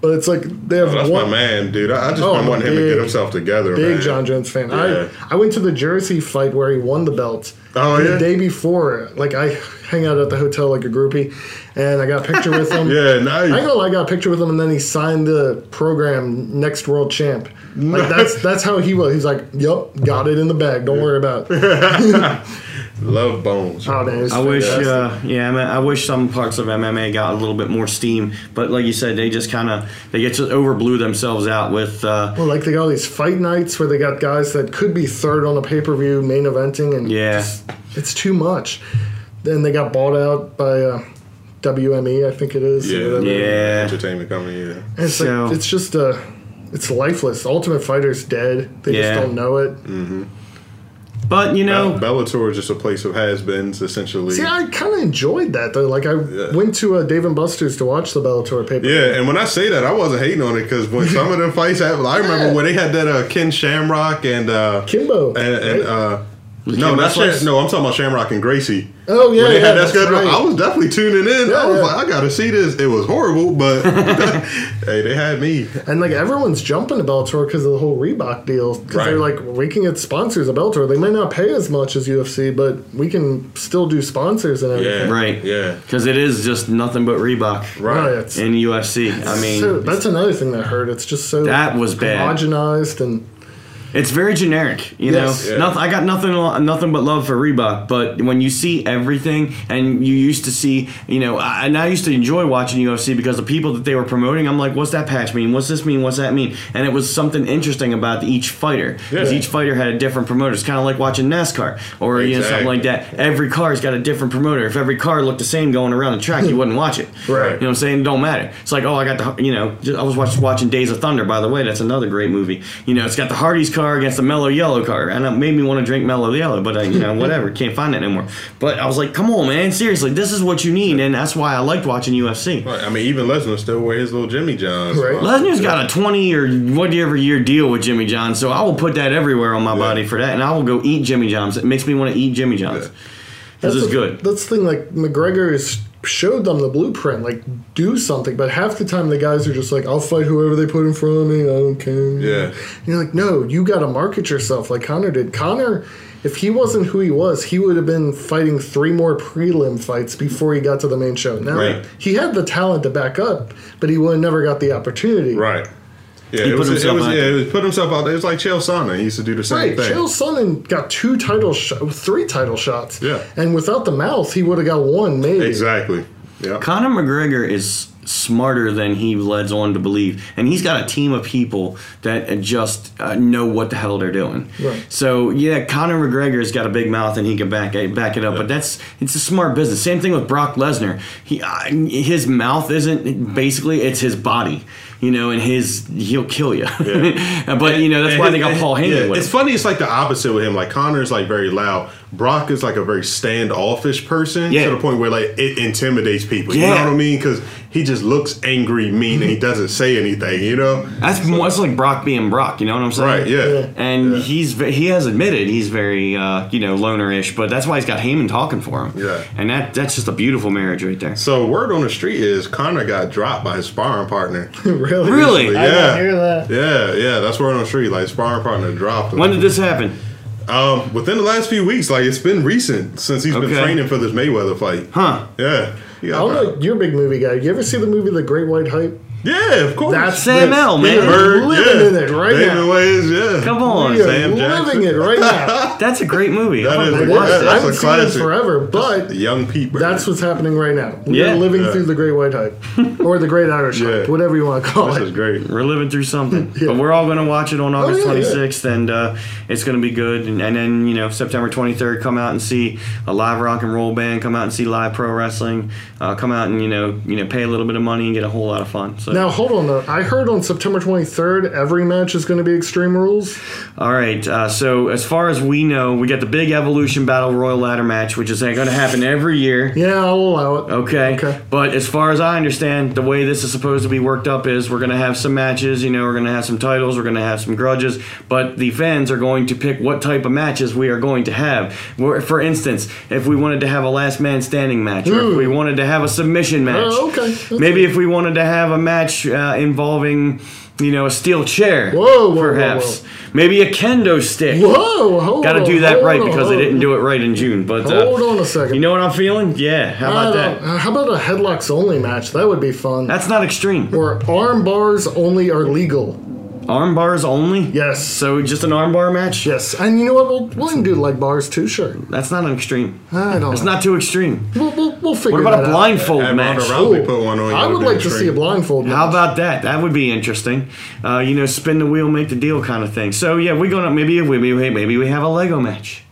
But it's like they have Oh, that's one my man, dude. I, I just Oh, been wanting him to get himself together. big man. Jon Jones fan. Yeah. I I went to the Jersey fight where he won the belt. Oh, yeah? The day before, like I hang out at the hotel like a groupie, and I got a picture with him. [LAUGHS] Yeah, I nice. gonna lie, I got a picture with him, and then he signed the program next world champ. Like [LAUGHS] that's that's how he was. He's like, "Yep, got it in the bag. Don't worry about." it. [LAUGHS] Love bones. Oh, man, it's I wish, uh, yeah, I, I wish some parts of MMA got a little bit more steam. But like you said, they just kind of they get to overblew themselves out with. Uh, Well, like they got all these fight nights where they got guys that could be third on a pay per view main eventing, and Yeah. just- it's too much. Then they got bought out by uh, WME, I think it is. Yeah. Yeah. Entertainment company. Yeah. And it's So- like it's just uh, it's lifeless. Ultimate Fighter's dead. They Yeah. just don't know it. But you know, Bellator is just a place of has-beens, essentially. See, I kind of enjoyed that though. Like I Yeah. went to uh, Dave and Buster's to watch the Bellator paper. Yeah, and when I say that, I wasn't hating on it because when some of them fights happened, I remember [LAUGHS] Yeah. when they had that uh, Ken Shamrock and uh, Kimbo. and, and right? uh, Was no, Kimbo not Sham- no, I'm talking about Shamrock and Gracie. oh yeah, when they yeah, had that schedule, right. I was definitely tuning in. Yeah, I was yeah. like, I gotta see this. It was horrible, but [LAUGHS] [LAUGHS] hey, they had me. And like everyone's jumping to Bellator because of the whole Reebok deal. Because Right. they're like, we can get sponsors of Bellator. They may not pay as much as UFC, but we can still do sponsors and everything. Yeah, Right. yeah, because it is just nothing but Reebok right. Oh, in UFC. I mean, so that's another thing that hurt. It's just so That was bad. homogenized and It's very generic, you Yes. know. Yeah. Nothing. I got nothing, nothing but love for Reebok. But when you see everything, and you used to see, you know, I, and I used to enjoy watching UFC because the people that they were promoting, I'm like, what's that patch mean? What's this mean? What's that mean? And it was something interesting about each fighter because Yeah. each fighter had a different promoter. It's kind of like watching NASCAR or you know something like that. Every car's got a different promoter. If every car looked the same going around the track, you hmm. wouldn't watch it. Right. You know what I'm saying? It don't matter. It's like, oh, I got the, you know, I was watch, watching Days of Thunder, by the way. That's another great movie. You know, it's got the Hardee's car against the Mello Yello car. And it made me want to drink Mello Yello, but, I, you know, [LAUGHS] whatever. Can't find it anymore. But I was like, come on, man. Seriously, this is what you need. And that's why I liked watching UFC. Right. I mean, even Lesnar still wear his little Jimmy Johns. Right. Lesnar's got a 20 or whatever year deal with Jimmy John's, so I will put that everywhere on my body for that. And I will go eat Jimmy John's. It makes me want to eat Jimmy John's. Yeah. This is the- good. That's the thing. Like McGregor has showed them the blueprint. Like do something. But half the time the guys are just like, I'll fight whoever they put in front of me. I don't care. Yeah. And you're like, no, you got to market yourself like Conor did. Conor. If he wasn't who he was, he would have been fighting three more prelim fights before he got to the main show. Now Right. he had the talent to back up, but he would have never got the opportunity. Right. Yeah, He it put was, it himself was, out yeah, there. it was put himself out there. It was like Chael Sonnen. He used to do the same Right, thing. Chael Sonnen got two title shots, three title shots. Yeah. and without the mouth, he would have got one maybe. Exactly. Yeah. Conor McGregor is smarter than he leds on to believe, and he's got a team of people that just uh, know what the hell they're doing. Right. So yeah, Conor McGregor's got a big mouth and he can back it, back it up, but that's it's a smart business. Same thing with Brock Lesnar. He uh, his mouth isn't basically it's his body. You know, and his he'll kill you. [LAUGHS] but you know that's why they got Paul Heyman Yeah, it's funny. It's like the opposite with him. Like Conor's like very loud. Brock is like a very standoffish person Yeah. to the point where like it intimidates people. You know what I mean? Because he just looks angry, mean, and he doesn't say anything. You know? That's more, that's like Brock being Brock. You know what I'm saying? Right? Yeah. Yeah. And he's he has admitted he's very uh, you know lonerish, but that's why he's got Heyman talking for him. Yeah. And that that's just a beautiful marriage right there. So word on the street is Conor got dropped by his sparring partner. [LAUGHS] really? Really? I yeah. didn't hear that. Yeah, yeah, that's word on the street. Like sparring partner dropped him. When did this happen? Um, within the last few weeks, like it's been recent since he's been training for this Mayweather fight. Huh? Yeah, he I got don't know. You're a big movie guy. You ever see the movie The Great White Hype? Yeah, of course. That's Sam this. L, We man. are Bird, living yeah. in it right David now. Wayans, yeah. Come on. We are Sam living Jackson. it right now. [LAUGHS] That's a great movie. That I is wanna a- watch yeah, that. I that's haven't a seen this forever, but The young Pete. Bird. that's what's happening right now. We're Yeah. living Yeah. through the Great White Hype. [LAUGHS] Or the Great Irish Yeah. Hype, whatever you want to call This it. is great. We're living through something, [LAUGHS] but we're all going to watch it on August Oh, yeah, yeah. 26th, and uh, it's going to be good. And, and then you know September 23rd, come out and see a live rock and roll band. Come out and see live pro wrestling. Uh, come out and you know you know pay a little bit of money and get a whole lot of fun. So Now, hold on though. I heard on September 23rd, every match is going to be Extreme Rules. all right. Uh, so as far as we know, we got the big Evolution Battle Royal Ladder match, which is going to happen every year. Yeah, I'll allow it. Okay. Okay. But as far as I understand, the way this is supposed to be worked up is we're going to have some matches, you know, we're going to have some titles, we're going to have some grudges, but the fans are going to pick what type of matches we are going to have. For instance, if we wanted to have a last man standing match, or if we wanted to have a submission match, Oh, okay. That's maybe if we wanted to have a match uh, involving, you know, a steel chair, Whoa, whoa, whoa, perhaps, whoa. maybe a kendo stick. Whoa, hold Got to do that right on, because they didn't do it right in June. But uh, Hold on a second. you know what I'm feeling? Yeah. How about that? uh, how about a headlocks only match? That would be fun. That's not extreme. Or arm bars only are legal. Arm bars only? Yes. So just an arm bar match? Yes. And you know what? We'll, we'll even do leg bars too, sure. That's not an extreme. I don't It's know. not too extreme. We'll, we'll, we'll figure What about that a out. blindfold Have match? Ronda Rousey put one on. I would like do to see a blindfold match. How about that? That would be interesting. Uh, you know, spin the wheel, make the deal kind of thing. So yeah, we're gonna maybe maybe maybe we have a Lego match.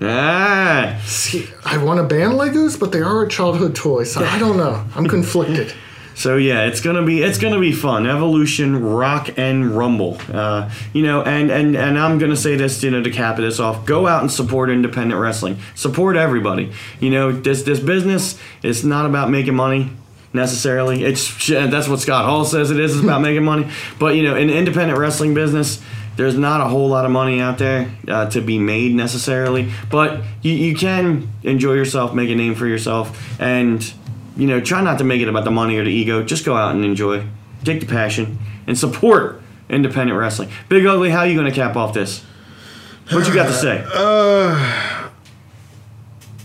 Ah, See, I want to ban Legos, but they are a childhood toy, so I don't know. I'm conflicted. So yeah, it's gonna be it's gonna be fun. Evolution, Rock and Rumble. Uh, you know, and and and I'm gonna say this, you know, to cap this off. Go out and support independent wrestling. Support everybody. You know, this this business is not about making money necessarily. It's that's what Scott Hall says it is. It's about [LAUGHS] making money. But you know, in independent wrestling business. There's not a whole lot of money out there uh, to be made necessarily, but you, you can enjoy yourself, make a name for yourself, and you know, try not to make it about the money or the ego. Just go out and enjoy, take the passion, and support independent wrestling. Big Ugly, how are you going to cap off this? What you got to say? [SIGHS] Uh,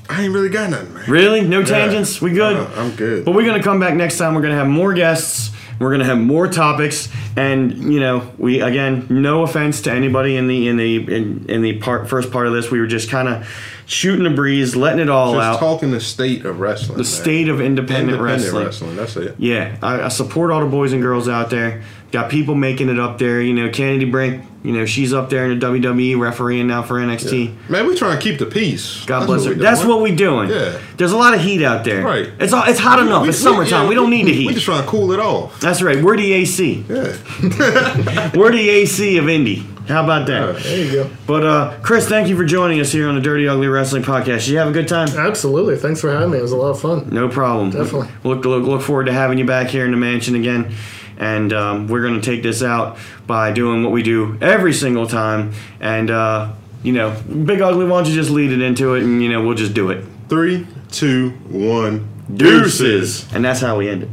I ain't really got nothing, man. Really? No tangents? We good? Uh, I'm good. But we're gonna come back next time. We're gonna have more guests. We're gonna have more topics, and you know, we again, no offense to anybody in the in the in, in the part first part of this. We were just kind of shooting a breeze, letting it all Just out. talking the state of wrestling. the state of independent, wrestling. wrestling. That's it. Yeah, I, I support all the boys and girls out there. Got people making it up there. You know, Kennedy Brink. You know, she's up there in the WWE refereeing now for NXT. Man, we trying to keep the peace. God That's bless her. That's what we doing. Yeah. There's a lot of heat out there. Right. It's all, it's hot enough. We- it's we- summertime. yeah, we don't need the heat. We just trying to cool it off. That's right. We're the AC. Yeah. [LAUGHS] We're the AC of Indy. How about that? There you go. But uh, Chris, thank you for joining us here on the Dirty Ugly Wrestling Podcast. Did you have a good time? Absolutely. Thanks for having me. It was a lot of fun. No problem. Definitely. Look, look, look forward to having you back here in the mansion again. And um, we're going to take this out by doing what we do every single time. And, uh, you know, Big Ugly, why don't you just lead it into it and, you know, we'll just do it. Three, two, one. Deuces. And that's how we end it.